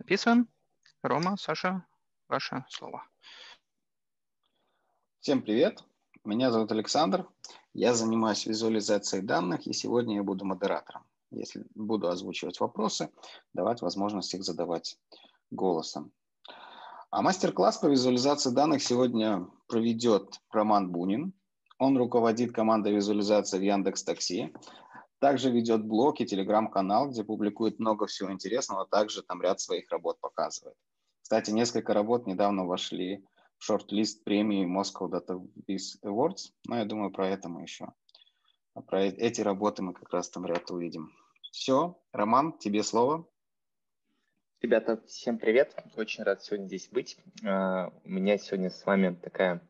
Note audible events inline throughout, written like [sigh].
Записываем. Рома, Саша, ваше слово. Всем привет. Меня зовут Александр. Я занимаюсь визуализацией данных, и сегодня я буду модератором. Если буду озвучивать вопросы, давать возможность их задавать голосом. А мастер-класс по визуализации данных сегодня проведет Роман Бунин. Он руководит командой визуализации в Яндекс Такси. Также ведет блог и телеграм-канал, где публикует много всего интересного, а также там ряд своих работ показывает. Кстати, несколько работ недавно вошли в шорт-лист премии Moscow Data Biz Awards, но я думаю, про это мы еще. Про эти работы мы как раз там ряд увидим. Все, Роман, тебе слово. Ребята, всем привет. Очень рад сегодня здесь быть. А, у меня сегодня с вами такая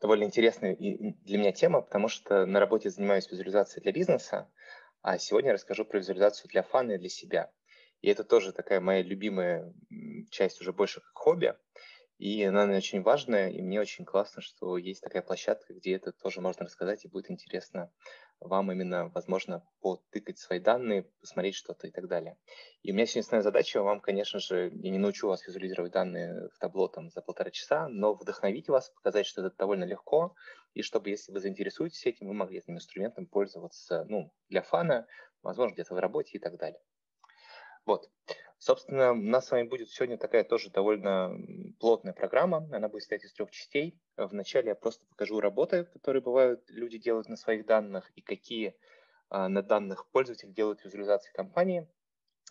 довольно интересная для меня тема, потому что на работе занимаюсь визуализацией для бизнеса, а сегодня я расскажу про визуализацию для фана и для себя. И это тоже такая моя любимая часть уже больше как хобби. И она очень важная, и мне очень классно, что есть такая площадка, где это тоже можно рассказать, и будет интересно вам именно, возможно, потыкать свои данные, посмотреть что-то и так далее. И у меня сегодня основная задача вам, конечно же, я не научу вас визуализировать данные в табло там за полтора часа, но вдохновить вас, показать, что это довольно легко, и чтобы, если вы заинтересуетесь этим, вы могли этим инструментом пользоваться, ну, для фана, возможно, где-то в работе и так далее. Вот. Собственно, у нас с вами будет сегодня такая тоже довольно плотная программа. Она будет состоять из трех частей. Вначале я просто покажу работы, которые бывают, люди делают на своих данных и какие а, на данных пользователи делают визуализации компании.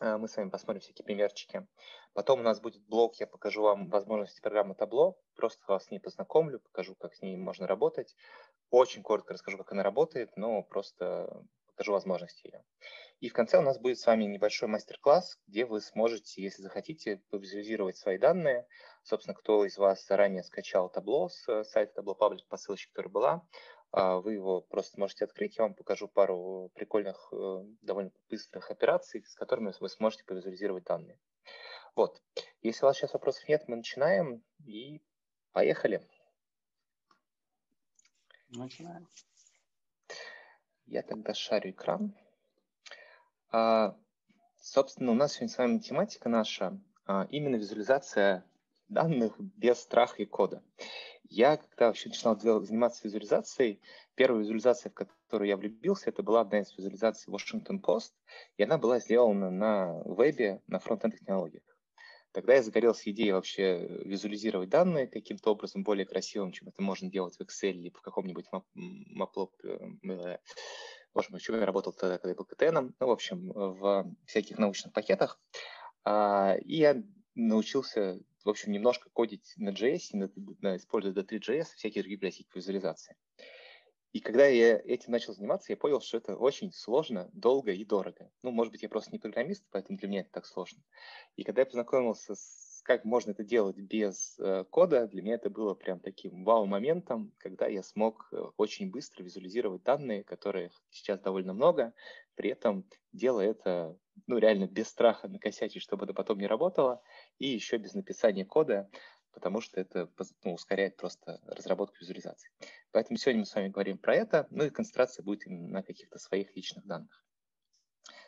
А, мы с вами посмотрим всякие примерчики. Потом у нас будет блог, я покажу вам возможности программы Табло, просто вас с ней познакомлю, покажу, как с ней можно работать. Очень коротко расскажу, как она работает, но просто покажу возможности ее. И в конце у нас будет с вами небольшой мастер-класс, где вы сможете, если захотите, визуализировать свои данные. Собственно, кто из вас заранее скачал табло с э, сайта Табло Паблик по ссылочке, которая была, а, вы его просто можете открыть. Я вам покажу пару прикольных, э, довольно быстрых операций, с которыми вы сможете повизуализировать данные. Вот. Если у вас сейчас вопросов нет, мы начинаем и поехали. Начинаем. Я тогда шарю экран. А, собственно, у нас сегодня с вами тематика наша а, именно визуализация данных без страха и кода. Я, когда вообще начинал делать, заниматься визуализацией, первая визуализация, в которую я влюбился, это была одна из визуализаций Washington Post, и она была сделана на вебе, на фронт-энд технологиях. Тогда я загорелся идеей вообще визуализировать данные каким-то образом более красивым, чем это можно делать в Excel или в каком-нибудь Maplop. Э, боже мой, чем я работал тогда, когда я был КТНом, ну, в общем, в всяких научных пакетах. А, и я научился, в общем, немножко кодить на JS, используя D3.js, всякие другие библиотеки визуализации. И когда я этим начал заниматься, я понял, что это очень сложно, долго и дорого. Ну, может быть, я просто не программист, поэтому для меня это так сложно. И когда я познакомился с как можно это делать без э, кода, для меня это было прям таким вау-моментом, когда я смог э, очень быстро визуализировать данные, которых сейчас довольно много, при этом делая это ну, реально без страха накосячить, чтобы это потом не работало, и еще без написания кода, потому что это ну, ускоряет просто разработку визуализации. Поэтому сегодня мы с вами говорим про это, ну и концентрация будет именно на каких-то своих личных данных.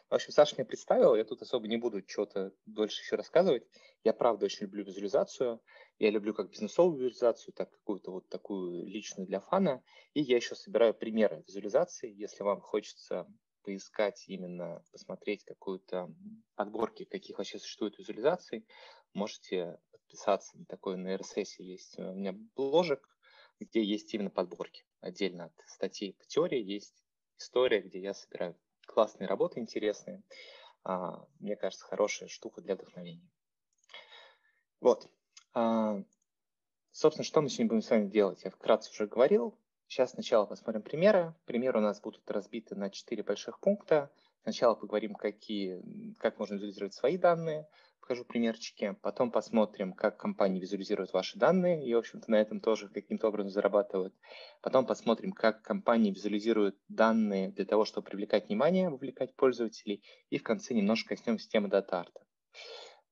В общем, Саша меня представил, я тут особо не буду чего-то дольше еще рассказывать. Я правда очень люблю визуализацию. Я люблю как бизнесовую визуализацию, так какую-то вот такую личную для фана. И я еще собираю примеры визуализации. Если вам хочется поискать именно, посмотреть какую-то подборки, каких вообще существует визуализаций, можете подписаться такой, на RSS есть у меня бложек, где есть именно подборки. Отдельно от статей по теории есть история, где я собираю классные работы, интересные. А, мне кажется, хорошая штука для вдохновения. Вот. А, собственно, что мы сегодня будем с вами делать? Я вкратце уже говорил. Сейчас сначала посмотрим примеры. Примеры у нас будут разбиты на четыре больших пункта. Сначала поговорим, какие, как можно визуализировать свои данные, покажу примерчики. Потом посмотрим, как компании визуализируют ваши данные и, в общем-то, на этом тоже каким-то образом зарабатывают. Потом посмотрим, как компании визуализируют данные для того, чтобы привлекать внимание, вовлекать пользователей. И в конце немножко коснемся темы дата-арта.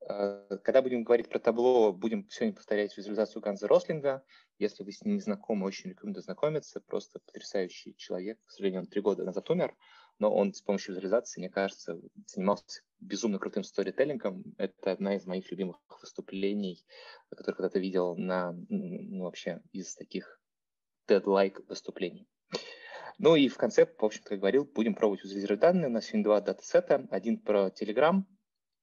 Э, когда будем говорить про табло, будем сегодня повторять визуализацию Ганза Рослинга. Если вы с ним не знакомы, очень рекомендую знакомиться. Просто потрясающий человек. К сожалению, он три года назад умер. Но он с помощью визуализации, мне кажется, занимался безумно крутым сторителлингом. Это одна из моих любимых выступлений, которые когда-то видел на, ну, вообще из таких TED-like выступлений. Ну и в конце, в общем-то, как говорил, будем пробовать визуализировать данные. У нас сегодня два датасета. Один про Telegram.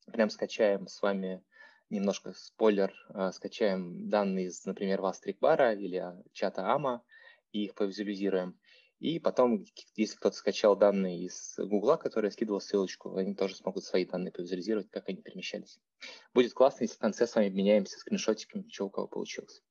Прям скачаем с вами немножко спойлер, э, скачаем данные из, например, Вастрикбара или чата Ама и их повизуализируем. И потом, если кто-то скачал данные из Гугла, который скидывал ссылочку, они тоже смогут свои данные повизуализировать, как они перемещались. Будет классно, если в конце с вами обменяемся скриншотиками, что у кого получилось.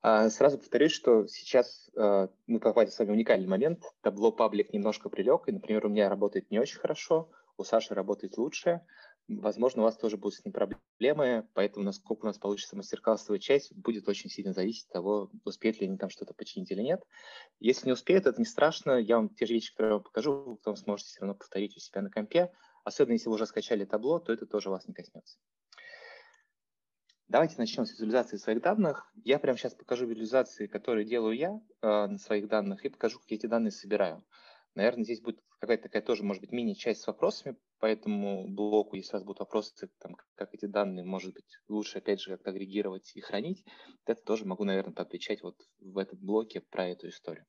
А, сразу повторюсь, что сейчас э, мы попали с вами уникальный момент. Табло паблик немножко прилег, и, например, у меня работает не очень хорошо, у Саши работает лучше. Возможно, у вас тоже будут с ним проблемы, поэтому насколько у нас получится мастер-классовая часть, будет очень сильно зависеть от того, успеют ли они там что-то починить или нет. Если не успеют, это не страшно, я вам те же вещи, которые я вам покажу, вы потом сможете все равно повторить у себя на компе. Особенно если вы уже скачали табло, то это тоже вас не коснется. Давайте начнем с визуализации своих данных. Я прямо сейчас покажу визуализации, которые делаю я э, на своих данных, и покажу, как я эти данные собираю. Наверное, здесь будет какая-то такая тоже, может быть, мини-часть с вопросами по этому блоку. Если у вас будут вопросы, там, как эти данные, может быть, лучше, опять же, как-то агрегировать и хранить, это тоже могу, наверное, поотвечать вот в этом блоке про эту историю.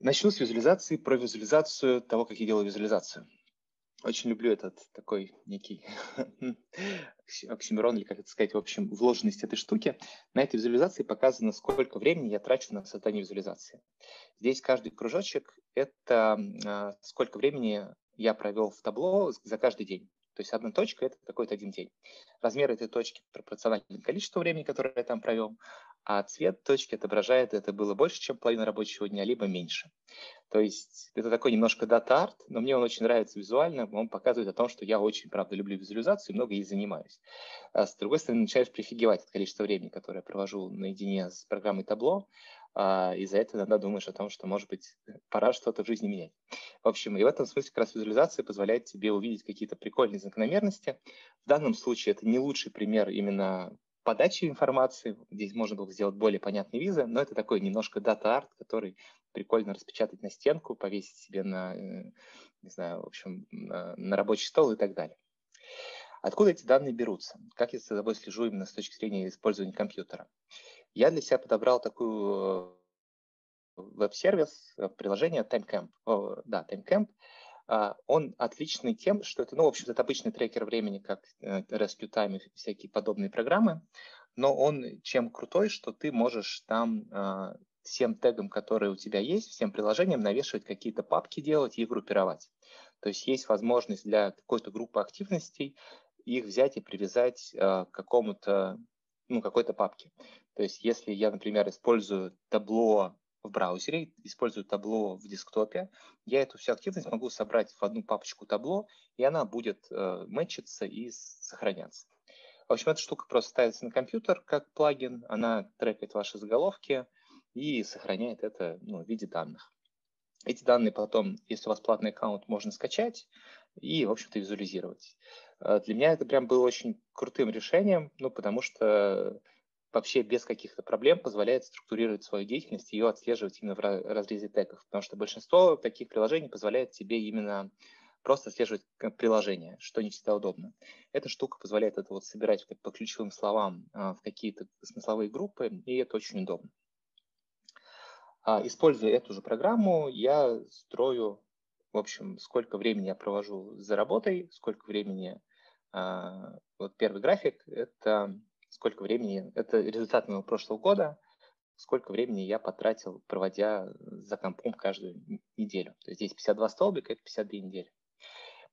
Начну с визуализации, про визуализацию того, как я делаю визуализацию. Очень люблю этот такой некий [laughs] оксимирон, или как это сказать, в общем, вложенность этой штуки. На этой визуализации показано, сколько времени я трачу на создание визуализации. Здесь каждый кружочек – это а, сколько времени я провел в табло за каждый день. То есть одна точка – это какой-то один день. Размер этой точки пропорционален количеству времени, которое я там провел, а цвет точки отображает, это было больше, чем половина рабочего дня, либо меньше. То есть это такой немножко data art, но мне он очень нравится визуально, он показывает о том, что я очень, правда, люблю визуализацию и много ей занимаюсь. А с другой стороны, начинаешь прифигевать от количества времени, которое я провожу наедине с программой Tableau, а, и за это иногда думаешь о том, что, может быть, пора что-то в жизни менять. В общем, и в этом смысле как раз визуализация позволяет тебе увидеть какие-то прикольные закономерности. В данном случае это не лучший пример именно подачи информации. Здесь можно было сделать более понятные визы, но это такой немножко data art, который прикольно распечатать на стенку, повесить себе на, э, не знаю, в общем, на, на рабочий стол и так далее. Откуда эти данные берутся? Как я за собой слежу именно с точки зрения использования компьютера? Я для себя подобрал такую э, веб-сервис, э, приложение TimeCamp. О, да, TimeCamp. А, он отличный тем, что это, ну, в общем-то, это обычный трекер времени, как э, Rescue Time и всякие подобные программы, но он чем крутой, что ты можешь там а, всем тегам, которые у тебя есть, всем приложениям навешивать какие-то папки делать и группировать. То есть есть возможность для какой-то группы активностей их взять и привязать к какому-то ну, какой-то папки. То есть если я, например, использую табло в браузере, использую табло в десктопе, я эту всю активность могу собрать в одну папочку табло, и она будет э, мэчиться и сохраняться. В общем, эта штука просто ставится на компьютер как плагин, она трекает ваши заголовки и сохраняет это ну, в виде данных. Эти данные потом, если у вас платный аккаунт, можно скачать и, в общем-то, визуализировать. Э, для меня это прям было очень крутым решением, ну, потому что вообще без каких-то проблем позволяет структурировать свою деятельность и ее отслеживать именно в разрезе тегов, потому что большинство таких приложений позволяет тебе именно просто отслеживать приложение, что не всегда удобно. Эта штука позволяет это вот собирать по ключевым словам а, в какие-то смысловые группы, и это очень удобно. А, используя эту же программу, я строю, в общем, сколько времени я провожу за работой, сколько времени... А, вот первый график – это сколько времени, это результат моего прошлого года, сколько времени я потратил, проводя за компом каждую неделю. То есть здесь 52 столбика, это 52 недели.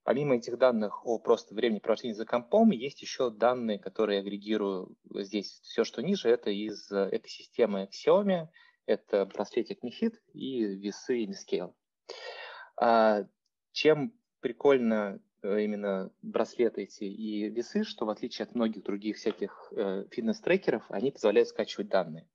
Помимо этих данных о просто времени провождения за компом, есть еще данные, которые я агрегирую здесь. Все, что ниже, это из экосистемы Xiaomi, это браслетик Mi и весы Mi Scale. А, чем прикольно Э, именно браслеты эти и весы, что в отличие от многих других всяких э, фитнес-трекеров, они позволяют скачивать данные.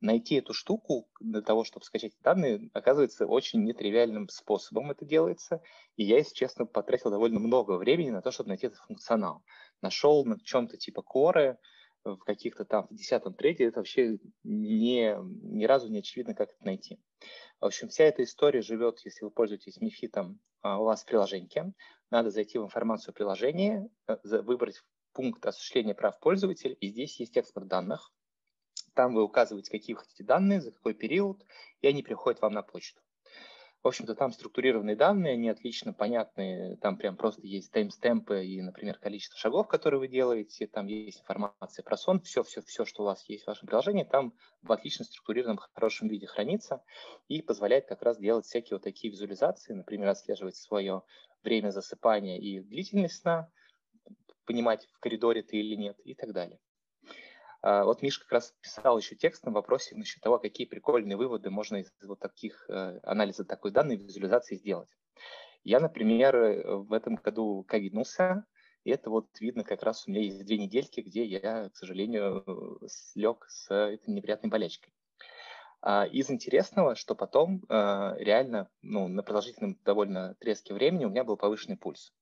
Найти эту штуку для того, чтобы скачать данные, оказывается очень нетривиальным способом это делается. И я, если честно, потратил довольно много времени на то, чтобы найти этот функционал. Нашел на чем-то типа коры, в каких-то там в десятом трейде, это вообще не, ни разу не очевидно, как это найти. В общем, вся эта история живет, если вы пользуетесь Мифитом, а, у вас в приложении. Надо зайти в информацию о приложении, э, выбрать пункт осуществления прав пользователя, и здесь есть экспорт данных. Там вы указываете, какие вы хотите данные, за какой период, и они приходят вам на почту. В общем-то, там структурированные данные, они отлично понятны, там прям просто есть таймстемпы и, например, количество шагов, которые вы делаете, там есть информация про сон, все-все-все, что у вас есть в вашем приложении, там в отлично структурированном, хорошем виде хранится и позволяет как раз делать всякие вот такие визуализации, например, отслеживать свое время засыпания и длительность сна, понимать, в коридоре ты или нет и так далее. А, вот Миша как раз писал еще текст на вопросе насчет того, какие прикольные выводы можно из вот таких э, анализа такой данной визуализации сделать. Я, например, в этом году ковиднулся, и это вот видно как раз у меня есть две недельки, где я, к сожалению, слег с этой неприятной болячкой. А из интересного, что потом э, реально ну, на продолжительном довольно отрезке времени у меня был повышенный пульс.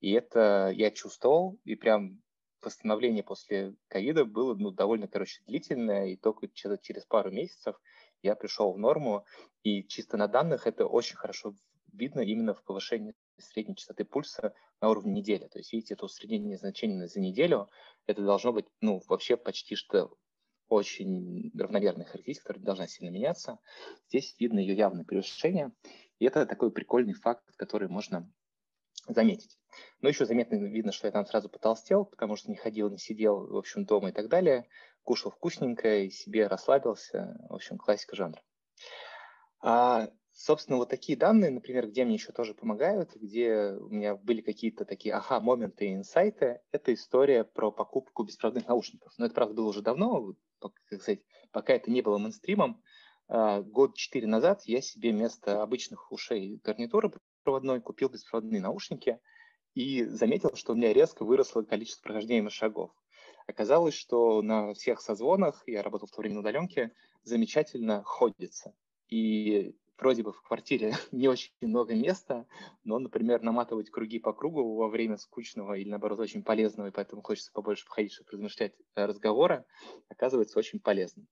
И это я чувствовал, и прям восстановление после ковида было ну, довольно, короче, длительное, и только через пару месяцев я пришел в норму, и чисто на данных это очень хорошо видно именно в повышении средней частоты пульса на уровне недели. То есть, видите, это усреднение значения за неделю, это должно быть, ну, вообще почти что очень равномерная характеристика, которая должна сильно меняться. Здесь видно ее явное превышение, и это такой прикольный факт, который можно заметить. Но еще заметно видно, что я там сразу потолстел, потому что не ходил, не сидел, в общем, дома и так далее. Кушал вкусненько и себе расслабился. В общем, классика жанра. А, собственно, вот такие данные, например, где мне еще тоже помогают, где у меня были какие-то такие ага-моменты и инсайты, это история про покупку беспроводных наушников. Но это, правда, было уже давно, как сказать, пока это не было мейнстримом. А, год четыре назад я себе вместо обычных ушей гарнитуры беспроводной, купил беспроводные наушники и заметил, что у меня резко выросло количество прохождения шагов. Оказалось, что на всех созвонах, я работал в то время на удаленке, замечательно ходится. И вроде бы в квартире [laughs] не очень много места, но, например, наматывать круги по кругу во время скучного или, наоборот, очень полезного, и поэтому хочется побольше походить, чтобы размышлять э, разговора, оказывается очень полезным.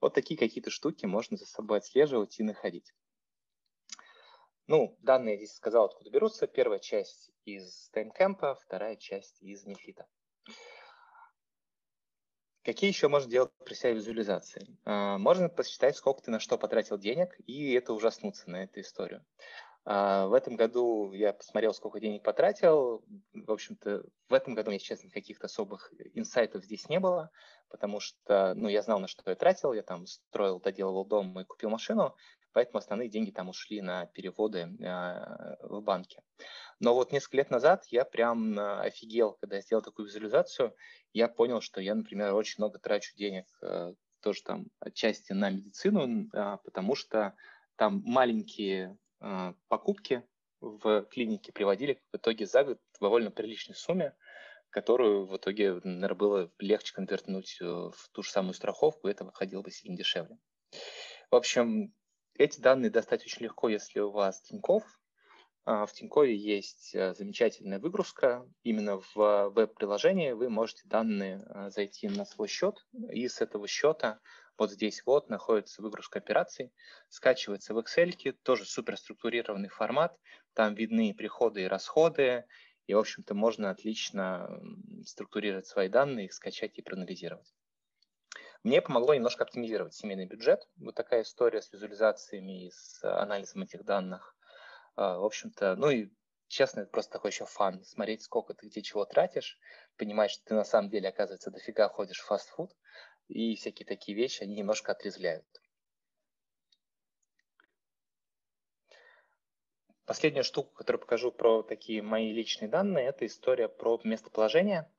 Вот такие какие-то штуки можно за собой отслеживать и находить. Ну, данные здесь сказал, откуда берутся. Первая часть из таймкэмпа, вторая часть из мифита. Какие еще можно делать при себя визуализации? А, можно посчитать, сколько ты на что потратил денег, и это ужаснуться на эту историю. А, в этом году я посмотрел, сколько денег потратил. В общем-то, в этом году, если честно, каких-то особых инсайтов здесь не было, потому что ну, я знал, на что я тратил. Я там строил, доделывал дом и купил машину поэтому основные деньги там ушли на переводы э, в банке. Но вот несколько лет назад я прям э, офигел, когда я сделал такую визуализацию, я понял, что я, например, очень много трачу денег э, тоже там отчасти на медицину, потому что там маленькие покупки в клинике приводили в итоге за год к довольно приличной сумме, которую в итоге, наверное, было легче конвертнуть в ту же самую страховку, и это выходило бы сильно дешевле. В общем, эти данные достать очень легко, если у вас Тинькофф. А, в Тинькове есть э, замечательная выгрузка. Именно в веб-приложении вы можете данные зайти на свой счет, и с этого счета вот здесь вот находится выгрузка операций, скачивается в Excel, тоже суперструктурированный формат, там видны приходы и расходы, и, в общем-то, можно отлично структурировать свои данные, их скачать и проанализировать. Мне помогло немножко оптимизировать семейный бюджет. Вот такая история с визуализациями и с анализом этих данных. А, в общем-то, ну и честно, это просто такой еще фан. Смотреть, сколько ты где чего тратишь, понимать, что ты на самом деле, оказывается, дофига ходишь в фастфуд, и всякие такие вещи, они немножко отрезвляют. Последняя штука, которую покажу про такие мои личные данные, это история про местоположение.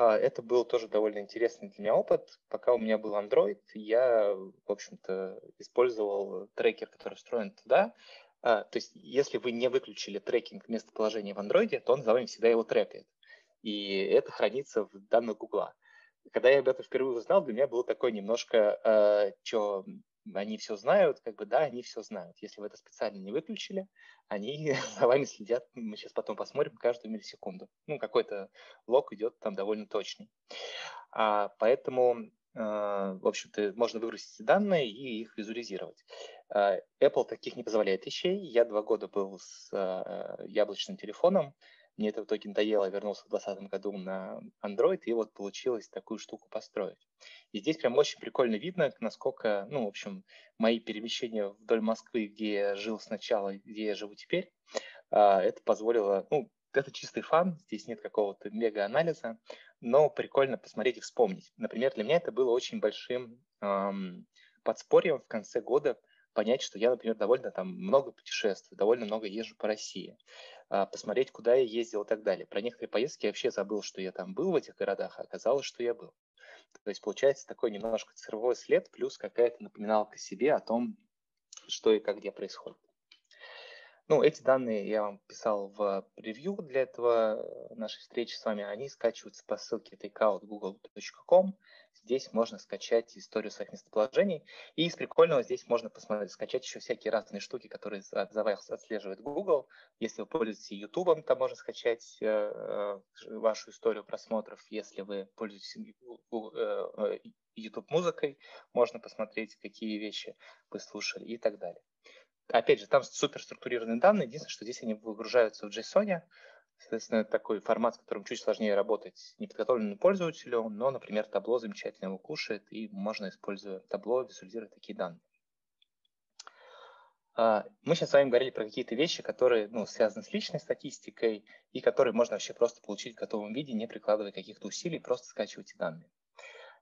А, это был тоже довольно интересный для меня опыт. Пока у меня был Android, я, в общем-то, использовал трекер, который встроен туда. А, то есть, если вы не выключили трекинг местоположения в Android, то он за вами всегда его трекает. И это хранится в данных Гугла. Когда я об этом впервые узнал, для меня было такое немножко, э, что они все знают, как бы да, они все знают. Если вы это специально не выключили, они [laughs] за вами следят, мы сейчас потом посмотрим, каждую миллисекунду. Ну, какой-то лог идет там довольно точный. А, поэтому, а, в общем-то, можно выгрузить данные и их визуализировать. А, Apple таких не позволяет вещей. Я два года был с а, яблочным телефоном, мне это в итоге надоело, я вернулся в 2020 году на Android, и вот получилось такую штуку построить. И здесь прям очень прикольно видно, насколько, ну, в общем, мои перемещения вдоль Москвы, где я жил сначала, где я живу теперь, а, это позволило, ну, это чистый фан, здесь нет какого-то мега-анализа, но прикольно посмотреть и вспомнить. Например, для меня это было очень большим эм, подспорьем в конце года понять, что я, например, довольно там много путешествую, довольно много езжу по России. А, посмотреть, куда я ездил и так далее. Про некоторые поездки я вообще забыл, что я там был в этих городах, а оказалось, что я был. То есть получается такой немножко цифровой след плюс какая-то напоминалка себе о том, что и как где происходит. Ну, эти данные я вам писал в превью для этого э, нашей встречи с вами. Они скачиваются по ссылке takeout.google.com. Здесь можно скачать историю своих местоположений. И из прикольного здесь можно посмотреть, скачать еще всякие разные штуки, которые за вас отслеживает Google. Если вы пользуетесь YouTube, то можно скачать э, э, вашу историю просмотров. Если вы пользуетесь YouTube музыкой, можно посмотреть, какие вещи вы слушали и так далее. Опять же, там супер структурированные данные. Единственное, что здесь они выгружаются в JSON. Соответственно, такой формат, с которым чуть сложнее работать неподготовленному пользователю, но, например, табло замечательно его кушает, и можно, используя табло, визуализировать такие данные. А, мы сейчас с вами говорили про какие-то вещи, которые ну, связаны с личной статистикой и которые можно вообще просто получить в готовом виде, не прикладывая каких-то усилий, просто скачивайте данные.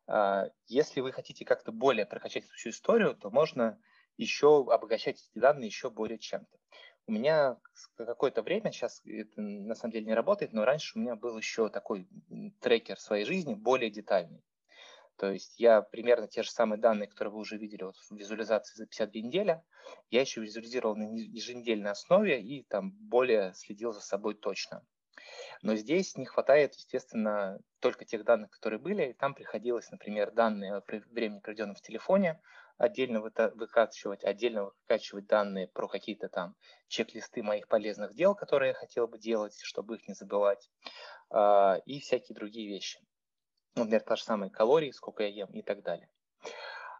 А, если вы хотите как-то более прокачать всю историю, то можно еще обогащать эти данные еще более чем-то. У меня какое-то время, сейчас это на самом деле не работает, но раньше у меня был еще такой трекер своей жизни, более детальный. То есть я примерно те же самые данные, которые вы уже видели вот в визуализации за 52 недели, я еще визуализировал на еженедельной основе и там более следил за собой точно. Но здесь не хватает, естественно, только тех данных, которые были. Там приходилось, например, данные о времени, проведенном в телефоне, отдельно выкачивать, отдельно выкачивать данные про какие-то там чек-листы моих полезных дел, которые я хотел бы делать, чтобы их не забывать, а, и всякие другие вещи. Например, та же самая калории, сколько я ем и так далее.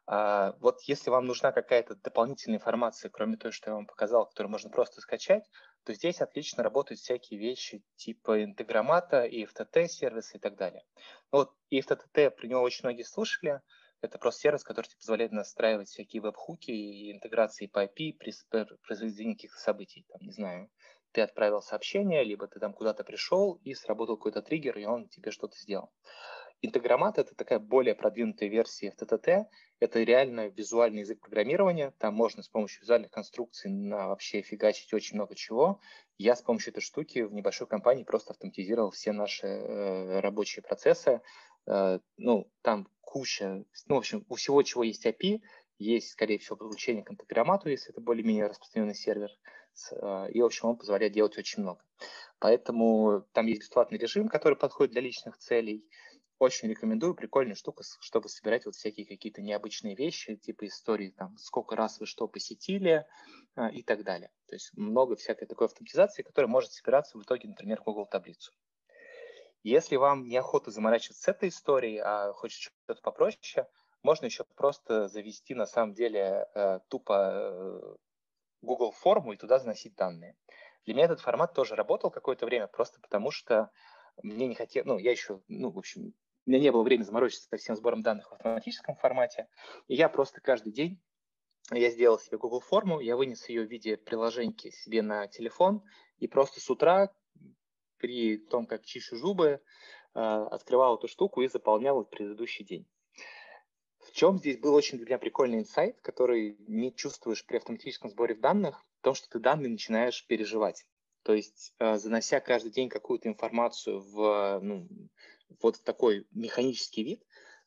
А, вот если вам нужна какая-то дополнительная информация, кроме той, что я вам показал, которую можно просто скачать, то здесь отлично работают всякие вещи типа интеграмата, и FTT сервисы и так далее. Ну вот и FTT про него очень многие слушали, это просто сервис, который тебе позволяет настраивать всякие веб-хуки и интеграции по IP при произведении каких-то событий. Там, не знаю, ты отправил сообщение, либо ты там куда-то пришел и сработал какой-то триггер, и он тебе что-то сделал. Интеграмат — это такая более продвинутая версия FTTT. Это реально визуальный язык программирования. Там можно с помощью визуальных конструкций на вообще фигачить очень много чего. Я с помощью этой штуки в небольшой компании просто автоматизировал все наши э, рабочие процессы. Э, ну, там куча, ну, в общем, у всего, чего есть API, есть, скорее всего, подключение к интеграмату, если это более-менее распространенный сервер, э, и, в общем, он позволяет делать очень много. Поэтому там есть бесплатный режим, который подходит для личных целей. Очень рекомендую, прикольная штука, чтобы собирать вот всякие какие-то необычные вещи, типа истории, там, сколько раз вы что посетили э, и так далее. То есть много всякой такой автоматизации, которая может собираться в итоге, например, в Google таблицу. Если вам неохота заморачиваться с этой историей, а хочется что-то попроще, можно еще просто завести на самом деле э, тупо э, Google форму и туда заносить данные. Для меня этот формат тоже работал какое-то время, просто потому что мне не хотелось, ну, я еще, ну, в общем, у меня не было времени заморочиться со всем сбором данных в автоматическом формате, и я просто каждый день я сделал себе Google форму, я вынес ее в виде приложеньки себе на телефон, и просто с утра при том, как чищу зубы, а, открывал эту штуку и заполнял предыдущий день. В чем здесь был очень для меня прикольный инсайт, который не чувствуешь при автоматическом сборе данных, в том, что ты данные начинаешь переживать. То есть, а, занося каждый день какую-то информацию в ну, вот такой механический вид,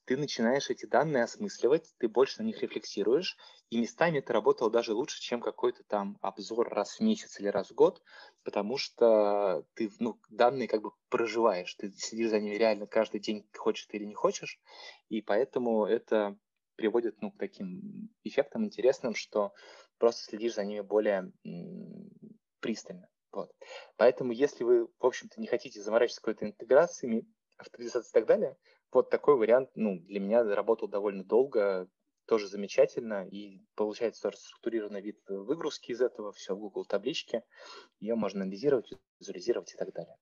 ты начинаешь эти данные осмысливать, ты больше на них рефлексируешь, и местами это работало даже лучше, чем какой-то там обзор раз в месяц или раз в год, потому что ты ну, данные как бы проживаешь, ты сидишь за ними реально каждый день, хочешь ты или не хочешь, и поэтому это приводит ну, к таким эффектам интересным, что просто следишь за ними более пристально. Вот. Поэтому, если вы, в общем-то, не хотите заморачиваться какой-то интеграциями, авторизацией и так далее, вот такой вариант, ну, для меня работал довольно долго, тоже замечательно, и получается тоже структурированный вид выгрузки из этого, все в Google табличке, ее можно анализировать, визуализировать и так далее.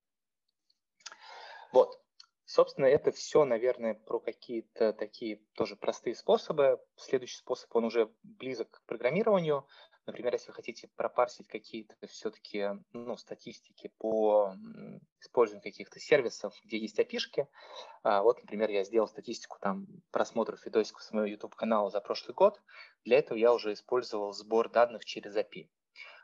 Вот, собственно, это все, наверное, про какие-то такие тоже простые способы. Следующий способ, он уже близок к программированию, Например, если вы хотите пропарсить какие-то все-таки ну, статистики по использованию каких-то сервисов, где есть опишки, а, вот, например, я сделал статистику там просмотров видосиков с моего YouTube-канала за прошлый год. Для этого я уже использовал сбор данных через API.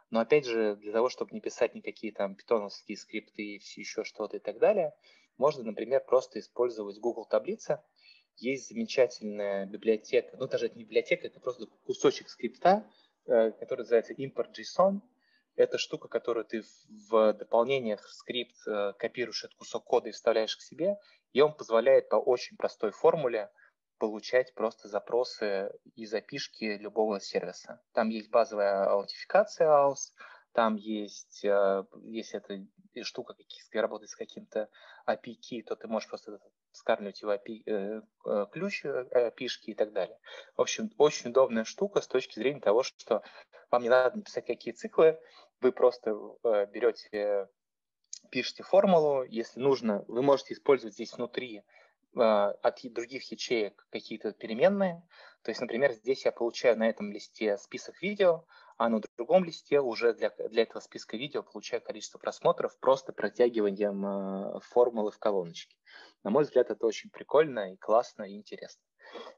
Но опять же, для того, чтобы не писать никакие там питоновские скрипты, еще что-то и так далее, можно, например, просто использовать Google таблицы. Есть замечательная библиотека, ну даже это не библиотека, это просто кусочек скрипта, который называется import.json. Это штука, которую ты в дополнениях в скрипт э, копируешь этот кусок кода и вставляешь к себе, и он позволяет по очень простой формуле получать просто запросы и запишки любого сервиса. Там есть базовая аутентификация AUS, там есть, э, если это штука работает с каким-то API, то ты можешь просто скармливать его API, э, э, ключ API и так далее. В общем, очень удобная штука с точки зрения того, что вам не надо написать какие циклы, вы просто берете, пишете формулу, если нужно, вы можете использовать здесь внутри от других ячеек какие-то переменные. То есть, например, здесь я получаю на этом листе список видео, а на другом листе уже для, для этого списка видео получаю количество просмотров просто протягиванием э, формулы в колоночке. На мой взгляд, это очень прикольно и классно и интересно.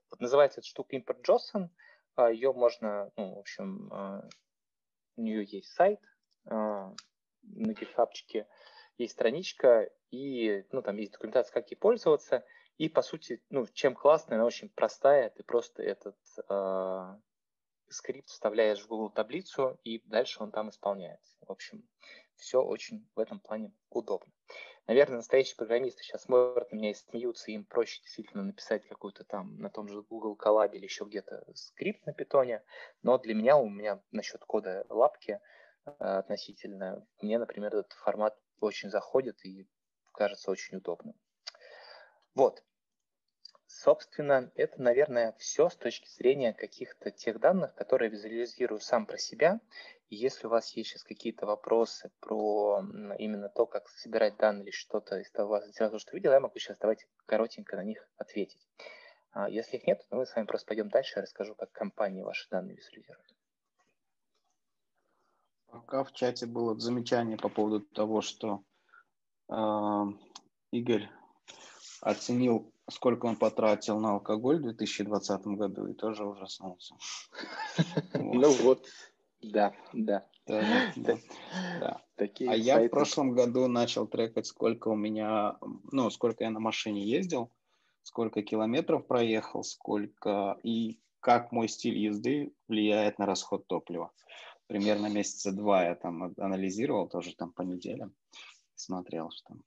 Вот называется эта штука Import JSON. А, Ее можно, ну, в общем, э, у нее есть сайт э, на GitHub, есть страничка, и ну, там есть документация, как ей пользоваться. И, по сути, ну, чем классная, она очень простая. Ты просто этот э, скрипт вставляешь в Google таблицу, и дальше он там исполняется. В общем, все очень в этом плане удобно. Наверное, настоящие программисты сейчас смотрят на меня и смеются, им проще действительно написать какую-то там на том же Google Colab или еще где-то скрипт на питоне, но для меня, у меня насчет кода лапки э, относительно, мне, например, этот формат очень заходит и кажется очень удобным. Вот, Собственно, это, наверное, все с точки зрения каких-то тех данных, которые визуализирую сам про себя. И если у вас есть сейчас какие-то вопросы про именно то, как собирать данные или что-то из того, из того, что видел, я могу сейчас давайте коротенько на них ответить. А если их нет, то мы с вами просто пойдем дальше, я расскажу, как компании ваши данные визуализируют. Пока в чате было замечание по поводу того, что э, Игорь оценил сколько он потратил на алкоголь в 2020 году и тоже ужаснулся. [laughs] Ну вот, да, да. [laughs] А я в прошлом году начал трекать, сколько у меня, ну, сколько я на машине ездил, сколько километров проехал, сколько и как мой стиль езды влияет на расход топлива. Примерно месяца два я там анализировал, тоже там по неделям, смотрел, что там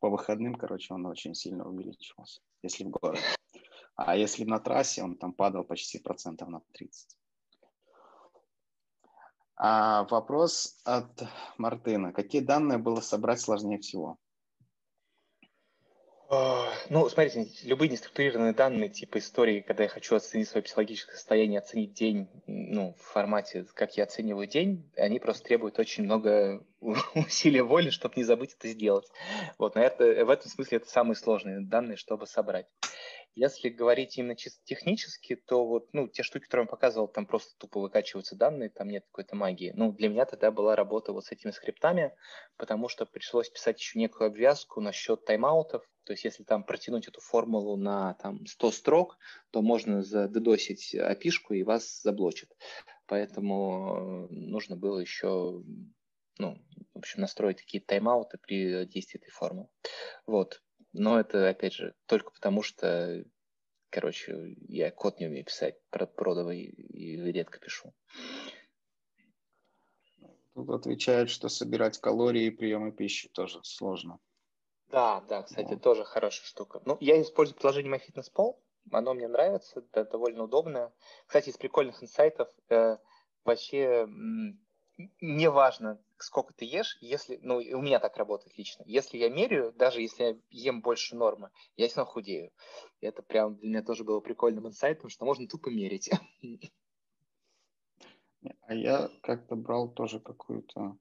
по выходным, короче, он очень сильно увеличивался, если в городе. А если на трассе, он там падал почти процентов на 30. А вопрос от Мартына. Какие данные было собрать сложнее всего? Ну, смотрите, любые неструктурированные данные, типа истории, когда я хочу оценить свое психологическое состояние, оценить день, ну, в формате, как я оцениваю день, они просто требуют очень много [laughs] усилия воли, чтобы не забыть это сделать. Вот, наверное, в этом смысле это самые сложные данные, чтобы собрать. Если говорить именно чисто технически, то вот, ну, те штуки, которые я показывал, там просто тупо выкачиваются данные, там нет какой-то магии. Ну, для меня тогда была работа вот с этими скриптами, потому что пришлось писать еще некую обвязку насчет тайм-аутов. То есть, если там протянуть эту формулу на там 100 строк, то можно задедосить опишку и вас заблочит. Поэтому нужно было еще ну, в общем, настроить какие-то тайм-ауты при действии этой формулы. Вот. Но это, опять же, только потому, что, короче, я код не умею писать про продовый и редко пишу. Тут отвечают, что собирать калории и приемы пищи тоже сложно. Да, да, кстати, вот. тоже хорошая штука. Ну, я использую приложение MyFitnessPal, оно мне нравится, да, довольно удобное. Кстати, из прикольных инсайтов э, вообще не важно, сколько ты ешь, если, ну, у меня так работает лично. Если я меряю, даже если я ем больше нормы, я все равно худею. И это прям для меня тоже было прикольным инсайтом, что можно тупо мерить. А я как-то брал тоже какую-то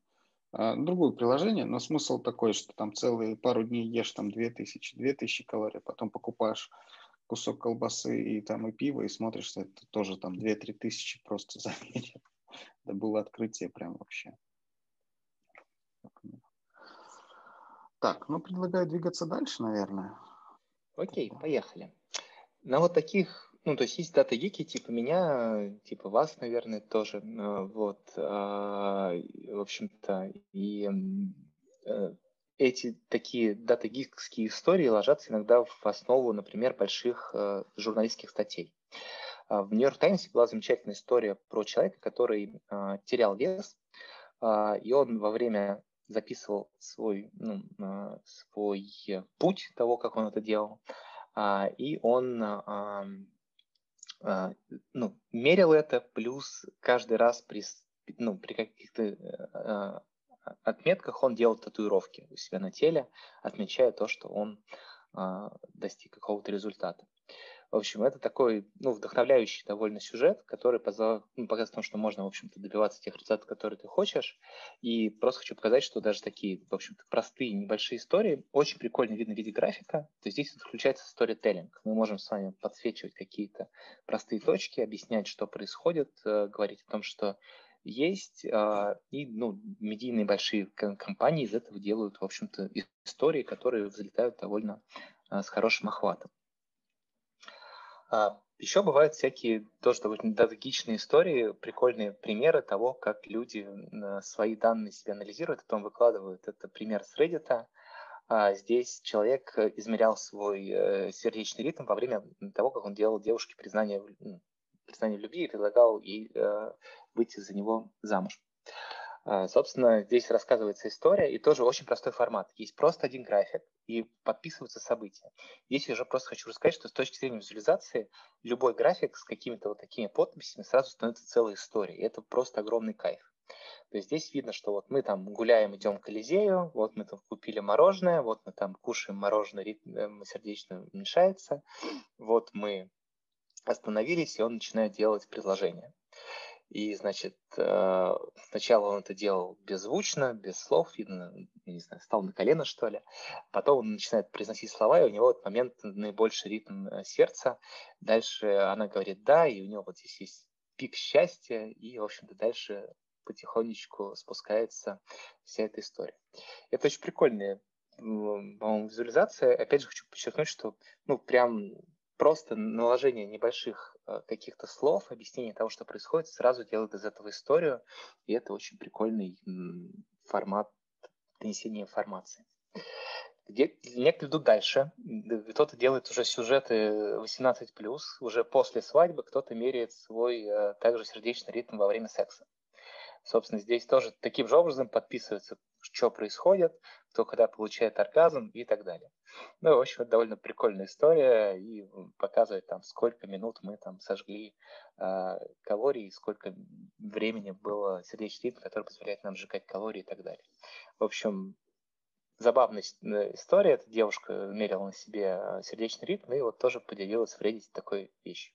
а, другое приложение, но смысл такой, что там целые пару дней ешь там 2000, 2000 калорий, потом покупаешь кусок колбасы и там и пиво, и смотришь, что это тоже там 2-3 тысячи просто за [laughs] вечер. Это было открытие прям вообще. Так, ну предлагаю двигаться дальше, наверное. Окей, поехали. На вот таких ну, то есть есть дата-гики типа меня, типа вас, наверное, тоже. Э, вот, а, в общем-то, и э, эти такие дата-гикские истории ложатся иногда в основу, например, больших э, журналистских статей. А, в Нью-Йорк Таймсе была замечательная история про человека, который терял вес, и он во время записывал свой, ну, свой путь того, как он это делал, и он а, ну, мерил это, плюс каждый раз при, ну, при каких-то а, отметках он делал татуировки у себя на теле, отмечая то, что он а, достиг какого-то результата. В общем, это такой ну, вдохновляющий довольно сюжет, который позвал, ну, показывает том, что можно, в общем-то, добиваться тех результатов, которые ты хочешь. И просто хочу показать, что даже такие, в общем-то, простые, небольшие истории очень прикольно видно в виде графика. То есть здесь включается storytelling. Мы можем с вами подсвечивать какие-то простые точки, объяснять, что происходит, э, говорить о том, что есть, а, и ну, медийные большие компании из этого делают, в общем-то, истории, которые взлетают довольно а, с хорошим охватом. А, Еще бывают всякие тоже довольно датагичные истории, прикольные примеры того, как люди свои данные себе анализируют, а потом выкладывают. Это пример с Reddit. А, здесь человек измерял свой э, сердечный ритм во время того, как он делал девушке признание, признание в любви и предлагал ей э, выйти за него замуж. А, собственно, здесь рассказывается история, и тоже очень простой формат. Есть просто один график, и подписываются события. Здесь я уже просто хочу рассказать, что с точки зрения визуализации любой график с какими-то вот такими подписями сразу становится целой историей. Это просто огромный кайф. То есть здесь видно, что вот мы там гуляем, идем к Колизею, вот мы там купили мороженое, вот мы там кушаем мороженое, ритм э, сердечно уменьшается, вот мы остановились, и он начинает делать предложение. И, значит, э, сначала он это делал беззвучно, без слов, видно, не знаю, стал на колено, что ли. Потом он начинает произносить слова, и у него в этот момент наибольший ритм э, сердца. Дальше она говорит «да», и у него вот здесь есть пик счастья, и, в общем-то, дальше потихонечку спускается вся эта история. Это очень прикольная, по-моему, визуализация. Опять же, хочу подчеркнуть, что, ну, прям просто наложение небольших э, каких-то слов, объяснение того, что происходит, сразу делает из этого историю, и это очень прикольный формат донесения информации. Где, некоторые идут дальше, кто-то делает уже сюжеты 18+, уже после свадьбы кто-то меряет свой э, также сердечный ритм во время секса. Собственно, здесь тоже таким же образом подписывается, что происходит, кто когда получает оргазм и так далее. Ну, в общем, это довольно прикольная история и показывает там, сколько минут мы там сожгли э, калорий, сколько времени было сердечный ритм, который позволяет нам сжигать калории и так далее. В общем, забавная э, история. Эта девушка мерила на себе э, сердечный ритм и вот тоже поделилась в Reddit такой вещью.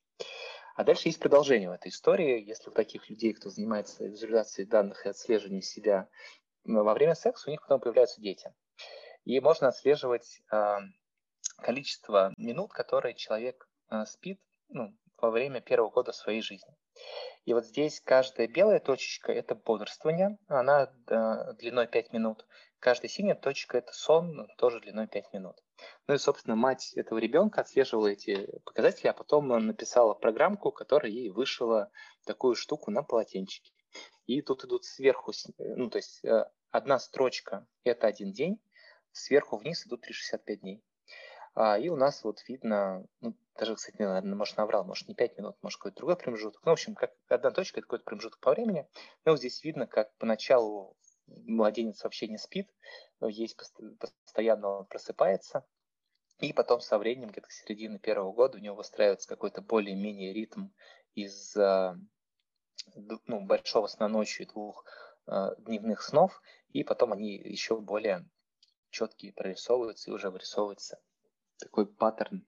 А дальше есть продолжение в этой истории. Если у таких людей, кто занимается визуализацией данных и отслеживанием себя во время секса, у них потом появляются дети. И можно отслеживать э, количество минут, которые человек э, спит ну, во время первого года своей жизни. И вот здесь каждая белая точечка – это бодрствование, она э, длиной 5 минут. Каждая синяя точка – это сон, тоже длиной 5 минут. Ну и, собственно, мать этого ребенка отслеживала эти показатели, а потом написала программку, которая ей вышила такую штуку на полотенчике. И тут идут сверху, ну то есть одна строчка – это один день, сверху вниз идут 365 дней. А, и у нас вот видно, ну, даже, кстати, наверное, может, наврал, может, не 5 минут, может, какой-то другой промежуток. Ну, в общем, как одна точка – это какой-то промежуток по времени. Но вот здесь видно, как поначалу младенец вообще не спит, есть постоянно он просыпается, и потом со временем, где-то к середине первого года, у него выстраивается какой-то более-менее ритм из а, ну, большого сна ночью и двух дневных снов, и потом они еще более четкие прорисовываются и уже вырисовывается такой паттерн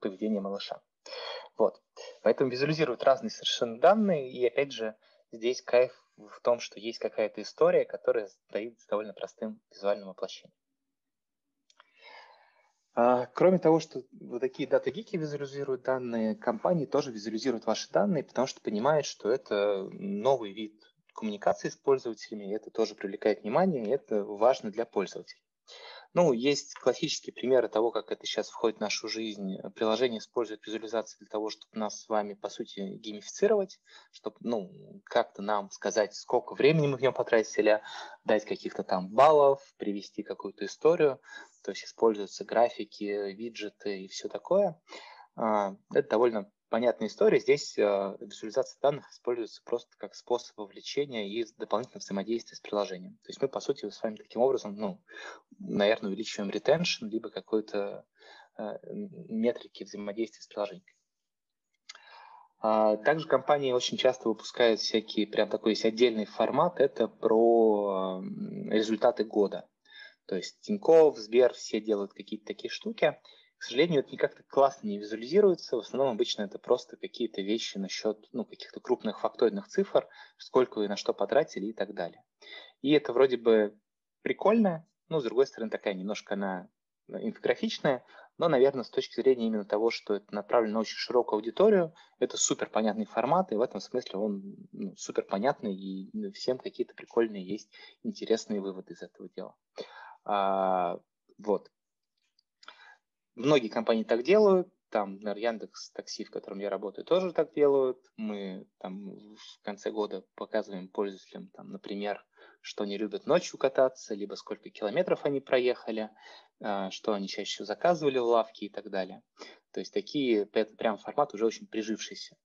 поведения малыша. Вот. Поэтому визуализируют разные совершенно данные, и опять же, здесь кайф в том, что есть какая-то история, которая стоит с довольно простым визуальным воплощением. А, кроме того, что вот такие дата-гики визуализируют данные, компании тоже визуализируют ваши данные, потому что понимают, что это новый вид коммуникации с пользователями, это тоже привлекает внимание, и это важно для пользователей. Ну, есть классические примеры того, как это сейчас входит в нашу жизнь. Приложение использует визуализацию для того, чтобы нас с вами, по сути, геймифицировать, чтобы, ну, как-то нам сказать, сколько времени мы в нем потратили, дать каких-то там баллов, привести какую-то историю. То есть используются графики, виджеты и все такое. А, это довольно понятная история. Здесь э, визуализация данных используется просто как способ вовлечения и дополнительного взаимодействия с приложением. То есть мы, по сути, с вами таким образом, ну, наверное, увеличиваем retention, либо какой-то э, метрики взаимодействия с приложением. А, также компании очень часто выпускают всякие, прям такой есть отдельный формат, это про результаты года. То есть Тинькофф, Сбер, все делают какие-то такие штуки. Сожалению, это никак так классно не визуализируется. В основном обычно это просто какие-то вещи насчет ну, каких-то крупных фактоидных цифр, сколько вы на что потратили и так далее. И это вроде бы прикольно, но, с другой стороны, такая немножко она инфографичная, но, наверное, с точки зрения именно того, что это направлено на очень широкую аудиторию, это супер понятный формат, и в этом смысле он ну, супер понятный, и всем какие-то прикольные есть интересные выводы из этого дела. А, вот. Многие компании так делают, там, например, Яндекс Такси, в котором я работаю, тоже так делают. Мы там в конце года показываем пользователям, там, например, что они любят ночью кататься, либо сколько километров они проехали, а, что они чаще всего заказывали в лавке и так далее. То есть такие, это прям формат уже очень прижившийся.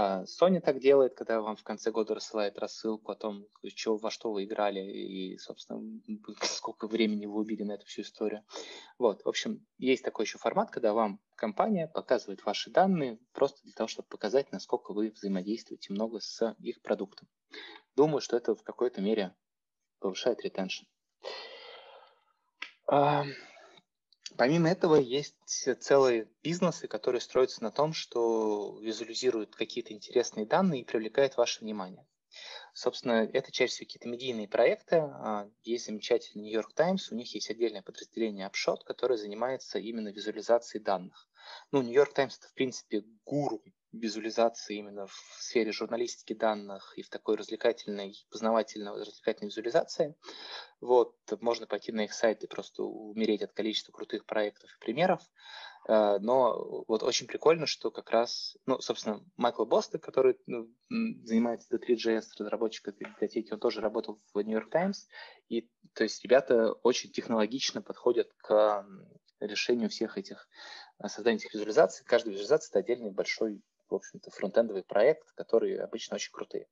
А, Sony так делает, когда вам в конце года рассылает рассылку о том, что, во что вы играли и, собственно, [laughs] сколько времени вы убили на эту всю историю. Вот, в общем, есть такой еще формат, когда вам компания показывает ваши данные просто для того, чтобы показать, насколько вы взаимодействуете много с их продуктом. Думаю, что это в какой-то мере повышает ретеншн. Помимо этого есть целые бизнесы, которые строятся на том, что визуализируют какие-то интересные данные и привлекают ваше внимание. Собственно, это чаще всего какие-то медийные проекты. А, есть замечательный York Times, у них есть отдельное подразделение Upshot, которое занимается именно визуализацией данных. Ну, York Times это, в принципе, гуру визуализации именно в сфере журналистики данных и в такой развлекательной, познавательной развлекательной визуализации. Вот, можно пойти на их сайт и просто умереть от количества крутых проектов и примеров. Э, но вот очень прикольно, что как раз, ну, собственно, Майкл Босток, который ну, занимается D3.js разработчиком библиотеки, он тоже работал в New York Times. И то есть ребята очень технологично подходят к решению всех этих э, создания этих визуализаций. Каждая визуализация – это отдельный большой в общем-то, фронтендовый проект, которые обычно очень крутые.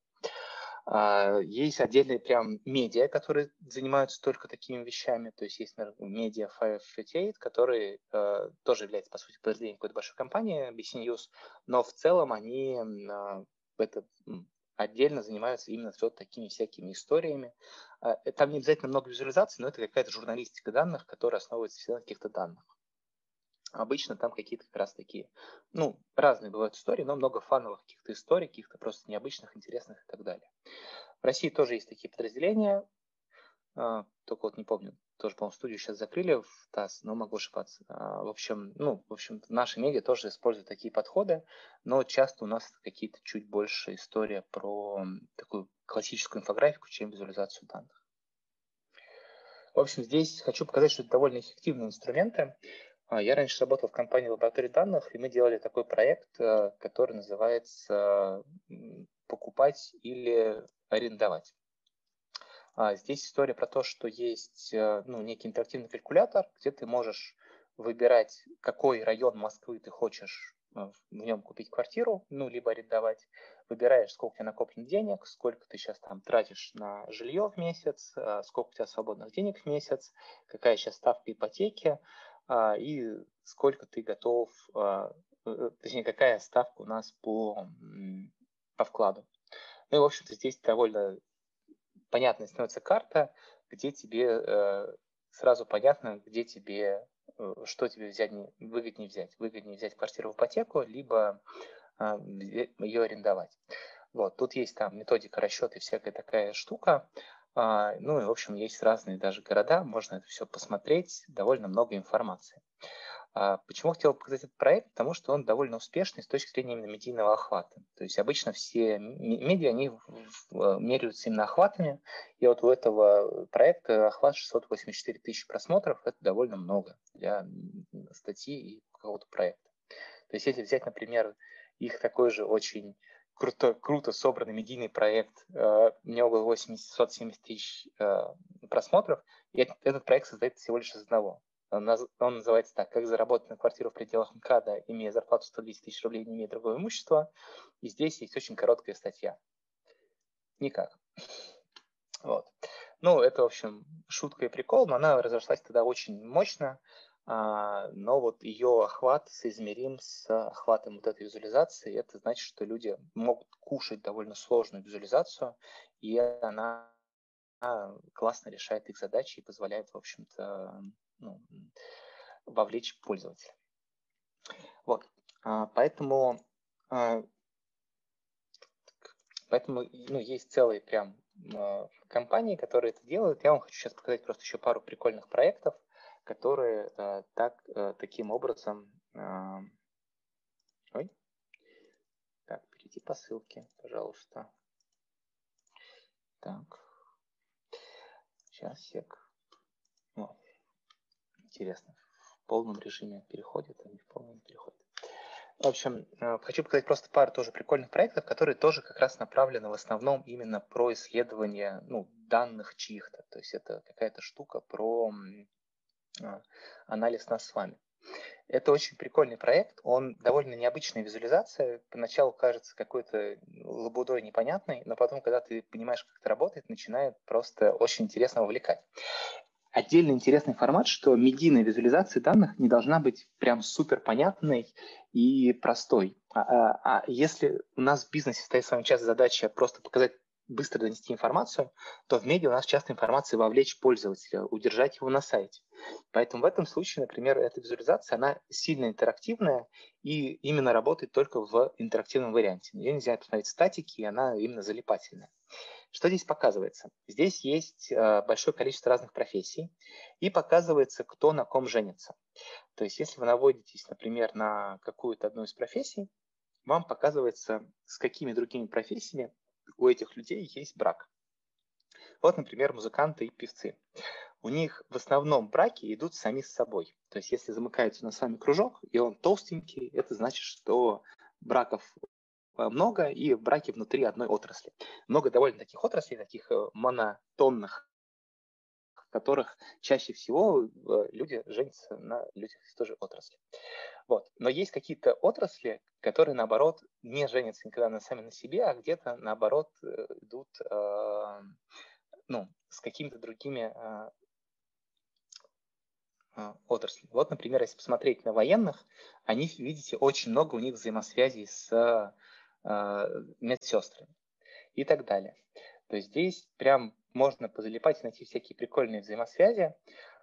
А, есть отдельные прям медиа, которые занимаются только такими вещами. То есть есть, например, медиа 558, который э, тоже является, по сути, подразделением какой-то большой компании, BC News, но в целом они э, это отдельно занимаются именно вот такими всякими историями. Э, там не обязательно много визуализаций, но это какая-то журналистика данных, которая основывается всегда на каких-то данных. Обычно там какие-то как раз такие, ну, разные бывают истории, но много фановых каких-то историй, каких-то просто необычных, интересных и так далее. В России тоже есть такие подразделения, а, только вот не помню, тоже, по-моему, студию сейчас закрыли в ТАСС, но могу ошибаться. А, в общем, ну, в общем, наши медиа тоже используют такие подходы, но часто у нас какие-то чуть больше история про такую классическую инфографику, чем визуализацию данных. В общем, здесь хочу показать, что это довольно эффективные инструменты. А, я раньше работал в компании лаборатории данных, и мы делали такой проект, э, который называется «Покупать или арендовать». А, здесь история про то, что есть э, ну, некий интерактивный калькулятор, где ты можешь выбирать, какой район Москвы ты хочешь э, в нем купить квартиру, ну, либо арендовать. Выбираешь, сколько у тебя накоплено денег, сколько ты сейчас там тратишь на жилье в месяц, сколько у тебя свободных денег в месяц, какая сейчас ставка ипотеки, и сколько ты готов, а, э, э, точнее, какая ставка у нас по, по вкладу. Ну и, в общем-то, здесь довольно понятной становится карта, где тебе сразу понятно, где тебе, что тебе взять, выгоднее взять. Выгоднее взять квартиру в ипотеку, либо ее арендовать. Вот, тут есть там методика расчета и всякая такая штука. А, ну и, в общем, есть разные даже города, можно это все посмотреть, довольно много информации. А, почему хотел показать этот проект? Потому что он довольно успешный с точки зрения именно медийного охвата. То есть обычно все медиа, они меряются именно охватами, и вот у этого проекта охват 684 тысячи просмотров, это довольно много для статьи и какого-то проекта. То есть если взять, например, их такой же очень круто, круто собранный медийный проект, э, у него было 870 тысяч э, просмотров, и этот проект создает всего лишь из одного. Он называется так, как заработать на квартиру в пределах МКАДа, имея зарплату 110 тысяч рублей, не имея другого имущества. И здесь есть очень короткая статья. Никак. Вот. Ну, это, в общем, шутка и прикол, но она разошлась тогда очень мощно. А, но вот ее охват соизмерим с охватом вот этой визуализации. Это значит, что люди могут кушать довольно сложную визуализацию, и она классно решает их задачи и позволяет, в общем-то, ну, вовлечь пользователя. Вот, а, поэтому, а, поэтому ну, есть целые прям компании, которые это делают. Я вам хочу сейчас показать просто еще пару прикольных проектов которые э, так, э, таким образом... Э, ой. Так, перейти по ссылке, пожалуйста. Так. Сейчас, сек. О, интересно. В полном режиме переходит, а не в полном переходит. В общем, хочу показать просто пару тоже прикольных проектов, которые тоже как раз направлены в основном именно про исследование ну, данных чьих-то. То есть это какая-то штука про а, анализ нас с вами. Это очень прикольный проект, он довольно необычная визуализация, поначалу кажется какой-то лабудой непонятной, но потом, когда ты понимаешь, как это работает, начинает просто очень интересно увлекать. Отдельно интересный формат, что медийная визуализация данных не должна быть прям супер понятной и простой. А, а, а если у нас в бизнесе стоит с вами часто задача просто показать быстро донести информацию, то в медиа у нас часто информация вовлечь пользователя, удержать его на сайте. Поэтому в этом случае, например, эта визуализация, она сильно интерактивная и именно работает только в интерактивном варианте. Ее нельзя посмотреть в статике, и она именно залипательная. Что здесь показывается? Здесь есть э, большое количество разных профессий, и показывается, кто на ком женится. То есть, если вы наводитесь, например, на какую-то одну из профессий, вам показывается, с какими другими профессиями у этих людей есть брак. Вот, например, музыканты и певцы. У них в основном браки идут сами с собой. То есть, если замыкается на сами кружок, и он толстенький, это значит, что браков э, много, и браки внутри одной отрасли. Много довольно таких отраслей, таких э, монотонных, которых чаще всего э, люди женятся на людях из той же отрасли. Вот. Но есть какие-то отрасли, которые, наоборот, не женятся никогда на сами на себе, а где-то, наоборот, э, идут э, ну, с какими-то другими э, э, отрасли. Вот, например, если посмотреть на военных, они, видите, очень много у них взаимосвязей с э, медсестрами и так далее. То здесь прям можно позалипать и найти всякие прикольные взаимосвязи.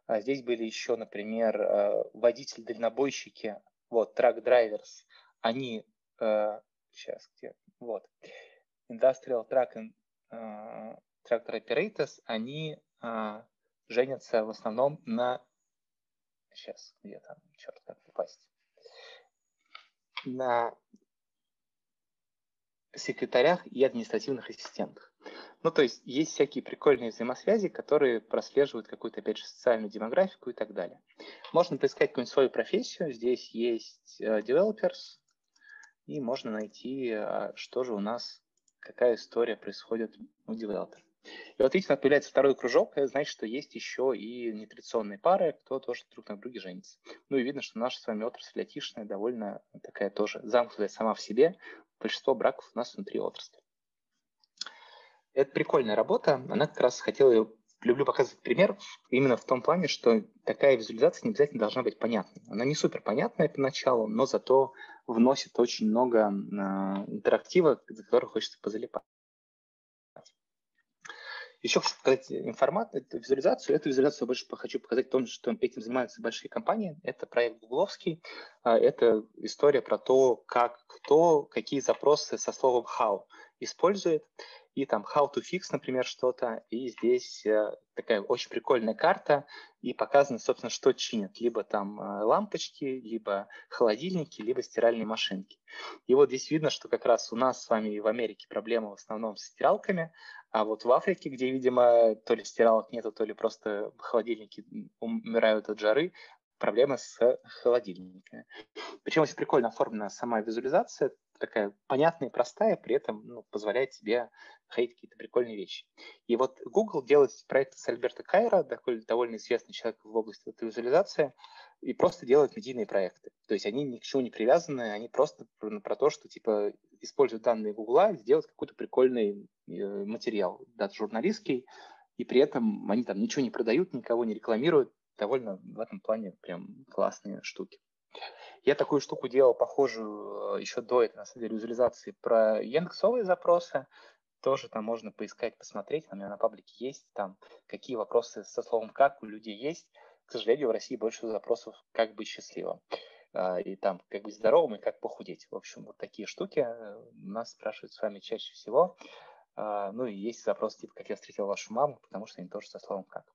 А здесь были еще, например, э, водитель-дальнобойщики вот, Truck Drivers, они, э, сейчас, где, вот, Industrial Truck, and, э, Tractor Operators, они женятся в основном на, сейчас, где там, черт, как попасть, на секретарях и административных ассистентах. Ну, то есть есть всякие прикольные взаимосвязи, которые прослеживают какую-то, опять же, социальную демографику и так далее. Можно поискать какую-нибудь свою профессию. Здесь есть developers, и можно найти, uh, что же у нас, какая история происходит у девелопера. И вот видите, появляется второй кружок, это значит, что есть еще и нетрадиционные пары, кто тоже друг на друге женится. Ну и видно, что наша с вами отрасль айтишная довольно такая тоже замкнутая сама в себе. Большинство браков у нас внутри отрасли. Это прикольная работа. Она как раз хотела, люблю показывать пример именно в том плане, что такая визуализация не обязательно должна быть понятной. Она не супер понятная поначалу, но зато вносит очень много э, интерактива, за который хочется позалипать. Еще хочу показать информацию, эту визуализацию. Эту визуализацию больше хочу показать том, что этим занимаются большие компании. Это проект гугловский. А, это история про то, как кто, какие запросы со словом how использует. И там how to fix, например, что-то, и здесь э, такая очень прикольная карта, и показано, собственно, что чинят, либо там э, лампочки, либо холодильники, либо стиральные машинки. И вот здесь видно, что как раз у нас с вами в Америке проблема в основном с стиралками, а вот в Африке, где, видимо, то ли стиралок нету, то ли просто холодильники умирают от жары, проблемы с холодильниками. Причем очень прикольно оформлена сама визуализация, такая понятная простая, при этом ну, позволяет тебе находить какие-то прикольные вещи. И вот Google делает проект с Альберта Кайра, довольно известный человек в области визуализации, и просто делают медийные проекты. То есть они ни к чему не привязаны, они просто про, про то, что типа используют данные Гугла, сделать какой-то прикольный э, материал, даже журналистский, и при этом они там ничего не продают, никого не рекламируют, довольно в этом плане прям классные штуки. Я такую штуку делал похожую э, еще до этой, на самом деле, визуализации про яндексовые запросы. Тоже там можно поискать, посмотреть. У меня на паблике есть там, какие вопросы со словом «как» у людей есть. К сожалению, в России больше запросов «как быть счастливым». А, и там «как быть здоровым» и «как похудеть». В общем, вот такие штуки э, нас спрашивают с вами чаще всего. Ну и есть запрос типа «как я встретил вашу маму», потому что они тоже со словом «как».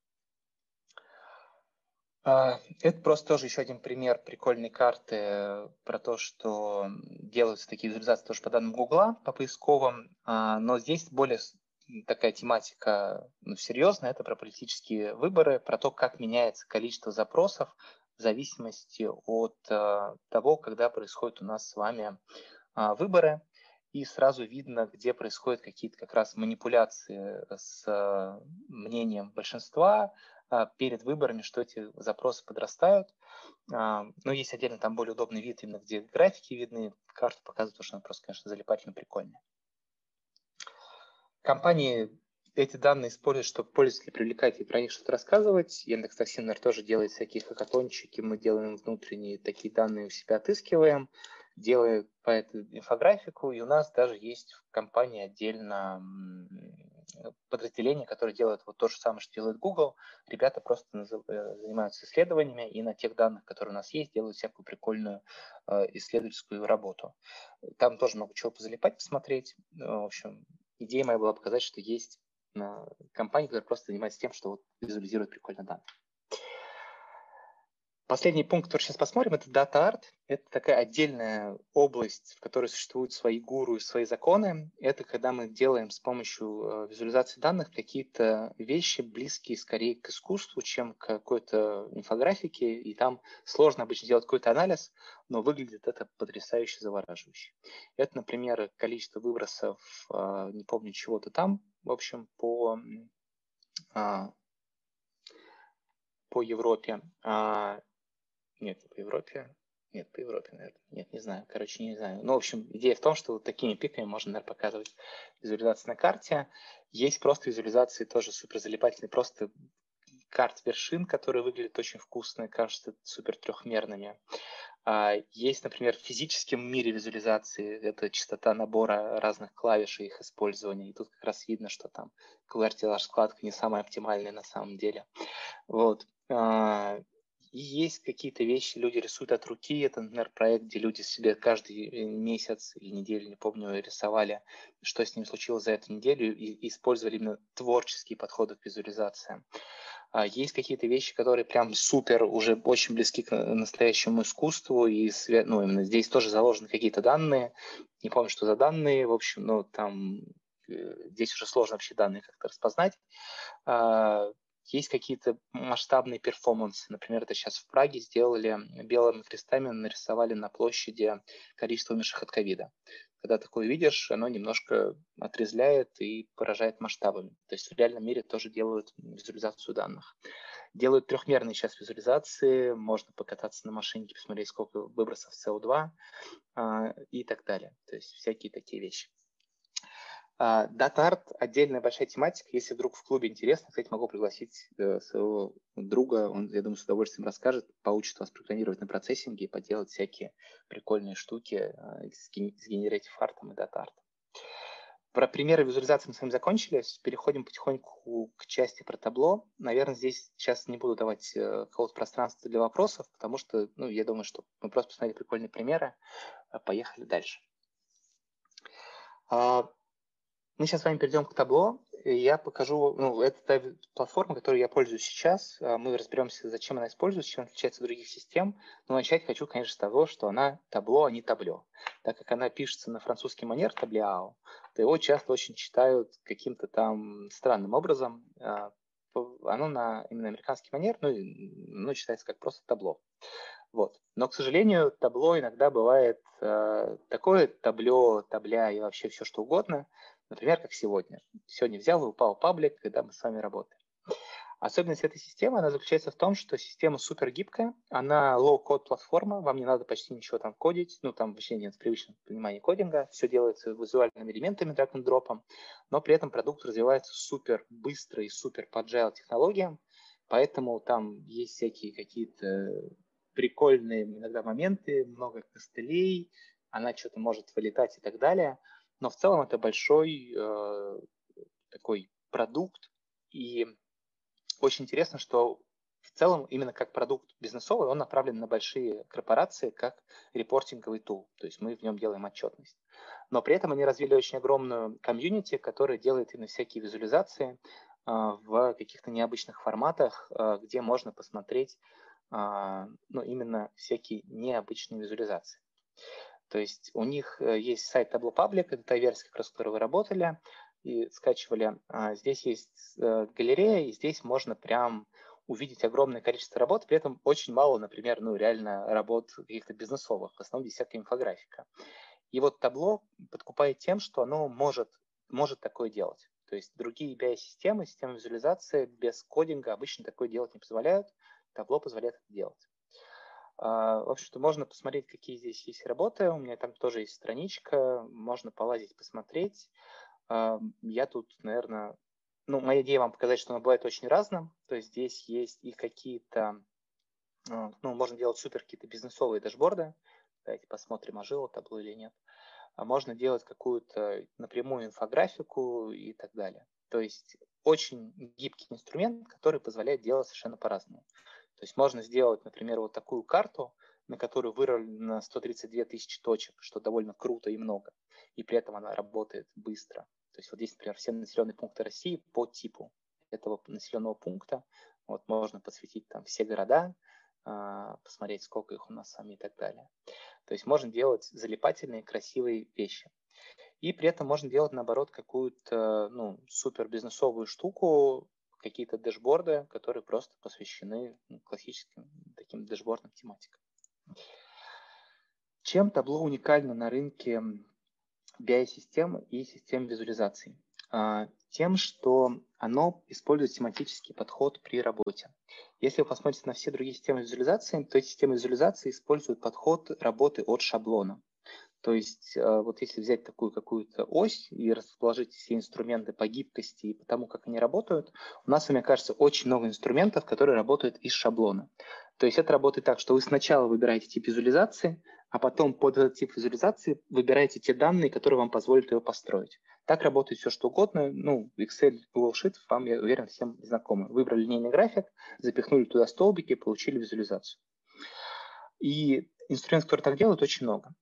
А, это просто тоже еще один пример прикольной карты э, про то, что делаются такие визуализации тоже по данным Гугла, по поисковым, а, но здесь более такая тематика ну, серьезная, это про политические выборы, про то, как меняется количество запросов в зависимости от э, того, когда происходят у нас с вами а, выборы, и сразу видно, где происходят какие-то как раз манипуляции с э, мнением большинства, перед выборами, что эти запросы подрастают. А, но есть отдельно там более удобный вид, именно где графики видны, карту показывают, потому что она просто, конечно, залипательно прикольная. Компании эти данные используют, чтобы пользователей привлекать и про них что-то рассказывать. Яндекс Такси, тоже делает всякие хакатончики, мы делаем внутренние такие данные у себя отыскиваем, делаем по эту инфографику, и у нас даже есть в компании отдельно подразделения, которые делают вот то же самое, что делает Google. Ребята просто э, занимаются исследованиями и на тех данных, которые у нас есть, делают всякую прикольную э, исследовательскую работу. Там тоже много чего позалипать, посмотреть. В общем, идея моя была показать, что есть э, компании, которые просто занимаются тем, что вот визуализируют прикольно данные. Последний пункт, который сейчас посмотрим, это Art. Это такая отдельная область, в которой существуют свои гуру и свои законы. Это когда мы делаем с помощью э, визуализации данных какие-то вещи, близкие скорее к искусству, чем к какой-то инфографике. И там сложно обычно делать какой-то анализ, но выглядит это потрясающе завораживающе. Это, например, количество выбросов, э, не помню чего-то там, в общем, по а, по Европе. А, нет, не по Европе. Нет, по Европе, наверное. Нет, не знаю. Короче, не знаю. Ну, в общем, идея в том, что вот такими пиками можно, наверное, показывать визуализацию на карте. Есть просто визуализации тоже супер залипательные, просто карт вершин, которые выглядят очень вкусно, кажутся супер трехмерными. А, есть, например, в физическом мире визуализации, это частота набора разных клавиш и их использования. И тут как раз видно, что там QWERTY складка не самая оптимальная на самом деле. Вот. А, и есть какие-то вещи, люди рисуют от руки. Это, например, проект, где люди себе каждый э, месяц или неделю, не помню, рисовали, что с ним случилось за эту неделю, и использовали именно творческие подходы к визуализациям. А есть какие-то вещи, которые прям супер, уже очень близки к настоящему искусству, и ну, именно здесь тоже заложены какие-то данные. Не помню, что за данные, в общем, ну, там э, здесь уже сложно вообще данные как-то распознать. Есть какие-то масштабные перформансы. Например, это сейчас в Праге сделали белыми крестами, нарисовали на площади количество умерших от ковида. Когда такое видишь, оно немножко отрезляет и поражает масштабами. То есть в реальном мире тоже делают визуализацию данных. Делают трехмерные сейчас визуализации, можно покататься на машинке, посмотреть, сколько выбросов СО2 а, и так далее. То есть всякие такие вещи. Датарт – отдельная большая тематика. Если вдруг в клубе интересно, кстати, могу пригласить э, своего друга. Он, я думаю, с удовольствием расскажет, поучит вас программировать на процессинге и поделать всякие прикольные штуки э, с генератив артом и датартом. про примеры визуализации мы с вами закончили. Переходим потихоньку к части про табло. Наверное, здесь сейчас не буду давать э, какого-то пространства для вопросов, потому что, ну, я думаю, что мы просто посмотрели прикольные примеры. Поехали дальше. Мы сейчас с вами перейдем к табло. Я покажу, ну, это та платформа, которой я пользуюсь сейчас. А, мы разберемся, зачем она используется, чем отличается от других систем. Но начать хочу, конечно, с того, что она табло, а не табло. Так как она пишется на французский манер, таблиао, то его часто очень читают каким-то там странным образом. А, оно на именно американский манер, ну, ну читается как просто табло. Вот. Но, к сожалению, табло иногда бывает э, такое табло, табля и вообще все что угодно – Например, как сегодня. Сегодня взял и упал паблик, когда мы с вами работаем. Особенность этой системы, она заключается в том, что система супер гибкая, она low-code платформа, вам не надо почти ничего там кодить, ну там вообще нет привычного понимания кодинга, все делается визуальными элементами, drag and дропом, но при этом продукт развивается супер быстро и супер по agile технологиям, поэтому там есть всякие какие-то прикольные иногда моменты, много костылей, она что-то может вылетать и так далее – но в целом это большой э, такой продукт, и очень интересно, что в целом именно как продукт бизнесовый он направлен на большие корпорации как репортинговый тул, то есть мы в нем делаем отчетность. Но при этом они развили очень огромную комьюнити, которая делает именно всякие визуализации э, в каких-то необычных форматах, э, где можно посмотреть э, ну, именно всякие необычные визуализации. То есть у них э, есть сайт Tableau Public, это та версия, как которой вы работали и скачивали. А здесь есть э, галерея, и здесь можно прям увидеть огромное количество работ, при этом очень мало, например, ну, реально работ каких-то бизнесовых, в основном десятка инфографика. И вот табло подкупает тем, что оно может, может такое делать. То есть другие BI-системы, системы визуализации без кодинга обычно такое делать не позволяют. Табло позволяет это делать. А, в общем-то, можно посмотреть, какие здесь есть работы. У меня там тоже есть страничка, можно полазить, посмотреть. А, я тут, наверное, ну, моя идея вам показать, что оно бывает очень разным. То есть здесь есть и какие-то, а, ну, можно делать супер какие-то бизнесовые дашборды. Давайте посмотрим, ожило табло или нет. Можно делать какую-то напрямую инфографику и так далее. То есть очень гибкий инструмент, который позволяет делать совершенно по-разному. То есть можно сделать, например, вот такую карту, на которую выровнено 132 тысячи точек, что довольно круто и много, и при этом она работает быстро. То есть вот здесь, например, все населенные пункты России по типу этого населенного пункта. Вот можно посвятить там все города, а, посмотреть, сколько их у нас сами и так далее. То есть можно делать залипательные, красивые вещи. И при этом можно делать, наоборот, какую-то ну, супер бизнесовую штуку, какие-то дэшборды, которые просто посвящены ну, классическим таким дэшбордным тематикам. Чем табло уникально на рынке BI-систем и систем визуализации? А, тем, что оно использует тематический подход при работе. Если вы посмотрите на все другие системы визуализации, то эти системы визуализации используют подход работы от шаблона. То есть э, вот если взять такую какую-то ось и расположить все инструменты по гибкости и по тому, как они работают, у нас, мне кажется, очень много инструментов, которые работают из шаблона. То есть это работает так, что вы сначала выбираете тип визуализации, а потом под этот тип визуализации выбираете те данные, которые вам позволят ее построить. Так работает все, что угодно. Ну, Excel, Google Sheet вам, я уверен, всем знакомы. Выбрали линейный график, запихнули туда столбики, получили визуализацию. И инструментов, которые так делают, очень много.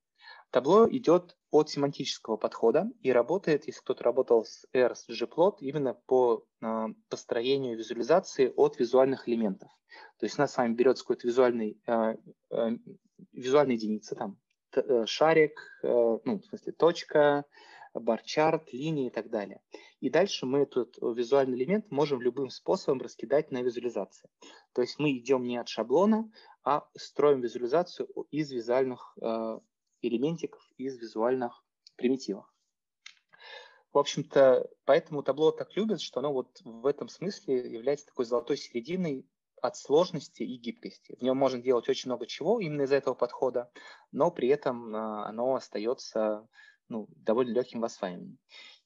Табло идет от семантического подхода и работает, если кто-то работал с R, с gplot, именно по э, построению визуализации от визуальных элементов. То есть у нас с вами берется какой-то визуальный, э, э, визуальная единица, там шарик, ну, в смысле точка, бар-чарт, линии и так далее. И дальше мы этот визуальный элемент можем любым способом раскидать на визуализации. То есть мы идем не от шаблона, а строим визуализацию из визуальных э, элементиков из визуальных примитивов. В общем-то, поэтому табло так любят, что оно вот в этом смысле является такой золотой серединой от сложности и гибкости. В нем можно делать очень много чего именно из этого подхода, но при этом а, оно остается ну, довольно легким в осваивании.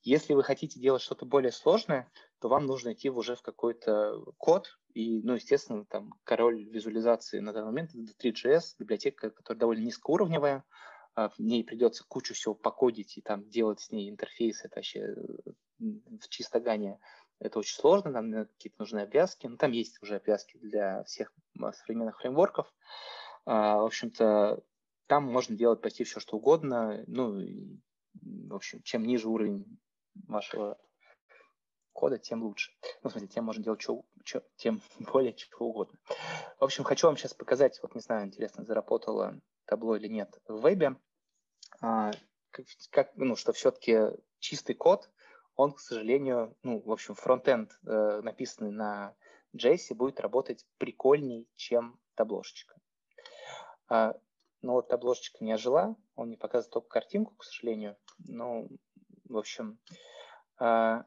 Если вы хотите делать что-то более сложное, то вам нужно идти уже в какой-то код, и, ну, естественно, там король визуализации на данный момент это 3GS, библиотека, которая довольно низкоуровневая, в ней придется кучу всего покодить и там делать с ней интерфейс, это вообще в чистогане это очень сложно, нам какие-то нужны обвязки. Но там есть уже обвязки для всех современных фреймворков. В общем-то, там можно делать почти все, что угодно. Ну, в общем, чем ниже уровень вашего кода, тем лучше. Ну, смотрите, тем можно делать что, что, тем [laughs] более чего угодно. В общем, хочу вам сейчас показать, вот не знаю, интересно, заработало табло или нет в вебе, а, как, ну, что все-таки чистый код, он, к сожалению, ну, в общем, фронтенд, э, написанный на JS, будет работать прикольней, чем таблошечка. А, но вот таблошечка не ожила, он не показывает только картинку, к сожалению. Ну, в общем, а,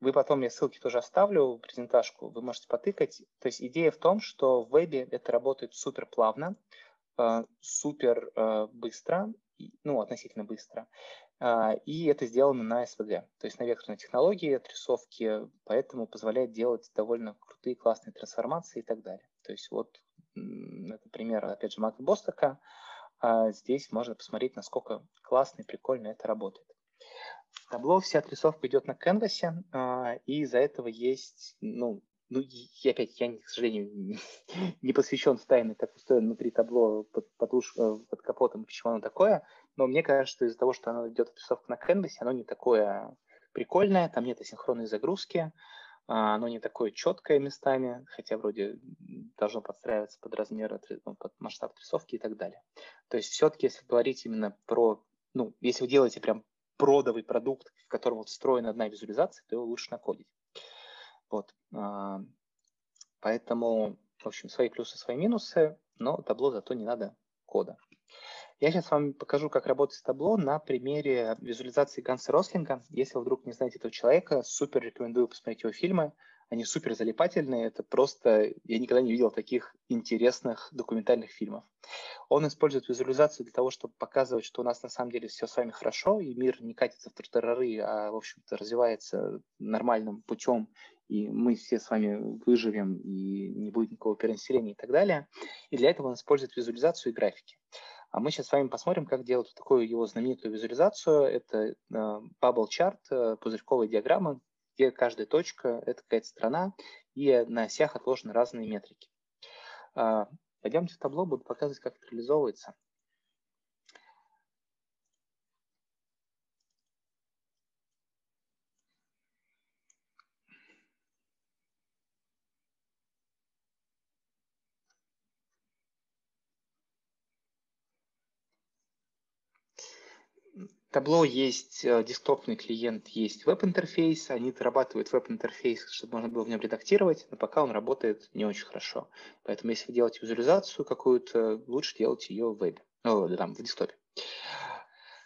вы потом, я ссылки тоже оставлю, презентажку, вы можете потыкать. То есть идея в том, что в вебе это работает супер плавно, супер а, быстро, ну, относительно быстро, и это сделано на SVG, то есть на векторной технологии отрисовки, поэтому позволяет делать довольно крутые, классные трансформации и так далее. То есть вот это пример, опять же, Майка Бостока. Здесь можно посмотреть, насколько классно и прикольно это работает Tableau вся отрисовка идет на canvas'е, а, и из-за этого есть, ну, ну, и опять, я, к сожалению, [laughs] не посвящен в тайны, как устроено внутри Tableau под, под, уж, э, под капотом, почему оно такое, но мне кажется, что из-за того, что оно идет отрисовка на canvas'е, оно не такое прикольное, там нет асинхронной загрузки, а, оно не такое четкое местами, хотя вроде должно подстраиваться под размер, ну, под масштаб отрисовки и так далее. То есть все-таки, если говорить именно про, ну, если вы делаете прям продовый продукт, в котором вот встроена одна визуализация, то его лучше накодить. Вот. А, поэтому, в общем, свои плюсы, свои минусы, но табло зато не надо кода. Я сейчас вам покажу, как работать с табло на примере визуализации Ганса Рослинга. Если вы вдруг не знаете этого человека, супер рекомендую посмотреть его фильмы. Они супер залипательные. Это просто... Я никогда не видел таких интересных документальных фильмов. Он использует визуализацию для того, чтобы показывать, что у нас на самом деле все с вами хорошо, и мир не катится в тартарары, а, в общем-то, развивается нормальным путем, и мы все с вами выживем, и не будет никакого перенаселения и так далее. И для этого он использует визуализацию и графики. А мы сейчас с вами посмотрим, как делать такую его знаменитую визуализацию. Это э, bubble chart, э, пузырьковая диаграмма, где каждая точка – это какая-то страна, и на осях отложены разные метрики. А, пойдемте в табло, буду показывать, как это реализовывается. Табло есть э, десктопный клиент, есть веб-интерфейс. Они дорабатывают веб-интерфейс, чтобы можно было в нем редактировать, но пока он работает не очень хорошо. Поэтому если вы делаете визуализацию какую-то, лучше делать ее в вебе, ну, там, в десктопе.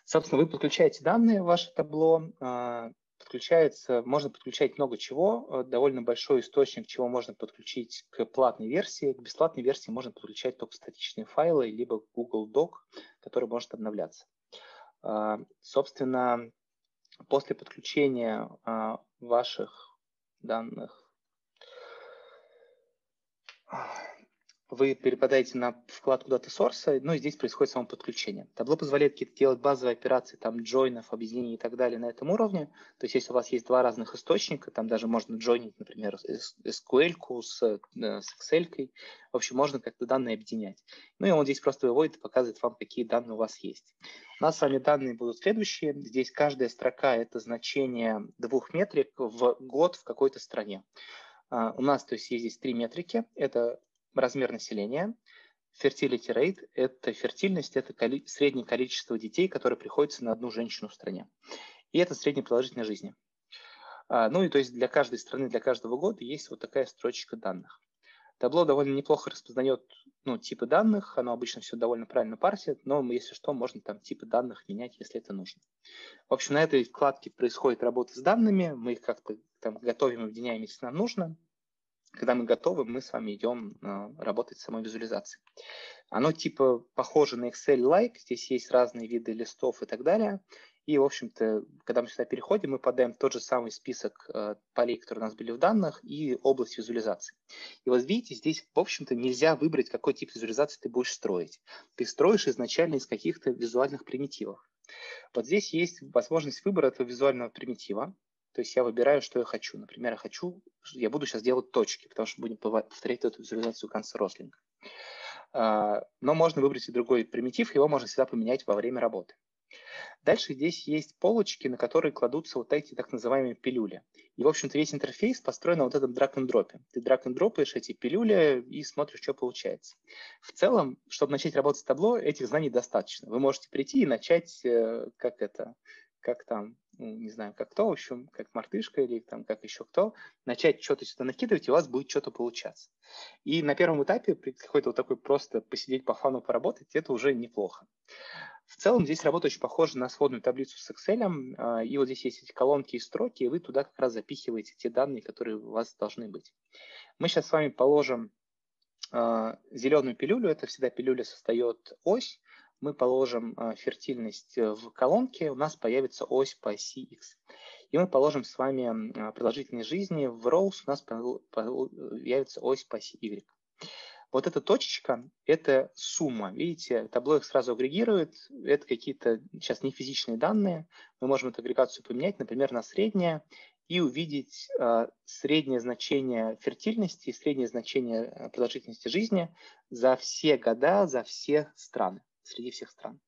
Собственно, вы подключаете данные в ваше табло, а, подключается, можно подключать много чего, э, довольно большой источник, чего можно подключить к платной версии. К бесплатной версии можно подключать только статичные файлы, либо Google Doc, который может обновляться. А, собственно, после подключения а, ваших данных вы перепадаете на вкладку Data Source, ну и здесь происходит само подключение. Табло позволяет делать базовые операции, там джойнов, объединений и так далее на этом уровне. То есть если у вас есть два разных источника, там даже можно джойнить, например, SQL с, э, с Excel. В общем, можно как-то данные объединять. Ну и он здесь просто выводит и показывает вам, какие данные у вас есть. У нас с вами данные будут следующие. Здесь каждая строка – это значение двух метрик в год в какой-то стране. Uh, у нас, то есть, есть здесь три метрики. Это размер населения. Fertility rate – это фертильность, это коли среднее количество детей, которые приходится на одну женщину в стране. И это средняя продолжительность жизни. А, ну и то есть для каждой страны, для каждого года есть вот такая строчка данных. Табло довольно неплохо распознает ну, типы данных, оно обычно все довольно правильно парсит, но если что, можно там типы данных менять, если это нужно. В общем, на этой вкладке происходит работа с данными, мы их как-то там готовим объединяем, если нам нужно. Когда мы готовы, мы с вами идем а, работать с самой визуализацией. Оно типа похоже на Excel-like, здесь есть разные виды листов и так далее. И, в общем-то, когда мы сюда переходим, мы подаем тот же самый список э, полей, которые у нас были в данных, и область визуализации. И вот видите, здесь, в общем-то, нельзя выбрать, какой тип визуализации ты будешь строить. Ты строишь изначально из каких-то визуальных примитивов. Вот здесь есть возможность выбора этого визуального примитива. То есть я выбираю, что я хочу. Например, я хочу, я буду сейчас делать точки, потому что будем повторять эту визуализацию конца рослинга. А, но можно выбрать и другой примитив, его можно всегда поменять во время работы. Дальше здесь есть полочки, на которые кладутся вот эти так называемые пилюли. И, в общем-то, весь интерфейс построен на вот этом драг н дропе Ты драг н дропаешь эти пилюли и смотришь, что получается. В целом, чтобы начать работать с табло, этих знаний достаточно. Вы можете прийти и начать, э, как это, как там, ну, не знаю, как кто, в общем, как мартышка или там как еще кто, начать что-то сюда накидывать, и у вас будет что-то получаться. И на первом этапе какой-то вот такой просто посидеть по фану поработать, это уже неплохо. В целом здесь работа очень похожа на сводную таблицу с Excel, а, и вот здесь есть эти колонки и строки, и вы туда как раз запихиваете те данные, которые у вас должны быть. Мы сейчас с вами положим а, зеленую пилюлю, это всегда пилюля создает ось, мы положим а, фертильность э, в колонке, у нас появится ось по оси X. И мы положим с вами продолжительность жизни в rows, у нас появится ось по оси Y. Вот эта точечка – это сумма. Видите, табло их сразу агрегирует. Это какие-то сейчас не физичные данные. Мы можем эту агрегацию поменять, например, на среднее и увидеть э, среднее значение фертильности и среднее значение продолжительности жизни за все года, за все страны среди всех стран.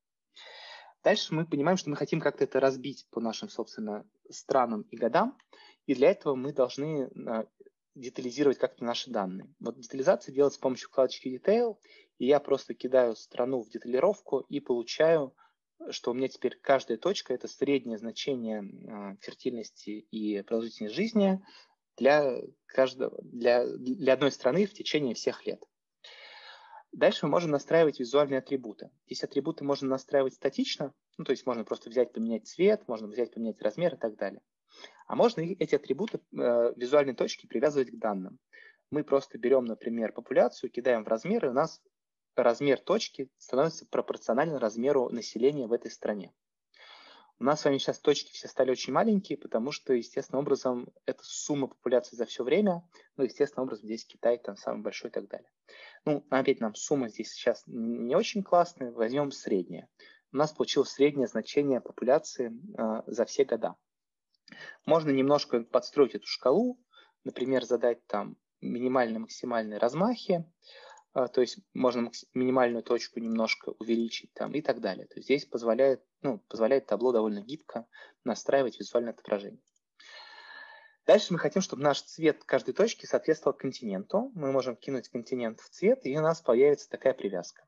Дальше мы понимаем, что мы хотим как-то это разбить по нашим, собственно, странам и годам, и для этого мы должны а, детализировать как-то наши данные. Вот детализация делается с помощью вкладочки Detail, и я просто кидаю страну в деталировку и получаю, что у меня теперь каждая точка – это среднее значение э, фертильности и продолжительности жизни для, каждого, для, для одной страны в течение всех лет. Дальше мы можем настраивать визуальные атрибуты. Здесь атрибуты можно настраивать статично, ну, то есть можно просто взять, поменять цвет, можно взять, поменять размер и так далее. А можно эти атрибуты э, визуальной точки привязывать к данным. Мы просто берем, например, популяцию, кидаем в размер, и у нас размер точки становится пропорционально размеру населения в этой стране. У нас с вами сейчас точки все стали очень маленькие, потому что, естественным образом, это сумма популяции за все время. Ну, естественным образом, здесь Китай там самый большой и так далее. Ну, опять нам сумма здесь сейчас не очень классная. Возьмем среднее. У нас получилось среднее значение популяции э, за все года. Можно немножко подстроить эту шкалу, например, задать там минимальные, максимальные размахи, а, то есть можно минимальную точку немножко увеличить там и так далее. То есть здесь позволяет, ну, позволяет табло довольно гибко настраивать визуальное отображение. Дальше мы хотим, чтобы наш цвет каждой точки соответствовал континенту. Мы можем кинуть континент в цвет, и у нас появится такая привязка.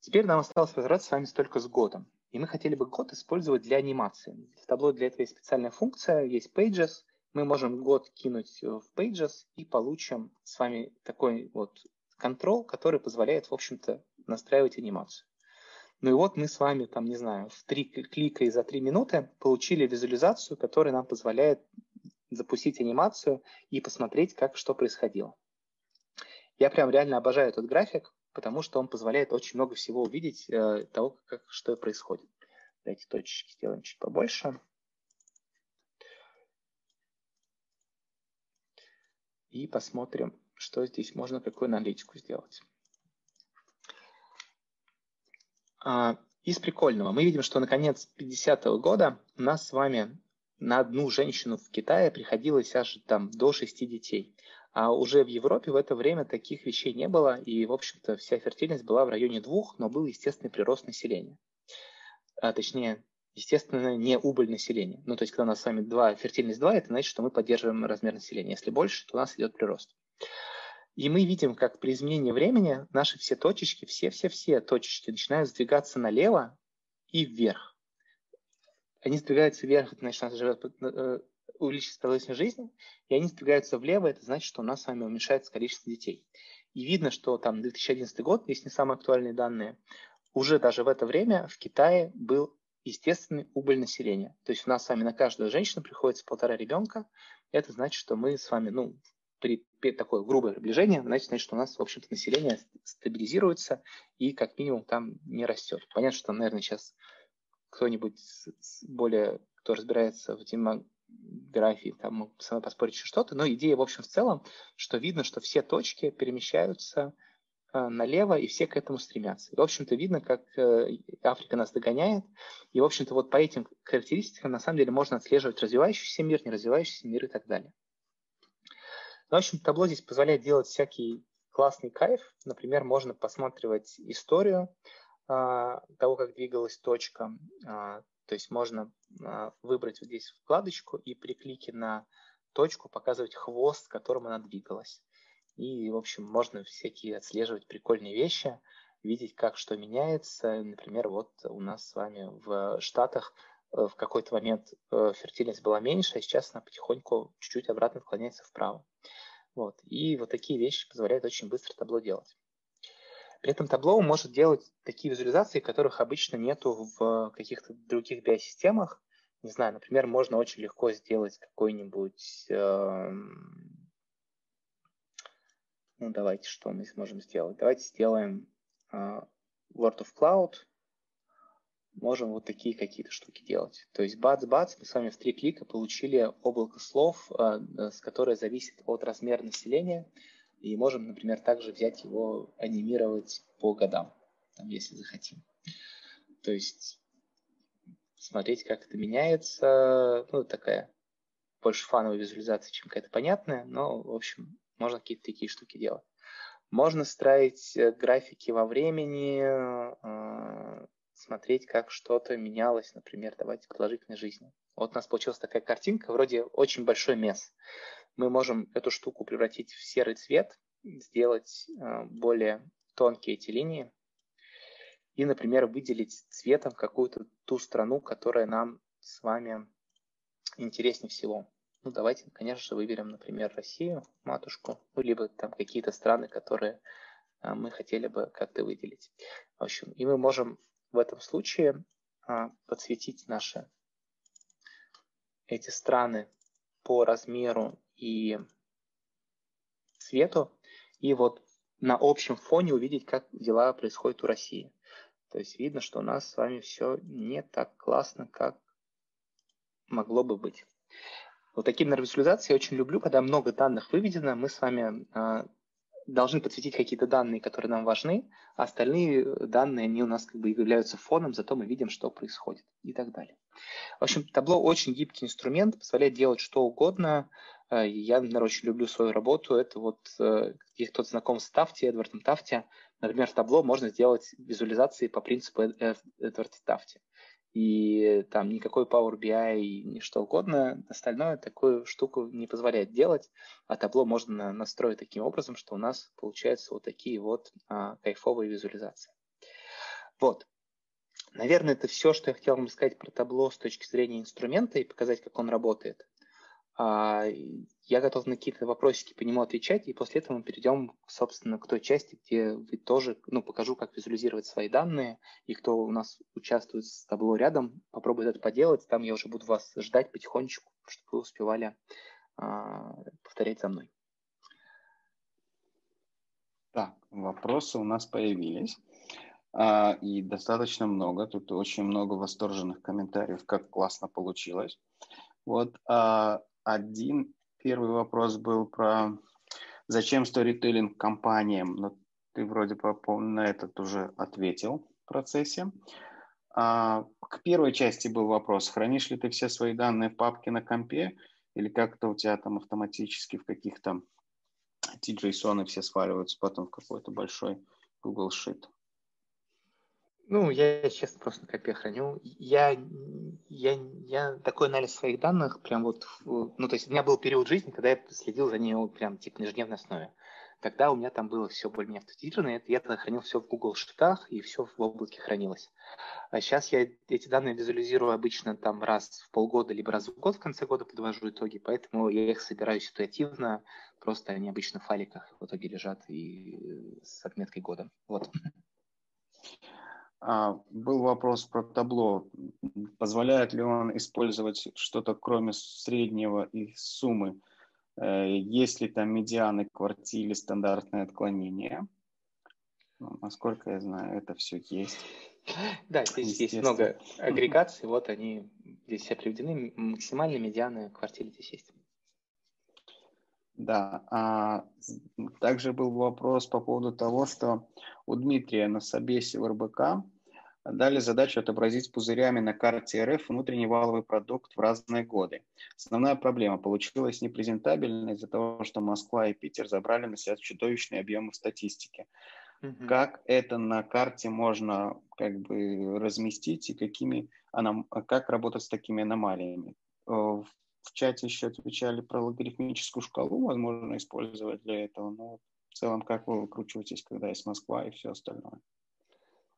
Теперь нам осталось разобраться с вами только с годом. И мы хотели бы год использовать для анимации. В табло для этого есть специальная функция, есть Pages, мы можем год кинуть в Pages и получим с вами такой вот контрол, который позволяет, в общем-то, настраивать анимацию. Ну и вот мы с вами, там, не знаю, в три клика и за три минуты получили визуализацию, которая нам позволяет запустить анимацию и посмотреть, как что происходило. Я прям реально обожаю этот график, потому что он позволяет очень много всего увидеть э, того, как, что происходит. Давайте точечки сделаем чуть побольше. и посмотрим, что здесь можно, какую аналитику сделать. А, из прикольного. Мы видим, что на конец 50-го года у нас с вами на одну женщину в Китае приходилось аж там до 6 детей. А уже в Европе в это время таких вещей не было, и, в общем-то, вся фертильность была в районе двух, но был естественный прирост населения. А, точнее, естественно, не убыль населения. Ну, то есть, когда у нас с вами 2, фертильность 2, это значит, что мы поддерживаем размер населения. Если больше, то у нас идет прирост. И мы видим, как при изменении времени наши все точечки, все-все-все точечки начинают сдвигаться налево и вверх. Они сдвигаются вверх, это значит, у нас живет, э, увеличится продолжительность жизни, и они сдвигаются влево, это значит, что у нас с вами уменьшается количество детей. И видно, что там 2011 год, если не самые актуальные данные, уже даже в это время в Китае был естественный убыль населения. То есть у нас с вами на каждую женщину приходится полтора ребенка. Это значит, что мы с вами, ну, при, при такое грубое приближение, значит, значит, у нас, в общем-то, население стабилизируется и как минимум там не растет. Понятно, что, наверное, сейчас кто-нибудь более, кто разбирается в демографии, там мог со мной поспорить еще что-то, но идея, в общем, в целом, что видно, что все точки перемещаются э, налево, и все к этому стремятся. И, в общем-то, видно, как э, Африка нас догоняет, и, в общем-то, вот по этим характеристикам, на самом деле, можно отслеживать развивающийся мир, не развивающийся мир и так далее. Ну, в общем, табло здесь позволяет делать всякий классный кайф. Например, можно посматривать историю а, того, как двигалась точка. А, то есть можно а, выбрать вот здесь вкладочку и при клике на точку показывать хвост, которым она двигалась. И, в общем, можно всякие отслеживать прикольные вещи, видеть, как что меняется. Например, вот у нас с вами в Штатах э, в какой-то момент э, фертильность была меньше, а сейчас она потихоньку чуть-чуть обратно отклоняется вправо. Вот. И вот такие вещи позволяют очень быстро табло делать. При этом табло может делать такие визуализации, которых обычно нету в каких-то других биосистемах. Не знаю, например, можно очень легко сделать какой-нибудь... Э, ну, давайте, что мы сможем сделать? Давайте сделаем э, Word of Cloud, можем вот такие какие-то штуки делать. То есть бац-бац, мы с вами в три клика получили облако слов, э, с которое зависит от размера населения, и можем, например, также взять его, анимировать по годам, там, если захотим. То есть смотреть, как это меняется, ну, такая больше фановая визуализация, чем какая-то понятная, но, в общем, можно какие-то такие штуки делать. Можно строить э, графики во времени, э, смотреть, как что-то менялось, например, давайте продолжительной жизни. Вот у нас получилась такая картинка, вроде очень большой мес. Мы можем эту штуку превратить в серый цвет, сделать э, более тонкие эти линии и, например, выделить цветом какую-то ту страну, которая нам с вами интереснее всего. Ну, давайте, конечно же, выберем, например, Россию, матушку, ну, либо там какие-то страны, которые э, мы хотели бы как-то выделить. В общем, и мы можем в этом случае а, подсветить наши эти страны по размеру и цвету, и вот на общем фоне увидеть, как дела происходят у России. То есть видно, что у нас с вами все не так классно, как могло бы быть. Вот такие визуализации я очень люблю, когда много данных выведено, мы с вами а, должны подсветить какие-то данные, которые нам важны, а остальные данные, они у нас как бы являются фоном, зато мы видим, что происходит и так далее. В общем, табло очень гибкий инструмент, позволяет делать что угодно. Э, я, например, очень люблю свою работу. Это вот, э, если кто-то знаком с Тафти, Эдвардом Тафти, например, табло можно сделать визуализации по принципу Эдварда Тафти и там никакой Power BI и что угодно, остальное такую штуку не позволяет делать, а табло можно настроить таким образом, что у нас получаются вот такие вот а, кайфовые визуализации. Вот. Наверное, это все, что я хотел вам сказать про табло с точки зрения инструмента и показать, как он работает. А, я готов на какие-то вопросики по нему отвечать, и после этого мы перейдем, собственно, к той части, где вы тоже, ну, покажу, как визуализировать свои данные, и кто у нас участвует с табло рядом, попробует это поделать, там я уже буду вас ждать потихонечку, чтобы вы успевали а, повторять за мной. Так, вопросы у нас появились. А, и достаточно много. Тут очень много восторженных комментариев, как классно получилось. Вот а, один первый вопрос был про зачем сторителлинг компаниям. Но ну, ты вроде бы на этот уже ответил в процессе. А, к первой части был вопрос, хранишь ли ты все свои данные в папке на компе или как-то у тебя там автоматически в каких-то TJSON все сваливаются потом в какой-то большой Google Sheet? Ну, я, честно, просто на копе храню. Я, я, я такой анализ своих данных прям вот, ну, то есть у меня был период жизни, когда я следил за ней прям типа на ежедневной основе. Тогда у меня там было все более-менее автоматизировано, я тогда хранил все в Google Sheet'ах, и все в облаке хранилось. А сейчас я эти данные визуализирую обычно там раз в полгода, либо раз в год в конце года подвожу итоги, поэтому я их собираю ситуативно, просто они обычно в файликах в итоге лежат и с отметкой года. Вот. А, был вопрос про табло. Позволяет ли он использовать что-то кроме среднего и суммы? Э, есть ли там медианы, квартиры, стандартное отклонение? Ну, насколько я знаю, это все есть. Да, здесь есть много агрегаций, вот они здесь все приведены, максимальные медианы квартиры здесь есть. Да, а также был вопрос по поводу того, что у Дмитрия на собесе в РБК дали задачу отобразить пузырями на карте РФ внутренний валовый продукт в разные годы. Основная проблема получилась непрезентабельно из-за того, что Москва и Питер забрали на себя чудовищные объемы статистики. Угу. Как это на карте можно как бы разместить и какими как работать с такими аномалиями? Э, в чате еще отвечали про логарифмическую шкалу, возможно использовать для этого. Но в целом, как вы выкручиваетесь, когда есть Москва и все остальное?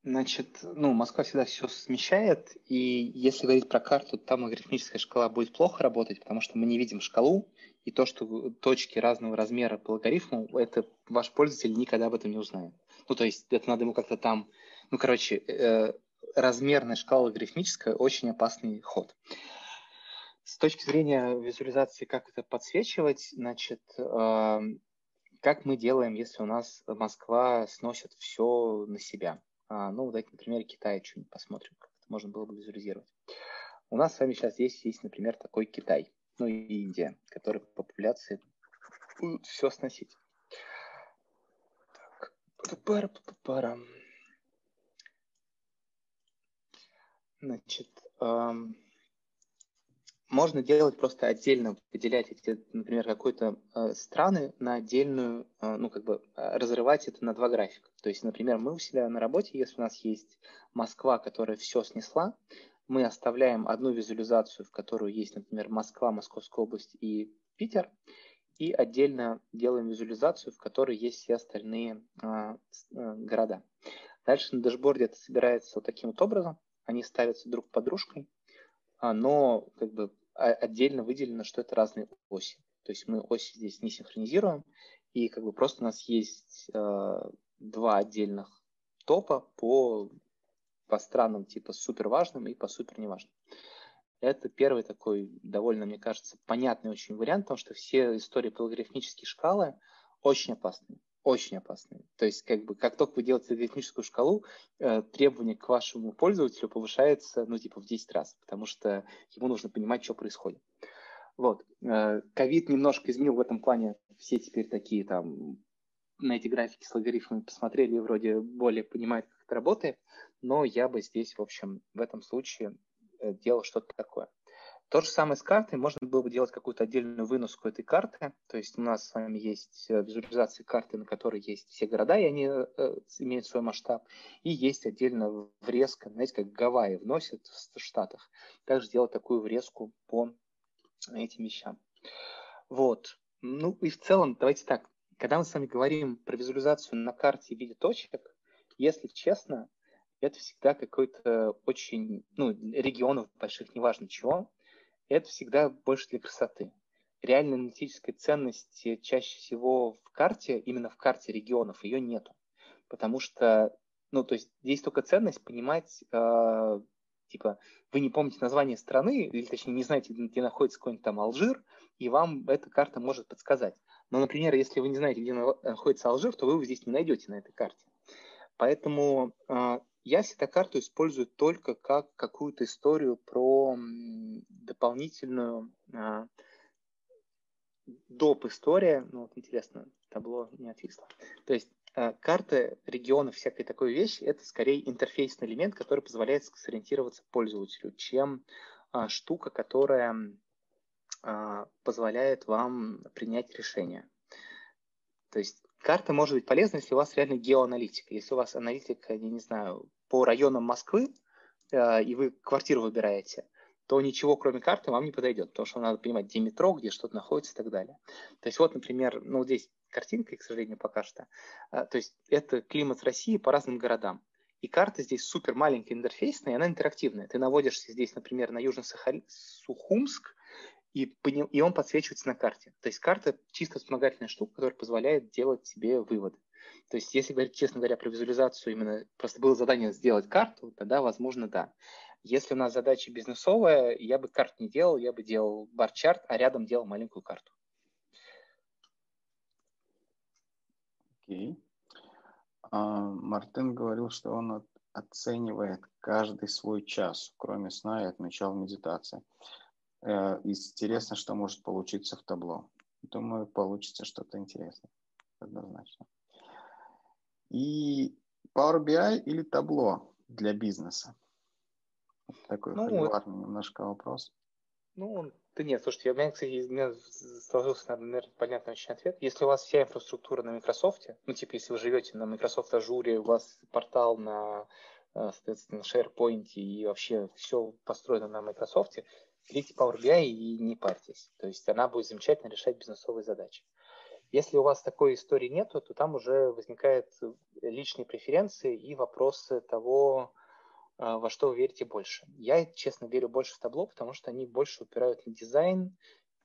Значит, ну, Москва всегда все смещает, и если говорить про карту, там логарифмическая шкала будет плохо работать, потому что мы не видим шкалу, и то, что точки разного размера по логарифму, это ваш пользователь никогда об этом не узнает. Ну, то есть это надо ему как-то там... Ну, короче, э, размерная шкала логарифмическая – очень опасный ход. С точки зрения визуализации, как это подсвечивать, значит, э, как мы делаем, если у нас Москва сносит все на себя? А, ну, давайте на примере Китая что-нибудь посмотрим, как это можно было бы визуализировать. У нас с вами сейчас здесь есть, например, такой Китай, ну и Индия, которые по популяции будут все сносить. -пара. Значит, эм, можно делать просто отдельно, выделять эти, например, какой-то э, страны на отдельную, э, ну, как бы э, разрывать это на два графика. То есть, например, мы у себя на работе, если у нас есть Москва, которая все снесла, мы оставляем одну визуализацию, в которую есть, например, Москва, Московская область и Питер, и отдельно делаем визуализацию, в которой есть все остальные а, а, города. Дальше на дашборде это собирается вот таким вот образом. Они ставятся друг под дружкой, а, но как бы отдельно выделено, что это разные оси. То есть мы оси здесь не синхронизируем, и как бы просто у нас есть э, два отдельных топа по, по странам типа супер важным и по супер неважным. Это первый такой довольно, мне кажется, понятный очень вариант, потому что все истории по логарифмические шкалы очень опасные. Очень опасные. То есть, как бы, как только вы делаете логарифмическую шкалу, э, требование к вашему пользователю повышается, ну, типа, в 10 раз, потому что ему нужно понимать, что происходит. Вот. Э, ковид немножко изменил в этом плане. Все теперь такие там на эти графики с логарифмами посмотрели и вроде более понимают, как это работает. Но я бы здесь, в общем, в этом случае Э, делал что-то такое. То же самое с картой. Можно было бы делать какую-то отдельную выноску этой карты. То есть у нас с вами есть э, визуализация карты, на которой есть все города, и они э, имеют свой масштаб. И есть отдельно врезка, знаете, как Гавайи вносят в Штатах. Также делать такую врезку по этим вещам. Вот. Ну и в целом, давайте так. Когда мы с вами говорим про визуализацию на карте в виде точек, если честно, это всегда какой-то очень, ну, регионов больших, неважно чего, это всегда больше для красоты. Реальной аналитической ценности чаще всего в карте, именно в карте регионов, ее нету. Потому что, ну, то есть здесь только ценность понимать, э, типа, вы не помните название страны, или точнее не знаете, где находится какой-нибудь там Алжир, и вам эта карта может подсказать. Но, например, если вы не знаете, где находится Алжир, то вы его здесь не найдете на этой карте. Поэтому э, я всегда карту использую только как какую-то историю про дополнительную а, доп. история. Ну, вот интересно, табло не отвисло. То есть а, карта регионов, всякой такой вещи, это скорее интерфейсный элемент, который позволяет сориентироваться пользователю, чем а, штука, которая а, позволяет вам принять решение. То есть карта может быть полезна, если у вас реально геоаналитика. Если у вас аналитика, я не знаю, по районам Москвы, э, и вы квартиру выбираете, то ничего, кроме карты, вам не подойдет, потому что надо понимать, где метро, где что-то находится и так далее. То есть вот, например, ну здесь картинка, к сожалению, пока что. Э, то есть это климат России по разным городам. И карта здесь супер маленькая интерфейсная, и она интерактивная. Ты наводишься здесь, например, на Южно-Сухумск, и, и он подсвечивается на карте. То есть карта чисто вспомогательная штука, которая позволяет делать себе выводы. То есть, если говорить, честно говоря, про визуализацию, именно просто было задание сделать карту, тогда, возможно, да. Если у нас задача бизнесовая, я бы карт не делал, я бы делал бар-чарт, а рядом делал маленькую карту. Окей. Okay. А, Мартин говорил, что он от оценивает каждый свой час, кроме сна и отмечал медитации. Э, интересно, что может получиться в табло. Думаю, получится что-то интересное. Однозначно. И Power BI или табло для бизнеса? Такой ну, холиварный немножко вопрос. Ну, да нет, слушайте, у меня, кстати, у меня сложился, наверное, понятный очень ответ. Если у вас вся инфраструктура на Microsoft, ну, типа, если вы живете на Microsoft Azure, у вас портал на, э, соответственно, SharePoint и вообще все построено на Microsoft, берите Power BI и не парьтесь. То есть она будет замечательно решать бизнесовые задачи. Если у вас такой истории нету, то там уже возникают личные преференции и вопросы того, а, во что вы верите больше. Я, честно, верю больше в табло, потому что они больше упирают на дизайн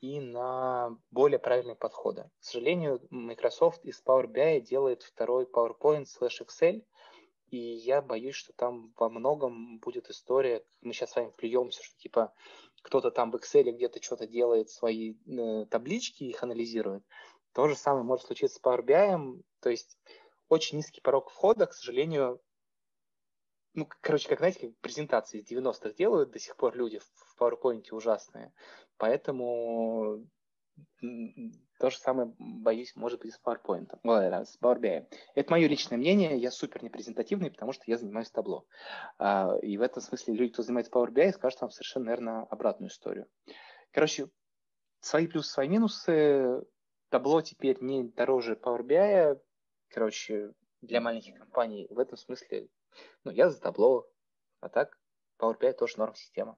и на более правильные подходы. К сожалению, Microsoft из Power BI делает второй PowerPoint slash Excel, и я боюсь, что там во многом будет история, мы сейчас с вами плюемся, что типа кто-то там в Excel где-то что-то делает, свои э, таблички, их анализирует. То же самое может случиться с Power BI, то есть очень низкий порог входа, к сожалению, ну, короче, как, знаете, как презентации из 90-х делают до сих пор люди в PowerPoint ужасные. Поэтому то же самое, боюсь, может быть с PowerPoint, ладно, с Power BI. Это мое личное мнение, я супер непрезентативный, потому что я занимаюсь табло. А, и в этом смысле люди, кто занимается Power BI, скажут вам совершенно, наверное, обратную историю. Короче, свои плюсы, свои минусы. Табло теперь не дороже Power BI. Короче, для маленьких компаний в этом смысле ну, я за табло, а так Power BI тоже норм система.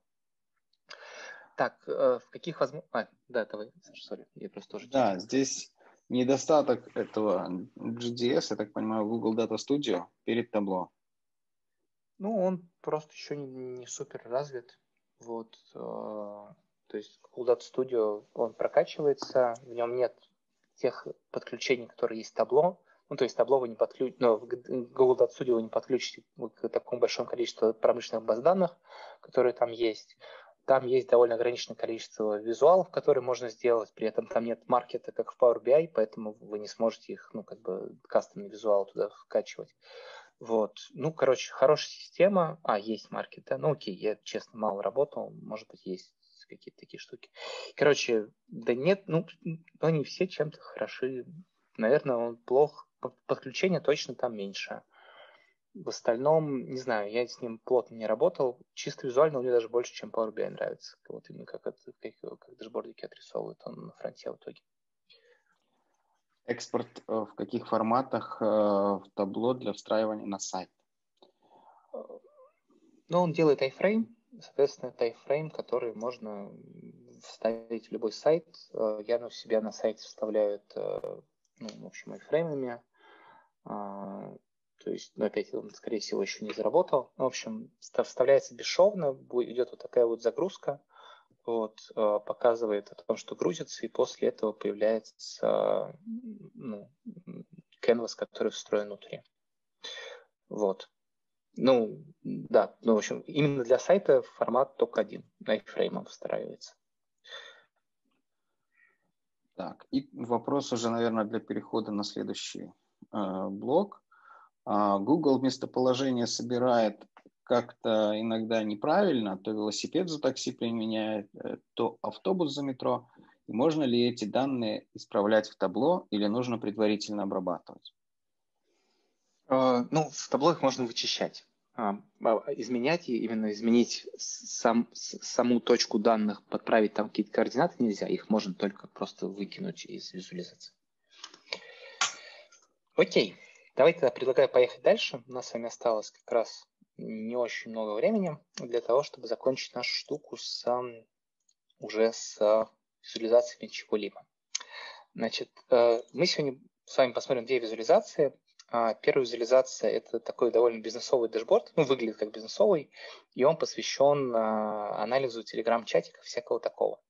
Так, э, в каких возможностях... А, да, давай, Саша, сори, я просто тоже... Да, здесь недостаток этого GDS, я так понимаю, Google Data Studio перед табло. Ну, он просто еще не, не супер развит. Вот, э, то есть Google Data Studio, он прокачивается, в нем нет тех подключений, которые есть в табло, ну, то есть табло вы не подключите, но Google Data вы не подключите к такому большому количеству промышленных баз данных, которые там есть. Там есть довольно ограниченное количество визуалов, которые можно сделать, при этом там нет маркета, как в Power BI, поэтому вы не сможете их, ну, как бы, кастомный визуал туда вкачивать. Вот. Ну, короче, хорошая система. А, есть маркет, да? Ну, окей, я, честно, мало работал, может быть, есть какие-то такие штуки. Короче, да нет, ну, они все чем-то хороши. Наверное, он плох подключение точно там меньше. В остальном, не знаю, я с ним плотно не работал. Чисто визуально мне даже больше, чем Power BI нравится. Вот именно как, это, как, как дашбордики отрисовывают он на фронте в итоге. Экспорт э, в каких форматах э, в табло для встраивания на сайт? Ну, он делает iFrame. Соответственно, iFrame, который можно вставить в любой сайт. Э, я на себя на сайте вставляю это, ну, в общем, iFrame. А, то есть, ну, опять, он, скорее всего, еще не заработал. В общем, вставляется бесшовно, идет вот такая вот загрузка, вот, а, показывает о том, что грузится, и после этого появляется ну, canvas, который встроен внутри. Вот. Ну, да, ну, в общем, именно для сайта формат только один, iFrame встраивается. Так, и вопрос уже, наверное, для перехода на следующий Э, блок. А Google местоположение собирает как-то иногда неправильно, то велосипед за такси применяет, э, то автобус за метро. Можно ли эти данные исправлять в табло или нужно предварительно обрабатывать? Э, ну, в табло их можно вычищать. А, изменять и именно изменить сам, саму точку данных, подправить там какие-то координаты нельзя. Их можно только просто выкинуть из визуализации. Окей, давайте тогда предлагаю поехать дальше. У нас с вами осталось как раз не очень много времени для того, чтобы закончить нашу штуку с, уже с визуализациями чего-либо. Значит, э, мы сегодня с вами посмотрим две визуализации. А, первая визуализация – это такой довольно бизнесовый дашборд, ну, выглядит как бизнесовый, и он посвящен а, анализу телеграм-чатиков, всякого такого.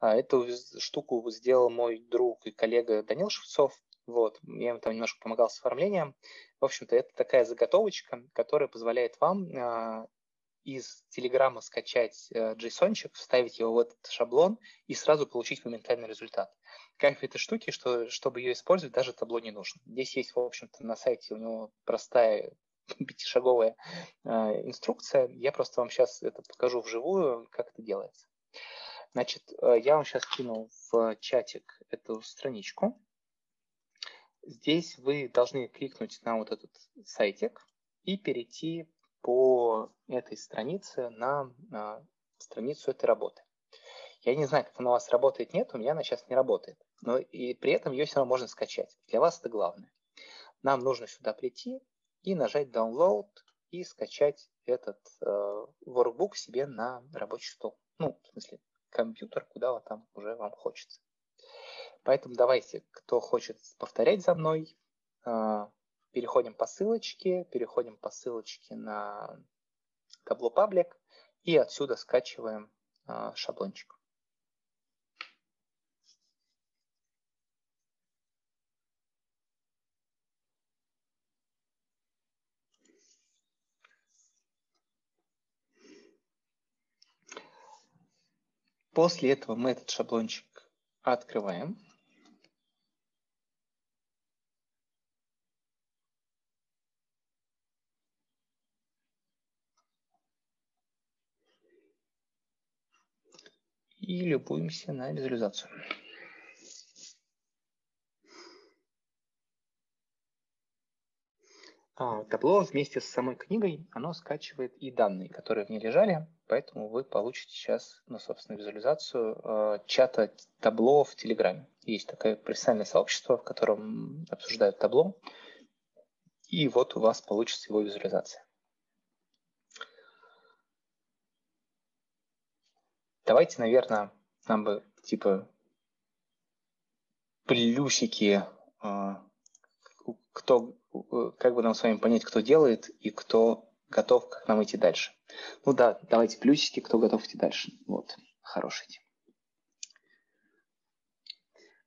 А, эту штуку сделал мой друг и коллега Данил Шевцов. Вот, я ему там немножко помогал с оформлением. В общем-то, это такая заготовочка, которая позволяет вам из Телеграма скачать э, JSON, вставить его в этот шаблон и сразу получить моментальный результат. Кайф этой штуки, что чтобы ее использовать, даже табло не нужно. Здесь есть, в общем-то, на сайте у него простая [laughs] пятишаговая э, инструкция. Я просто вам сейчас это покажу вживую, как это делается. Значит, э, я вам сейчас кину в чатик эту страничку. Здесь вы должны кликнуть на вот этот сайтик и перейти по этой странице на, на страницу этой работы. Я не знаю, как она у вас работает, нет, у меня она сейчас не работает. Но и при этом ее все равно можно скачать. Для вас это главное. Нам нужно сюда прийти и нажать Download и скачать этот э, workbook себе на рабочий стол. Ну, в смысле, компьютер, куда вот там уже вам хочется. Поэтому давайте, кто хочет повторять за мной, э, переходим по ссылочке, переходим по ссылочке на табло паблик и отсюда скачиваем э, шаблончик. После этого мы этот шаблончик открываем. И любуемся на визуализацию. А, табло вместе с самой книгой, оно скачивает и данные, которые в ней лежали, поэтому вы получите сейчас, ну, собственно, визуализацию э, чата табло в Телеграме. Есть такое профессиональное сообщество, в котором обсуждают табло, и вот у вас получится его визуализация. Давайте, наверное, нам бы, типа, плюсики, э, кто Э, как бы нам с вами понять, кто делает и кто готов, как нам идти дальше. Ну да, давайте плюсики, кто готов идти дальше. Вот, хороший тем.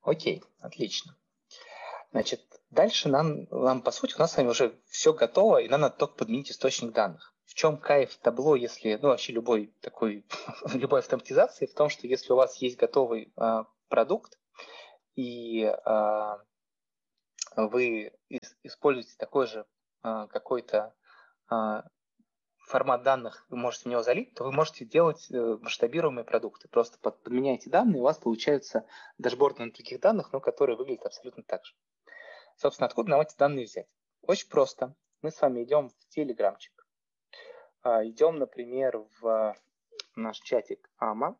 Окей, отлично. Значит, дальше нам, нам, по сути, у нас с вами уже все готово, и нам надо только подменить источник данных. В чем кайф табло, если, ну, вообще любой такой, [laughs] любой автоматизации, в том, что если у вас есть готовый э, продукт, и э, вы используете такой же а, какой-то а, формат данных, вы можете в него залить, то вы можете делать э, масштабируемые продукты. Просто подменяете данные, у вас получаются дашборды на таких данных, но которые выглядят абсолютно так же. Собственно, откуда нам эти данные взять? Очень просто. Мы с вами идем в телеграмчик. А, идем, например, в наш чатик АМА.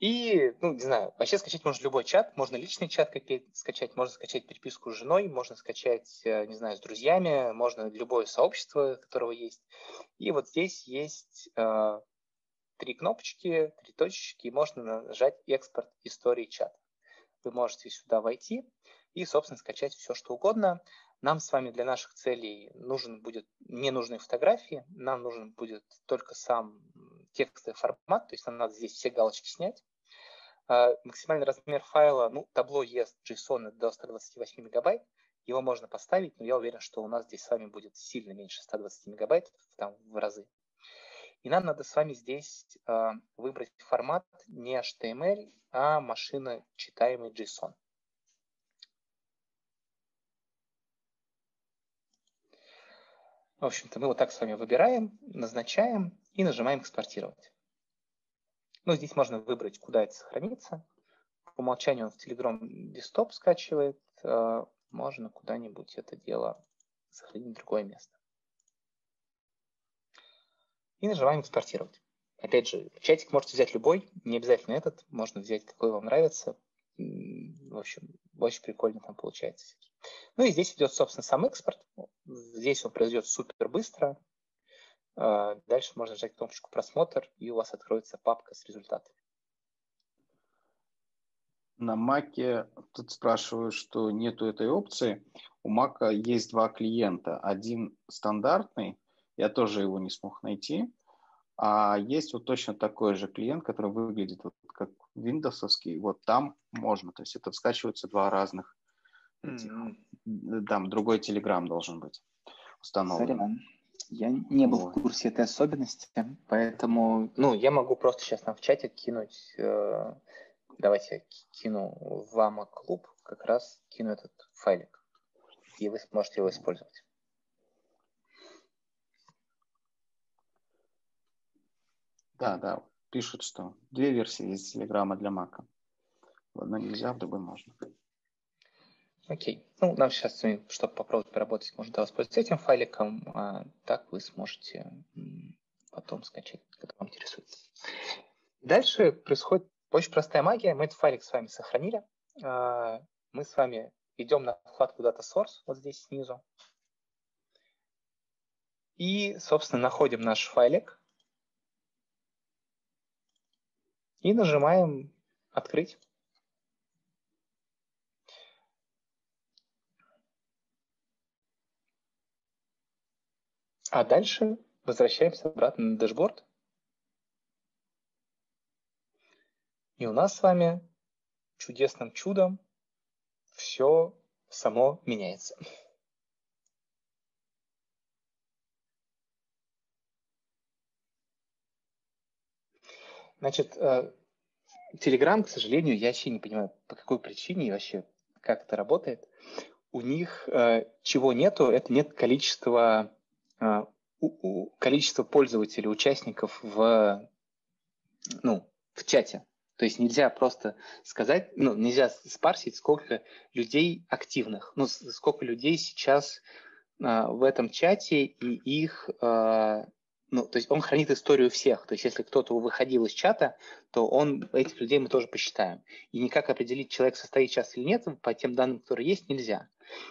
И, ну, не знаю, вообще скачать можно любой чат, можно личный чат скачать, можно скачать переписку с женой, можно скачать, э, не знаю, с друзьями, можно любое сообщество, которого есть. И вот здесь есть э, три кнопочки, три точечки, и можно нажать «Экспорт истории чата». Вы можете сюда войти и, собственно, скачать все, что угодно. Нам с вами для наших целей нужен будет не нужны фотографии, нам нужен будет только сам текстовый формат, то есть нам надо здесь все галочки снять. А, максимальный размер файла, ну, табло ест JSON до 128 мегабайт, его можно поставить, но я уверен, что у нас здесь с вами будет сильно меньше 120 мегабайт, там в разы. И нам надо с вами здесь э, выбрать формат не HTML, а машина читаемый JSON. В общем-то, мы вот так с вами выбираем, назначаем и нажимаем «Экспортировать». Ну, здесь можно выбрать, куда это сохранится. По умолчанию он в Telegram десктоп скачивает. А, можно куда-нибудь это дело сохранить в другое место. И нажимаем «Экспортировать». Опять же, чатик можете взять любой, не обязательно этот, можно взять какой вам нравится. В общем, очень прикольно там получается. Ну и здесь идет, собственно, сам экспорт. Здесь он произойдет супер быстро, а, дальше можно нажать кнопочку «Просмотр», и у вас откроется папка с результатами. На Маке тут спрашивают, что нету этой опции. У Мака есть два клиента. Один стандартный, я тоже его не смог найти. А есть вот точно такой же клиент, который выглядит вот как Windowsовский. Вот там можно. То есть это скачиваются два разных этих. Типа, там другой Telegram должен быть установлен. Сорян. Я не был вот. в курсе этой особенности, поэтому... Ну, я могу просто сейчас нам в чате кинуть... Э, давайте кину в клуб, как раз кину этот файлик, и вы сможете его использовать. Да, да, пишут, что две версии есть Телеграма для Мака. В одной нельзя, в другой можно. Окей. Ну, нам сейчас, чтобы попробовать поработать, можно воспользоваться этим файликом, а так вы сможете потом скачать, когда вам интересует. Дальше происходит очень простая магия. Мы этот файлик с вами сохранили. А, мы с вами идем на вкладку Data Source, вот здесь снизу. И, собственно, находим наш файлик. И нажимаем «Открыть». А дальше возвращаемся обратно на дашборд. И у нас с вами чудесным чудом все само меняется. Значит, Telegram, к сожалению, я вообще не понимаю, по какой причине и вообще как это работает. У них э, чего нету, это нет количества, у, количества пользователей, участников в, ну, в чате. То есть нельзя просто сказать, ну, нельзя спарсить, сколько людей активных, ну, сколько людей сейчас э, в этом чате, и их, э, ну, то есть он хранит историю всех. То есть если кто-то выходил из чата, то он, этих людей мы тоже посчитаем. И никак определить, человек состоит сейчас или нет, по тем данным, которые есть, нельзя.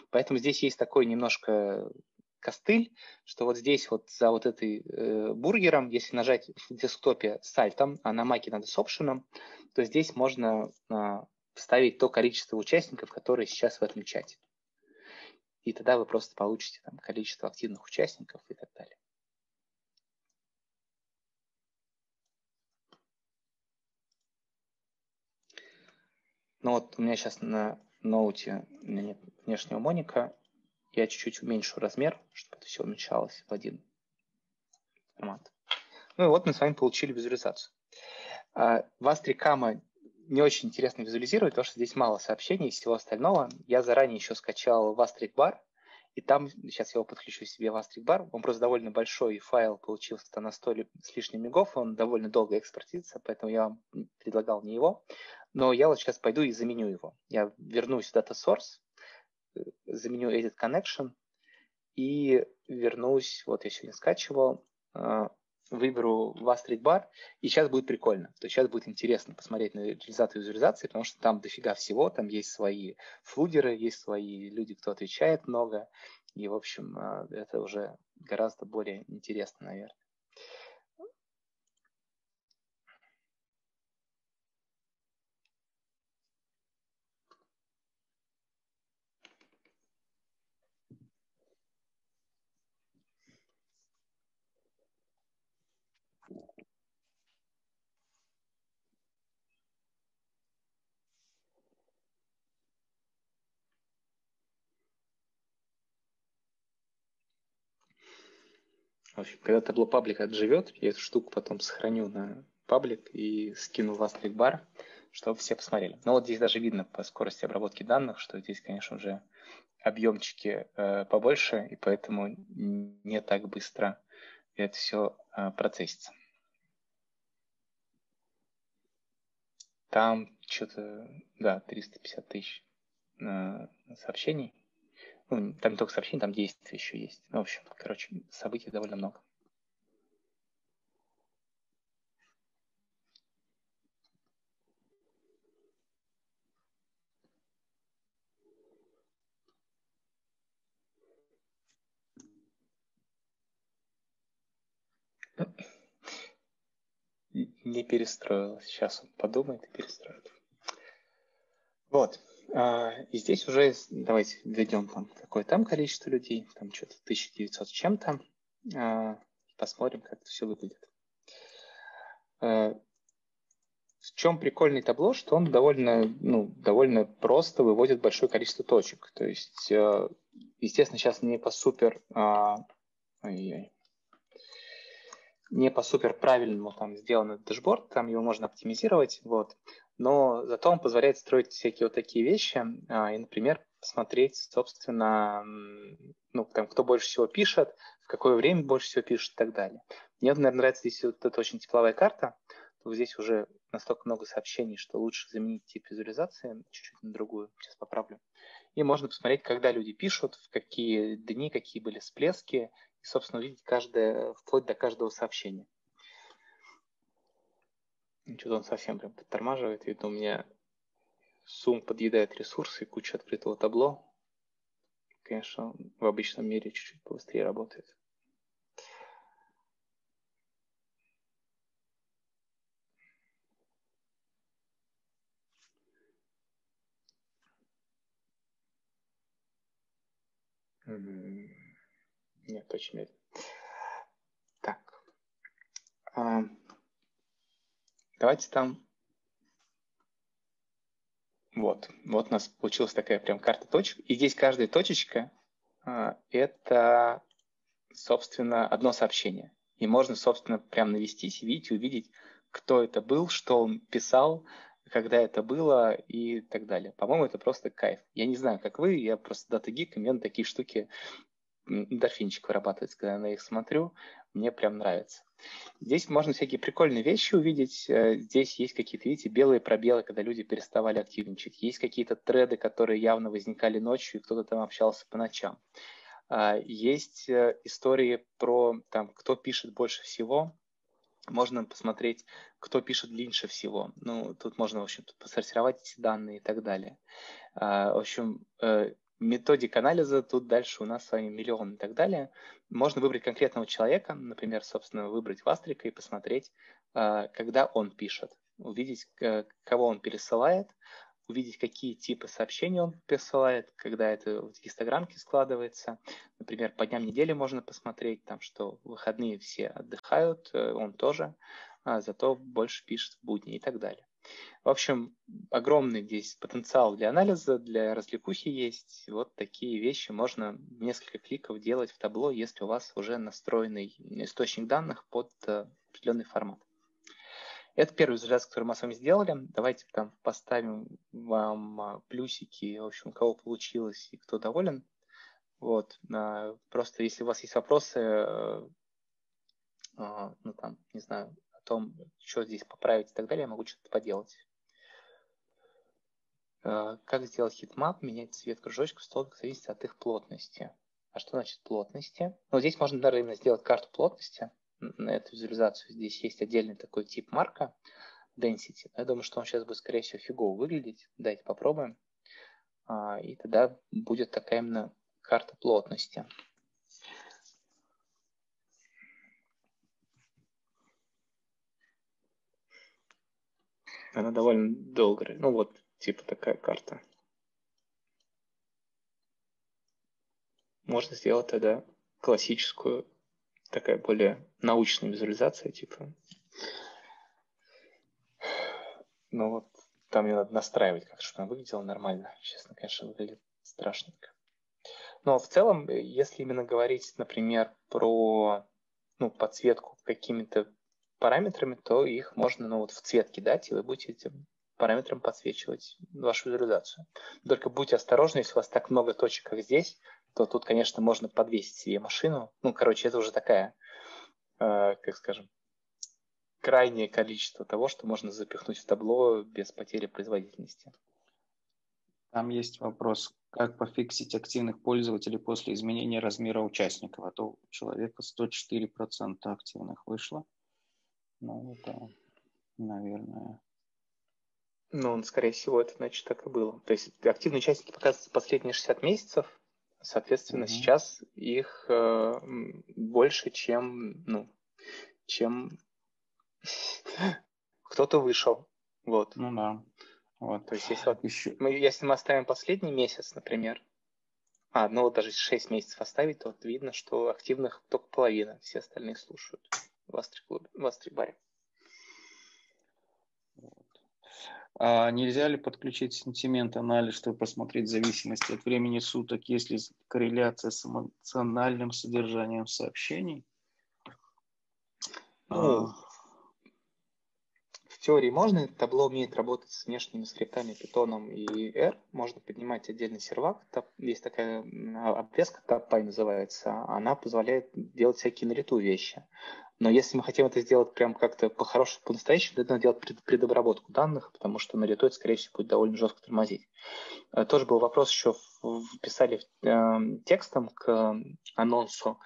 Поэтому здесь есть такой немножко костыль, что вот здесь вот за вот этой э, бургером, если нажать в десктопе с альтом, а на маке надо с опшеном, то здесь можно э, вставить то количество участников, которые сейчас в этом чате. И тогда вы просто получите там, количество активных участников и так далее. Ну вот у меня сейчас на ноуте у меня нет внешнего моника, я чуть-чуть уменьшу размер, чтобы это все умещалось в один формат. Ну и вот мы с вами получили визуализацию. А, вас Трикама не очень интересно визуализировать, потому что здесь мало сообщений и всего остального. Я заранее еще скачал Bar, и там, сейчас я его подключу себе в Vastric он просто довольно большой файл получился на 100 с лишним мегов, он довольно долго экспортится, поэтому я вам предлагал не его. Но я вот сейчас пойду и заменю его. Я вернусь в Data Source, заменю Edit Connection и вернусь, вот я сегодня скачивал, а, выберу Vastreet Bar, и сейчас будет прикольно. То есть сейчас будет интересно посмотреть на реализацию визуализации, потому что там дофига всего, там есть свои флудеры, есть свои люди, кто отвечает много, и, в общем, а, это уже гораздо более интересно, наверное. В общем, когда табло паблик отживет, я эту штуку потом сохраню на паблик и скину в Asterix бар, чтобы все посмотрели. Но вот здесь даже видно по скорости обработки данных, что здесь, конечно, уже объемчики э, побольше, и поэтому не так быстро это все э, процессится. Там что-то, да, 350 тысяч э, сообщений. Там только сообщения, там действия еще есть. Ну, в общем, короче, событий довольно много. Не перестроилась. Сейчас он подумает и перестроит. Вот. А, и здесь уже давайте введем там какое там количество людей, там что-то 1900 с чем-то, а, посмотрим, как это все выглядит. А, в чем прикольный табло, что он довольно, ну, довольно просто выводит большое количество точек. То есть, естественно, сейчас не по супер, не по супер правильному там сделан дашборд, там его можно оптимизировать, вот но зато он позволяет строить всякие вот такие вещи. А, и, например, посмотреть, собственно, ну, там, кто больше всего пишет, в какое время больше всего пишет и так далее. Мне, наверное, нравится здесь вот эта очень тепловая карта. То здесь уже настолько много сообщений, что лучше заменить тип визуализации чуть-чуть на другую. Сейчас поправлю. И можно посмотреть, когда люди пишут, в какие дни, какие были всплески, и, собственно, увидеть каждое, вплоть до каждого сообщения. Что-то он совсем прям подтормаживает. Видно, у меня Сум подъедает ресурсы, куча открытого табло. Конечно, в обычном мире чуть-чуть быстрее работает. Нет, очень медленно. Так. Давайте там вот, вот у нас получилась такая прям карта точек. И здесь каждая точечка а, это, собственно, одно сообщение. И можно, собственно, прям навестись, видеть, увидеть, кто это был, что он писал, когда это было и так далее. По-моему, это просто кайф. Я не знаю, как вы, я просто дата-гик, и мне на такие штуки дофинчик вырабатывается, когда я на их смотрю. Мне прям нравится. Здесь можно всякие прикольные вещи увидеть. Э, здесь есть какие-то, видите, белые пробелы, когда люди переставали активничать. Есть какие-то треды, которые явно возникали ночью, и кто-то там общался по ночам. А, есть э, истории про, там, кто пишет больше всего. Можно посмотреть, кто пишет длиннее всего. Ну, тут можно, в общем посортировать эти данные и так далее. А, в общем, э, методик анализа тут дальше у нас с вами миллион и так далее. Можно выбрать конкретного человека, например, собственно, выбрать Вастрика и посмотреть, а, когда он пишет, увидеть, кого он пересылает, увидеть, какие типы сообщений он пересылает, когда это в гистограммке складывается. Например, по дням недели можно посмотреть, там, что выходные все отдыхают, э, он тоже, а зато больше пишет в будни и так далее. В общем, огромный здесь потенциал для анализа, для развлекухи есть. Вот такие вещи можно несколько кликов делать в табло, если у вас уже настроенный источник данных под э, определенный формат. Это первый визуализация, который мы с вами сделали. Давайте там поставим вам плюсики, в общем, у кого получилось и кто доволен. Вот. А, просто если у вас есть вопросы, э, ну там, не знаю, том, что здесь поправить и так далее, я могу что-то поделать. Э, как сделать heatmap, менять цвет кружочков, столбик зависит от их плотности. А что значит плотности? Ну, здесь можно, наверное, сделать карту плотности на эту визуализацию. Здесь есть отдельный такой тип mark'а, density. Я думаю, что он сейчас будет, скорее всего, фигово выглядеть. Давайте попробуем. А, и тогда будет такая именно карта плотности. Она довольно долгая. Ну вот, типа такая карта. Можно сделать тогда классическую, такая более научная визуализация, типа. Ну вот, там ее надо настраивать как-то, чтобы она выглядела нормально. Честно, конечно, выглядит страшненько. Но в целом, если именно говорить, например, про ну, подсветку какими-то параметрами, то их можно ну, вот в цвет кидать, и вы будете этим параметром подсвечивать вашу визуализацию. Только будьте осторожны, если у вас так много точек, как здесь, то тут, конечно, можно подвесить себе машину. Ну, короче, это уже такая, э, как скажем, крайнее количество того, что можно запихнуть в табло без потери производительности. Там есть вопрос, как пофиксить активных пользователей после изменения размера участников, а то у человека 104% активных вышло. Ну, это, наверное... Ну, скорее всего, это значит так и было. То есть активные участники показываются последние 60 месяцев, соответственно, угу. сейчас их э, больше, чем, ну, чем [laughs] кто-то вышел. Вот. Ну да. Вот. То есть, если, вот, Еще... мы, если мы оставим последний месяц, например, а, ну вот даже 6 месяцев оставить, то вот видно, что активных только половина, все остальные слушают в Астри-клубе, в Астри-баре. А нельзя ли подключить сентимент анализ, чтобы посмотреть зависимости от времени суток, если корреляция с эмоциональным содержанием сообщений? Ну, а... В теории можно, табло умеет работать с внешними скриптами Python и R, можно поднимать отдельный сервак, есть такая обвеска, TapPy называется, она позволяет делать всякие на лету вещи. Но если мы хотим это сделать прям как-то по-хорошему, по-настоящему, то это надо делать пред, предобработку данных, потому что на это, скорее всего, будет довольно жестко тормозить. Э, тоже был вопрос еще, писали э, текстом к анонсу.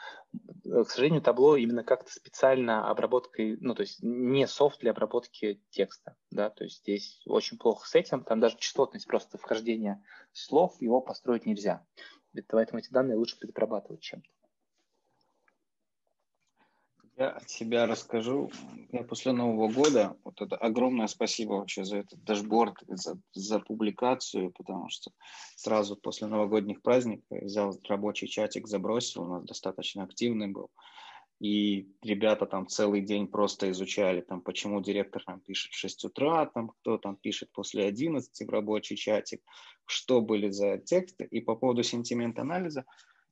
Э, к сожалению, Tableau именно как-то специально обработкой, ну, то есть не софт для обработки текста, да, то есть здесь очень плохо с этим, там даже частотность просто вхождения слов, его построить нельзя. Поэтому эти данные лучше предобрабатывать чем-то. Я от себя расскажу. Я после Нового года, вот это огромное спасибо вообще за этот дашборд, за, за публикацию, потому что сразу после новогодних праздников я взял рабочий чатик, забросил, у нас достаточно активный был. И ребята там целый день просто изучали, там, почему директор там пишет в 6 утра, там, кто там пишет после 11 в рабочий чатик, что были за тексты. И по поводу сентимент-анализа,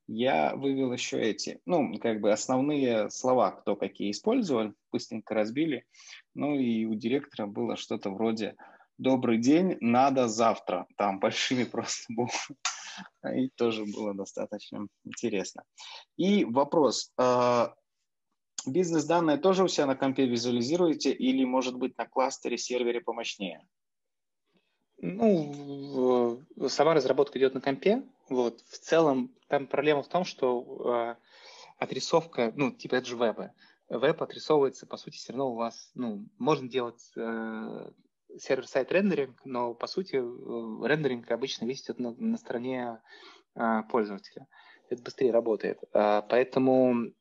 я вывел еще эти, ну, как бы основные слова, кто какие использовал, быстренько разбили. Ну и у директора было что-то вроде «Добрый день, надо завтра». Там большими [laughs] просто буквами. И тоже было достаточно интересно. И вопрос. А, бизнес-данные тоже у себя на компе визуализируете или, может быть, на кластере, сервере помощнее? Ну, сама разработка идет на компе. Вот. В целом, там проблема в том, что э, отрисовка, ну, типа это же вебы. Веб отрисовывается, по сути, все равно у вас, ну, можно делать э, сервер-сайт рендеринг, но, по сути, э, рендеринг обычно висит на, на стороне э, пользователя. Это быстрее работает. Э, поэтому,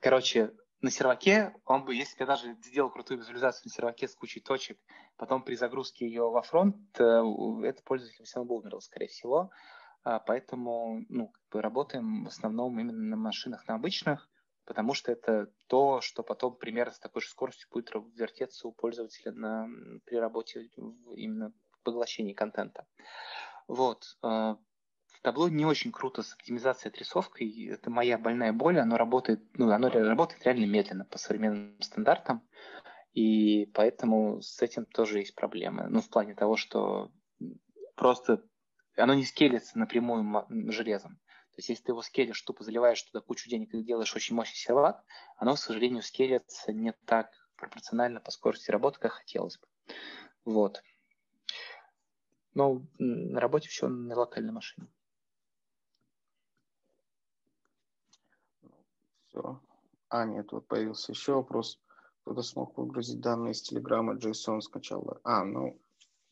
короче, на серваке, он бы, если бы я даже сделал крутую визуализацию на серваке с кучей точек, потом при загрузке ее во фронт, э, это пользователь все равно бы умерл, скорее всего. А, поэтому ну, как бы работаем в основном именно на машинах, на обычных, потому что это то, что потом примерно с такой же скоростью будет вертеться у пользователя на, при работе именно в поглощении контента. Вот. А, Табло не очень круто с оптимизацией отрисовкой. Это моя больная боль. Оно работает, ну, оно работает реально медленно по современным стандартам. И поэтому с этим тоже есть проблемы. Ну, в плане того, что просто оно не скелится напрямую железом. То есть, если ты его скелишь, тупо заливаешь туда кучу денег и делаешь очень мощный сервак, оно, к сожалению, скелится не так пропорционально по скорости работы, как хотелось бы. Вот. Но на работе все на локальной машине. Все. А, нет, вот появился еще вопрос. Кто-то смог выгрузить данные из Телеграма, JSON скачал. А, ну,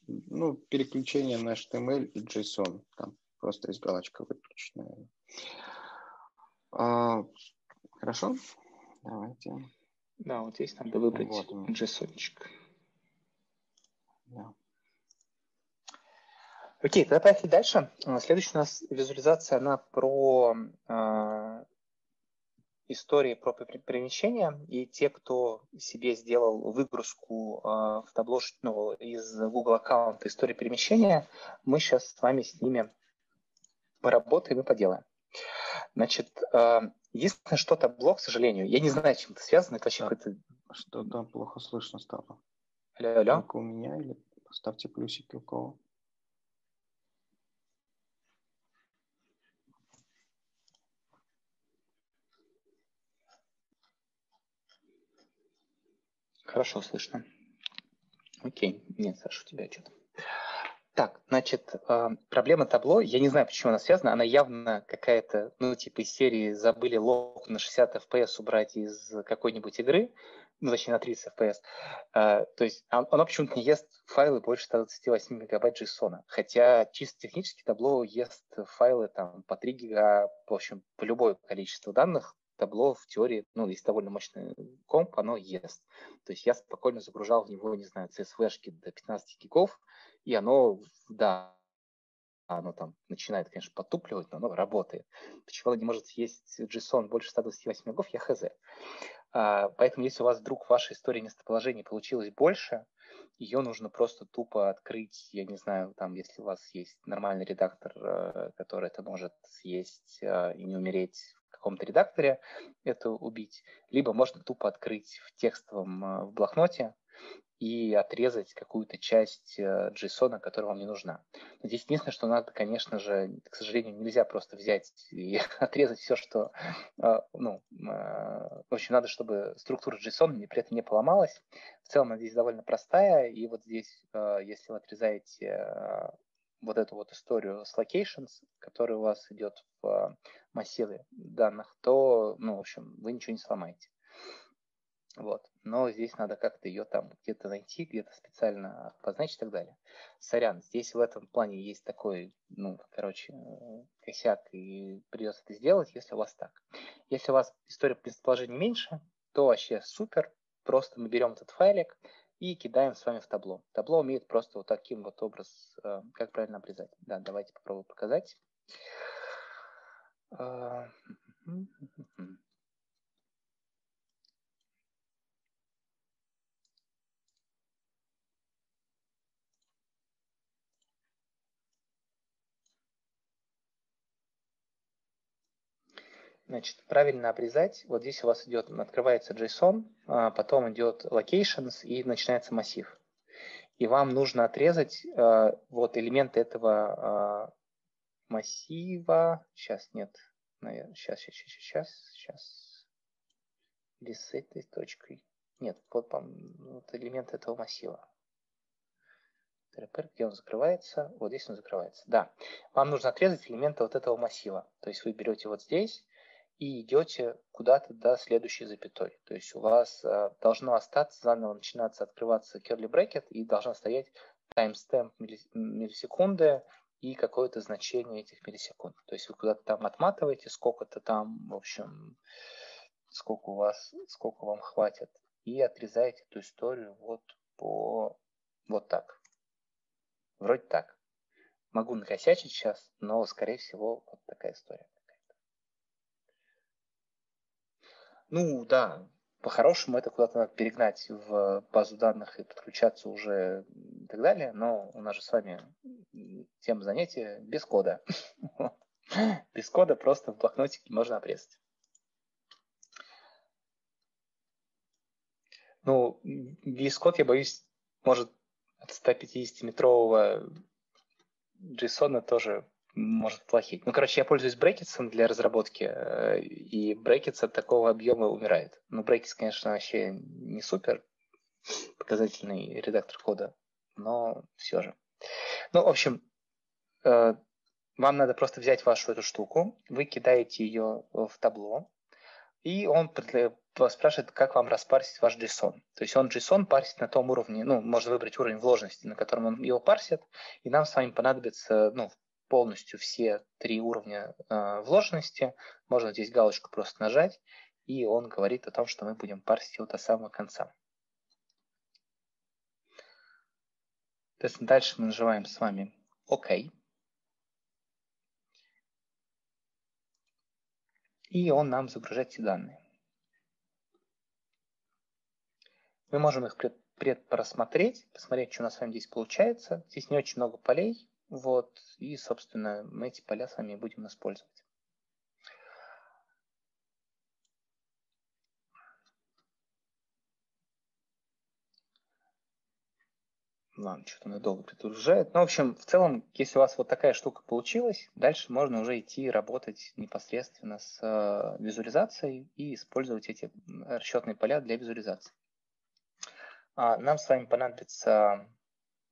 ну, переключение на HTML и JSON. Там просто есть галочка выключена. А, хорошо? Давайте. Да, вот здесь надо выбрать вот JSON. Да. Окей, тогда поехали дальше. Следующая у нас визуализация, она про э, истории про перемещение, и те, кто себе сделал выгрузку э, в табло ну, из Google аккаунта истории перемещения, мы сейчас с вами с ними поработаем и поделаем. Значит, э, единственное, что табло, к сожалению, я не знаю, чем это связано, это вообще да. какой-то... Что-то плохо слышно стало. Алло, алло. Только у меня или поставьте плюсики у кого? Хорошо слышно. Окей. Нет, Саша, у тебя что-то. Так, значит, э, проблема табло, я не знаю, почему она связана, она явно какая-то, ну, типа из серии забыли лог на 60 FPS убрать из какой-нибудь игры, ну, точнее, на 30 FPS. Э, то есть оно почему-то не ест файлы больше 128 мегабайт JSON. Хотя чисто технически табло ест файлы там по 3 гига, в общем, по любое количество данных, табло в теории, ну, есть довольно мощный комп, оно ест. То есть я спокойно загружал в него, не знаю, CSV-шки до 15 гигов, и оно, да, оно там начинает, конечно, потупливать, но оно работает. Почему оно не может съесть JSON больше 128 гигов, я хз. А, поэтому если у вас вдруг ваша история местоположения получилась больше, ее нужно просто тупо открыть, я не знаю, там, если у вас есть нормальный редактор, э, который это может съесть э, и не умереть каком-то редакторе это убить, либо можно тупо открыть в текстовом э, в блокноте, и отрезать какую-то часть JSON, которая вам не нужна. Но здесь единственное, что надо, конечно же, к сожалению, нельзя просто взять и [laughs] отрезать все, что... Ну, в общем, надо, чтобы структура JSON при этом не поломалась. В целом она здесь довольно простая, и вот здесь, если вы отрезаете вот эту вот историю с locations, которая у вас идет в массиве данных, то, ну, в общем, вы ничего не сломаете. Вот. Но здесь надо как-то ее там где-то найти, где-то специально обозначить и так далее. Сорян, здесь в этом плане есть такой, ну, короче, косяк, и придется это сделать, если у вас так. Если у вас история местоположения меньше, то вообще супер. Просто мы берем этот файлик, и кидаем с вами в табло. Табло умеет просто вот таким вот образ, э, как правильно обрезать. Да, давайте попробую показать. [laughs] Значит, правильно обрезать. Вот здесь у вас идет, открывается JSON, а потом идет locations и начинается массив. И вам нужно отрезать э, вот элементы этого э, массива. Сейчас нет. Наверное, сейчас, сейчас, сейчас, сейчас. Или с этой точкой. Нет, вот, вот элемент этого массива. Где он закрывается? Вот здесь он закрывается. Да. Вам нужно отрезать элементы вот этого массива. То есть вы берете вот здесь, и идете куда-то до следующей запятой. То есть у вас э, должно остаться, заново начинаться открываться curly bracket и должна стоять timestamp миллисекунды и какое-то значение этих миллисекунд. То есть вы куда-то там отматываете, сколько-то там, в общем, сколько у вас, сколько вам хватит, и отрезаете эту историю вот по вот так. Вроде так. Могу накосячить сейчас, но, скорее всего, вот такая история. Ну да, по-хорошему это куда-то надо перегнать в базу данных и подключаться уже и так далее, но у нас же с вами тема занятия без кода. [laughs] Без кода просто в блокнотике можно обрезать. Ну, код, я боюсь, может от 150-метрового JSON тоже может плохить. Ну, короче, я пользуюсь брекетсом для разработки, э, и брекетс от такого объема умирает. Ну, брекетс, конечно, вообще не супер показательный редактор кода, но все же. Ну, в общем, э, вам надо просто взять вашу эту штуку, вы кидаете ее в табло, и он спрашивает, как вам распарсить ваш JSON. То есть он JSON парсит на том уровне, ну, можно выбрать уровень вложенности, на котором он его парсит, и нам с вами понадобится, ну, полностью все три уровня э, вложенности. Можно здесь галочку просто нажать, и он говорит о том, что мы будем парсить его до самого конца. Дальше мы нажимаем с вами ОК. И он нам загружает эти данные. Мы можем их предпросмотреть, посмотреть, что у нас с вами здесь получается. Здесь не очень много полей. Вот, и, собственно, мы эти поля с вами будем использовать. Ладно, что-то надолго предупреждает. Ну, в общем, в целом, если у вас вот такая штука получилась, дальше можно уже идти работать непосредственно с э, визуализацией и использовать эти расчетные поля для визуализации. А нам с вами понадобится,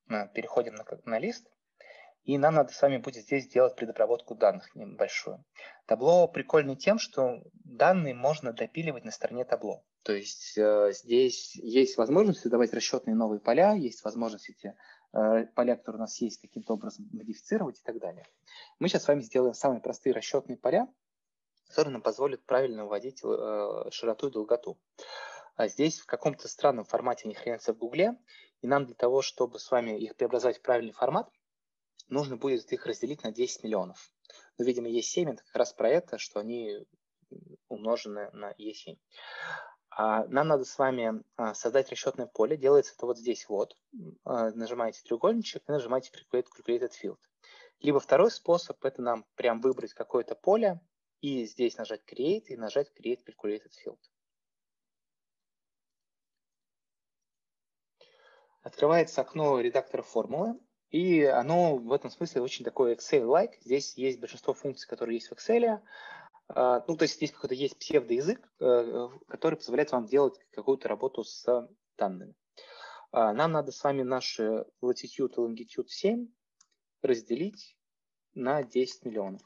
э, переходим на, на лист, и нам надо с вами будет здесь сделать предобработку данных небольшую. Табло прикольно тем, что данные можно допиливать на стороне табло. То есть э, здесь есть возможность создавать расчетные новые поля, есть возможность эти э, поля, которые у нас есть, каким-то образом модифицировать и так далее. Мы сейчас с вами сделаем самые простые расчетные поля, которые нам позволят правильно вводить э, широту и долготу. А здесь в каком-то странном формате они хранятся в Гугле, и нам для того, чтобы с вами их преобразовать в правильный формат, нужно будет их разделить на 10 миллионов. Но, видимо, E7 это как раз про это, что они умножены на E7. А нам надо с вами а, создать расчетное поле. Делается это вот здесь вот. А, нажимаете треугольничек и нажимаете Calculate Calculated Field. Либо второй способ – это нам прям выбрать какое-то поле и здесь нажать Create и нажать Create Calculated Field. открывается окно редактора формулы, и оно в этом смысле очень такое Excel-like. Здесь есть большинство функций, которые есть в Excel. А, ну, то есть здесь какой-то есть псевдоязык, э, который позволяет вам делать какую-то работу с данными. А, нам надо с вами наши latitude и longitude 7 разделить на 10 миллионов.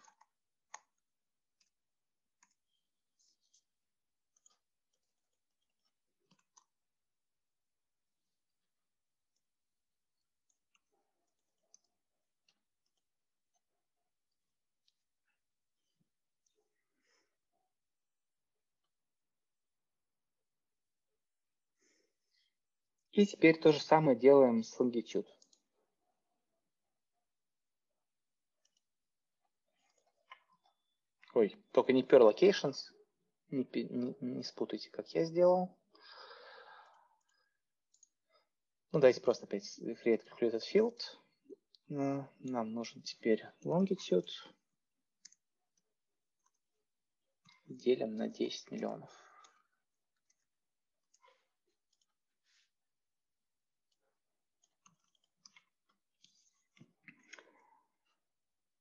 И теперь то же самое делаем с longitude. Ой, только не per locations, не, не, не спутайте, как я сделал. Ну, давайте просто опять create calculated field. Нам нужен теперь longitude. Делим на 10 миллионов.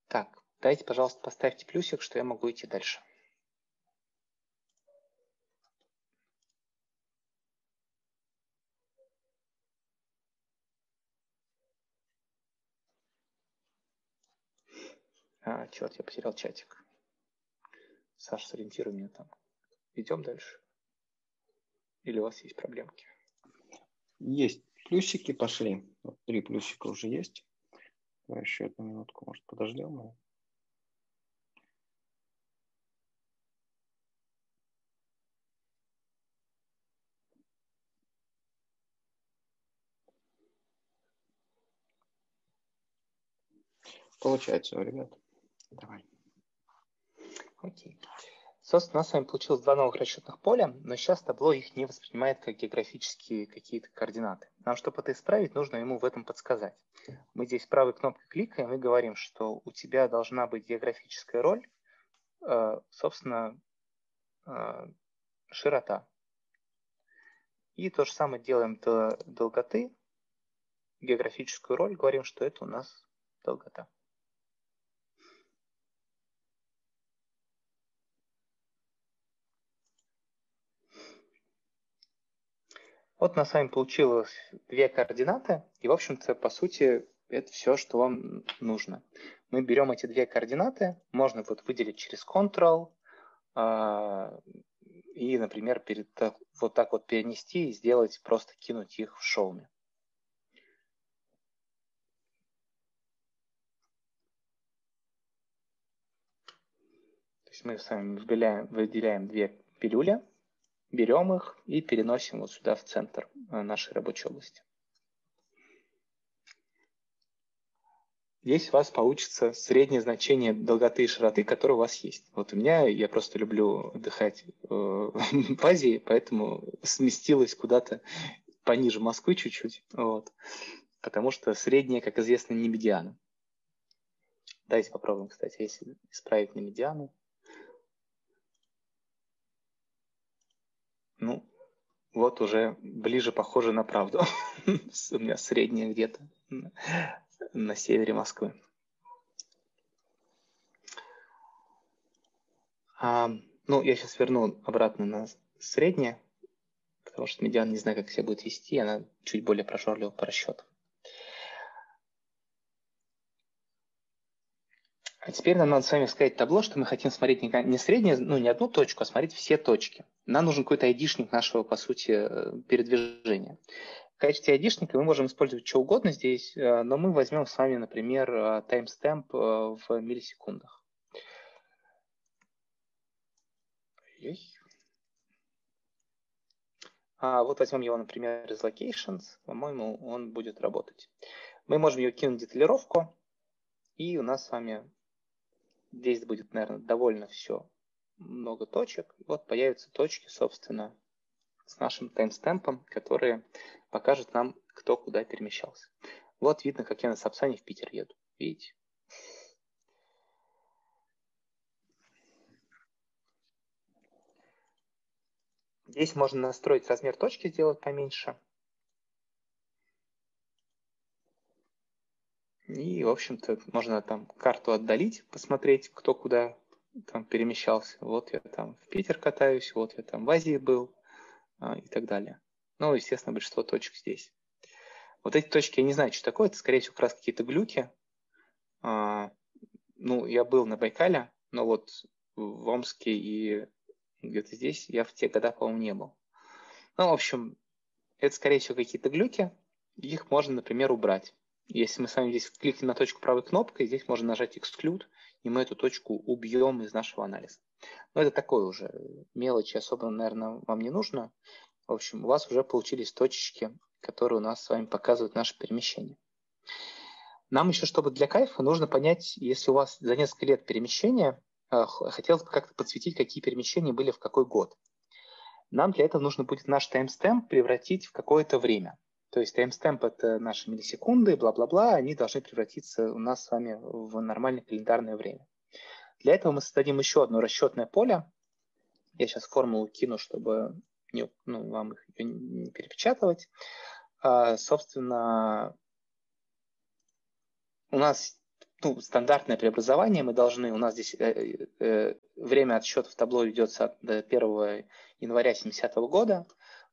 Так, дайте, пожалуйста, поставьте плюсик, что я могу идти дальше. А, черт, я потерял чатик. Саша, сориентируй меня там. Идем дальше? Или у вас есть проблемки? Есть плюсики, пошли. Вот три плюсика уже есть. Еще одну минутку, может, подождем. Получается, ребят. Давай. Окей. Собственно, у нас с вами получилось два новых расчетных поля, но сейчас табло их не воспринимает как географические какие-то координаты. Нам, чтобы это исправить, нужно ему в этом подсказать. Мы здесь правой кнопкой кликаем и говорим, что у тебя должна быть географическая роль, э, собственно, э, широта. И то же самое делаем до долготы, географическую роль, говорим, что это у нас долгота. Вот у нас с вами получилось две координаты, и, в общем-то, по сути, это все, что вам нужно. Мы берем эти две координаты, можно вот выделить через Ctrl, э, и, например, перед, вот так вот перенести и сделать, просто кинуть их в шоуме. То есть мы с вами выделяем, выделяем две пилюли, берем их и переносим вот сюда в центр э, нашей рабочей области. Здесь у вас получится среднее значение долготы и широты, которое у вас есть. Вот у меня, я просто люблю отдыхать э, [laughs] в Азии, поэтому сместилась куда-то пониже Москвы чуть-чуть, вот. потому что среднее, как известно, не медиана. Давайте попробуем, кстати, если исправить на медиану. Ну, вот уже ближе похоже на правду. [laughs] У меня средняя где-то на севере Москвы. А, ну, я сейчас верну обратно на среднее, потому что медиан не знаю, как себя будет вести, она чуть более прожорлива по расчетам. А теперь нам надо с вами сказать табло, что мы хотим смотреть не среднее, ну не одну точку, а смотреть все точки. Нам нужен какой-то айдишник нашего, по сути, э, передвижения. В качестве айдишника мы можем использовать что угодно здесь, э, но мы возьмем с вами, например, э, таймстемп в миллисекундах. А вот возьмем его, например, из locations. По-моему, он будет работать. Мы можем ее кинуть в деталировку, и у нас с вами Здесь будет, наверное, довольно все много точек. Вот появятся точки, собственно, с нашим таймстемпом, которые покажут нам, кто куда перемещался. Вот видно, как я на Сапсане в Питер еду. Видите? Здесь можно настроить размер точки, сделать поменьше. И, в общем-то, можно там карту отдалить, посмотреть, кто куда там перемещался. Вот я там в Питер катаюсь, вот я там в Азии был а, и так далее. Ну, естественно, большинство точек здесь. Вот эти точки, я не знаю, что такое, это, скорее всего, как раз какие-то глюки. А, ну, я был на Байкале, но вот в Омске и где-то здесь я в те года, по-моему, не был. Ну, в общем, это, скорее всего, какие-то глюки. Их можно, например, убрать. Если мы с вами здесь кликнем на точку правой кнопкой, здесь можно нажать Exclude, и мы эту точку убьем из нашего анализа. Но это такое уже мелочи, особо, наверное, вам не нужно. В общем, у вас уже получились точечки, которые у нас с вами показывают наше перемещение. Нам еще, чтобы для кайфа, нужно понять, если у вас за несколько лет перемещения, э, хотелось бы как-то подсветить, какие перемещения были в какой год. Нам для этого нужно будет наш таймстемп превратить в какое-то время. То есть таймстемп – это наши миллисекунды, бла-бла-бла, они должны превратиться у нас с вами в нормальное календарное время. Для этого мы создадим еще одно расчетное поле. Я сейчас формулу кину, чтобы не, ну, вам их не перепечатывать. А, собственно, у нас ну, стандартное преобразование, мы должны, у нас здесь э, э, время отсчета в табло ведется от 1 января 70 года,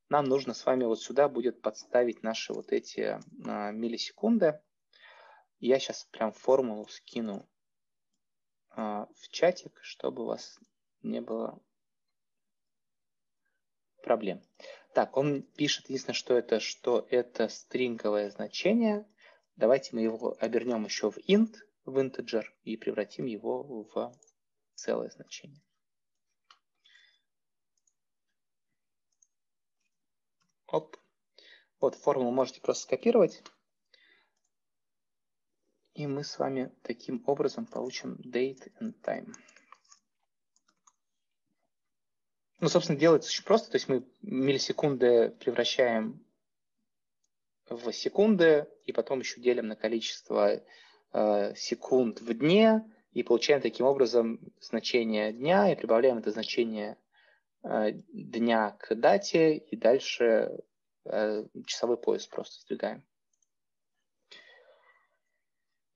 нам нужно с вами вот сюда будет подставить наши вот эти а, миллисекунды. Я сейчас прям формулу скину а, в чатик, чтобы у вас не было проблем. Так, он пишет, единственное, что это, что это стринговое значение. Давайте мы его обернем еще в int, в integer, и превратим его в целое значение. Оп. Вот формулу можете просто скопировать. И мы с вами таким образом получим date and time. Ну, собственно, делается очень просто. То есть мы миллисекунды превращаем в секунды, и потом еще делим на количество э, секунд в дне, и получаем таким образом значение дня, и прибавляем это значение дня к дате и дальше э, часовой пояс просто сдвигаем.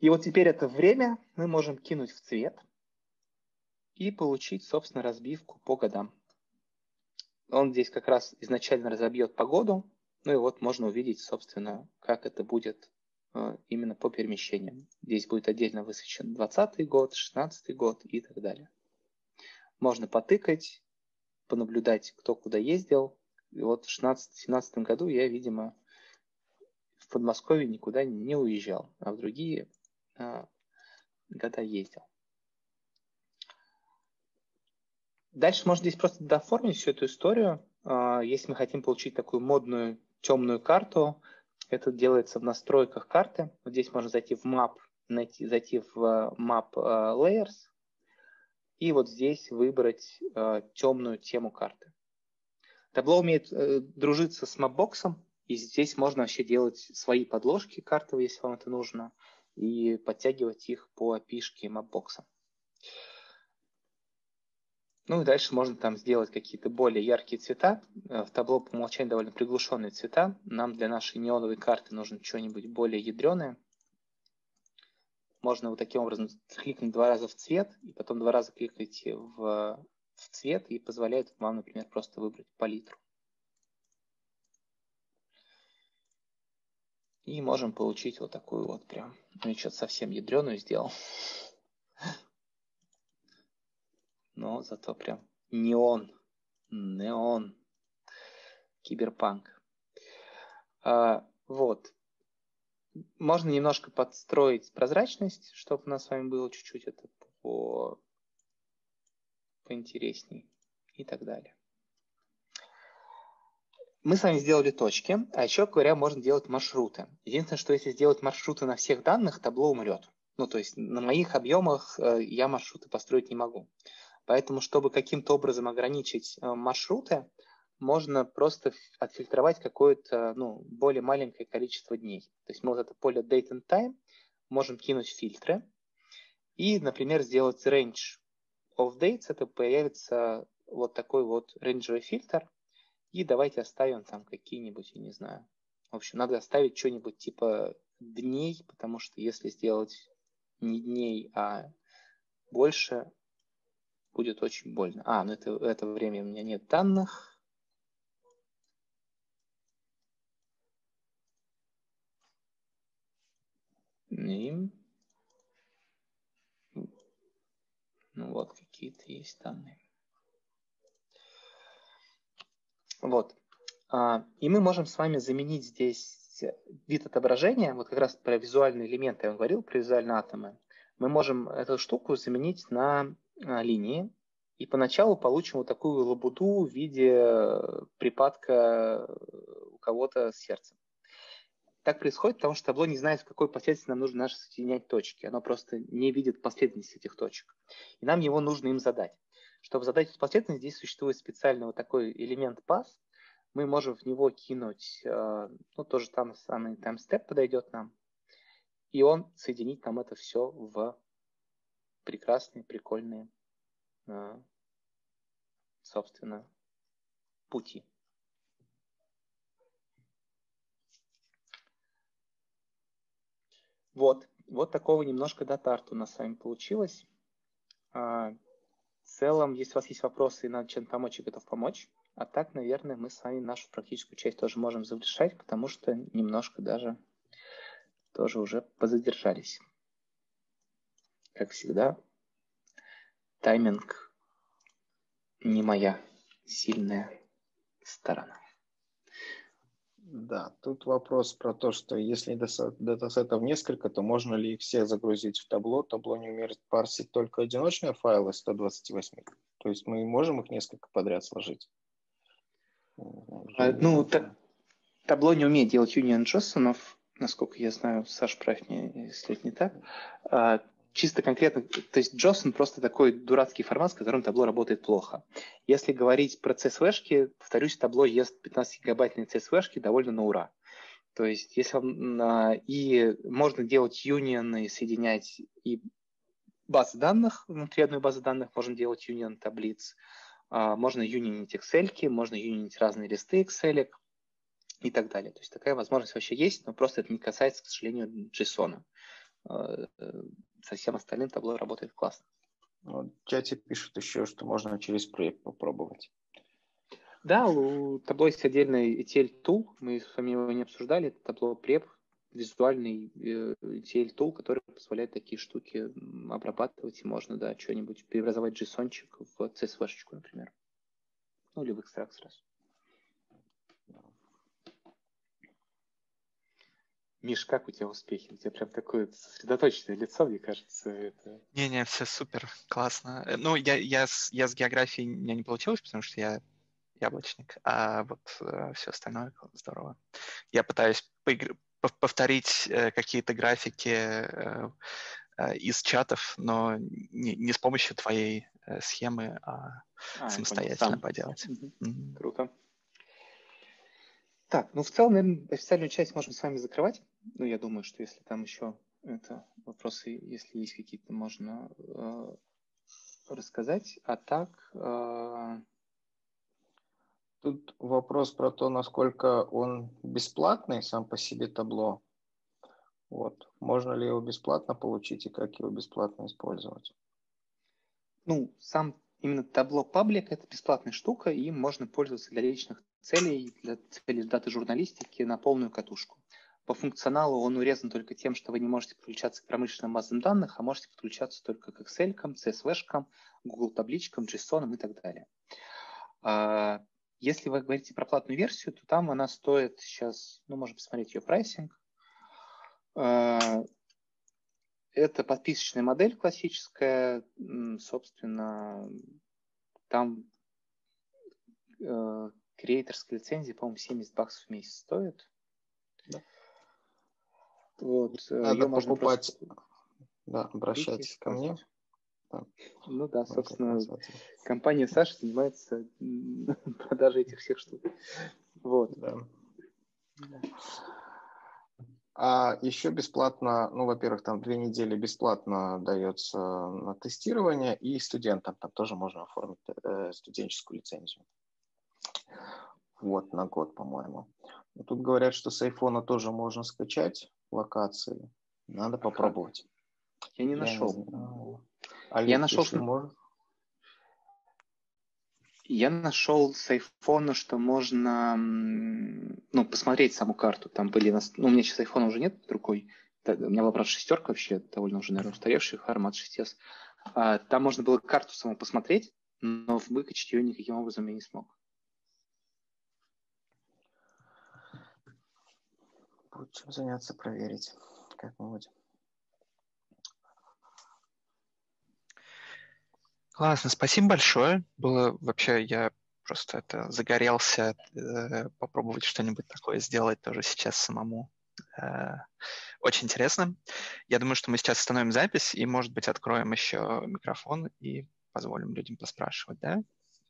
И вот теперь это время мы можем кинуть в цвет и получить, собственно, разбивку по годам. Он здесь как раз изначально разобьет погоду, ну и вот можно увидеть, собственно, как это будет э, именно по перемещениям. Здесь будет отдельно высвечен 20 год, 16 год и так далее. Можно потыкать, понаблюдать, кто куда ездил. И вот в 16-17 году я, видимо, в Подмосковье никуда не уезжал, а в другие а, года ездил. Дальше можно здесь просто дооформить всю эту историю. А, если мы хотим получить такую модную темную карту, это делается в настройках карты. Вот здесь можно зайти в Map, найти, зайти в а, Map Layers, и вот здесь выбрать э, темную тему карты. Табло умеет э, дружиться с мапбоксом, и здесь можно вообще делать свои подложки картовые, если вам это нужно, и подтягивать их по опишке мапбокса. Ну и дальше можно там сделать какие-то более яркие цвета. Э, в табло по умолчанию довольно приглушенные цвета. Нам для нашей неоновой карты нужно что-нибудь более ядреное можно вот таким образом кликнуть два раза в цвет, и потом два раза кликать в, в цвет, и позволяет вам, например, просто выбрать палитру. И можем получить вот такую вот прям, ну, я что-то совсем ядреную сделал. Но зато прям неон, неон, киберпанк. А, вот, можно немножко подстроить прозрачность, чтобы у нас с вами было чуть-чуть это по... поинтересней и так далее. Мы с вами сделали точки, а еще, говоря, можно делать маршруты. Единственное, что если сделать маршруты на всех данных, табло умрет. Ну, то есть на моих объемах э, я маршруты построить не могу. Поэтому, чтобы каким-то образом ограничить э, маршруты, можно просто отфильтровать какое-то ну, более маленькое количество дней. То есть мы вот это поле date and time можем кинуть фильтры и, например, сделать range of dates. Это появится вот такой вот рейнджевый фильтр. И давайте оставим там какие-нибудь, я не знаю. В общем, надо оставить что-нибудь типа дней, потому что если сделать не дней, а больше, будет очень больно. А, ну это, это время у меня нет данных. И... Ну вот, какие-то есть данные. Вот. А, и мы можем с вами заменить здесь вид отображения, вот как раз про визуальные элементы я вам говорил, про визуальные атомы. Мы можем эту штуку заменить на а, линии, и поначалу получим вот такую лабуду в виде припадка у кого-то с сердцем. Так происходит, потому что табло не знает, в какой последовательности нам нужно наши соединять точки. Оно просто не видит последовательность этих точек. И нам его нужно им задать. Чтобы задать эту последовательность, здесь существует специальный вот такой элемент pass. Мы можем в него кинуть, э, ну, тоже там самый timestep подойдет нам. И он соединит нам это все в прекрасные, прикольные, э, собственно, пути. Вот, вот такого немножко датарт у нас с вами получилось. А, в целом, если у вас есть вопросы и надо чем-то помочь, я готов помочь. А так, наверное, мы с вами нашу практическую часть тоже можем завершать, потому что немножко даже тоже уже позадержались. Как всегда, тайминг не моя сильная сторона. Да, тут вопрос про то, что если датасетов несколько, то можно ли их все загрузить в табло? Табло не умеет парсить только одиночные файлы 128. То есть мы можем их несколько подряд сложить? А, ну, та, табло не умеет делать Union Джоссонов, насколько я знаю, Саш, правь мне, если это не так. А, чисто конкретно, то есть JSON просто такой дурацкий формат, с которым табло работает плохо. Если говорить про CSV-шки, повторюсь, табло ест 15-гигабайтные CSV-шки довольно на ура. То есть если вам, и можно делать юнионы, соединять и базы данных, внутри одной базы данных можно делать юнион таблиц, а, можно юнионить Excel, можно юнионить разные листы Excel и так далее. То есть такая возможность вообще есть, но просто это не касается, к сожалению, JSON. А, э, со всем остальным табло работает классно. В чате пишут еще, что можно через проект попробовать. Да, у табло есть отдельный ETL tool, мы с вами его не обсуждали, это табло преп, визуальный э, ETL tool, который позволяет такие штуки обрабатывать, и можно, да, что-нибудь преобразовать JSON в CSV-шечку, например. Ну, или в экстракт сразу. Миш, как у тебя успехи? У тебя прям такое сосредоточенное лицо, мне кажется. Это... Не-не, все супер, классно. Э, ну, я, я, с, я с географией у меня не получилось, потому что я яблочник, а вот э, все остальное здорово. Я пытаюсь поигр... повторить э, какие-то графики э, э, из чатов, но не, не с помощью твоей э, схемы, а, а самостоятельно поделать. Угу. Mm-hmm. Круто. Так, ну в целом, наверное, официальную часть можем с вами закрывать. Ну, я думаю, что если там еще это вопросы, если есть какие-то, можно э, рассказать. А так... Э... Тут вопрос про то, насколько он бесплатный сам по себе табло. Вот. Можно ли его бесплатно получить и как его бесплатно использовать? Ну, сам именно табло паблик – это бесплатная штука, и им можно пользоваться для личных целей, для целей даты журналистики на полную катушку. По функционалу он урезан только тем, что вы не можете подключаться к промышленным базам данных, а можете подключаться только к Excel, CSV, Google табличкам, JSON и так далее. А, если вы говорите про платную версию, то там она стоит сейчас, ну, можно посмотреть ее прайсинг. Это подписочная модель классическая, собственно, там э, креаторская лицензия, по-моему, 70 баксов в месяц стоит. Да. Вот, э, Надо покупать, просто... да, обращайтесь ко мне. Да. Ну да, собственно, компания Саша занимается [laughs] продажей этих всех штук. Вот. Да. А еще бесплатно, ну, во-первых, там две недели бесплатно дается на тестирование, и студентам там тоже можно оформить э, студенческую лицензию. Вот, на год, по-моему. Но тут говорят, что с айфона тоже можно скачать локации. Надо попробовать. Я не Я нашел. не знаю. Олег, Я нашел, что- можно- Я нашел с айфона, что можно ну, посмотреть саму карту. Там были... нас- Ну, у меня сейчас айфона уже нет под рукой. Та- У меня была, правда, шестерка вообще, довольно уже, наверное, устаревший формат 6s. А, Там можно было карту саму посмотреть, но выкачать ее никаким образом я не смог. Будет чем заняться, проверить как-нибудь. Классно, спасибо большое. Было вообще, я просто это загорелся э, попробовать что-нибудь такое сделать тоже сейчас самому. Э, очень интересно. Я думаю, что мы сейчас остановим запись и, может быть, откроем еще микрофон и позволим людям поспрашивать, да?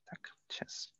Так, сейчас.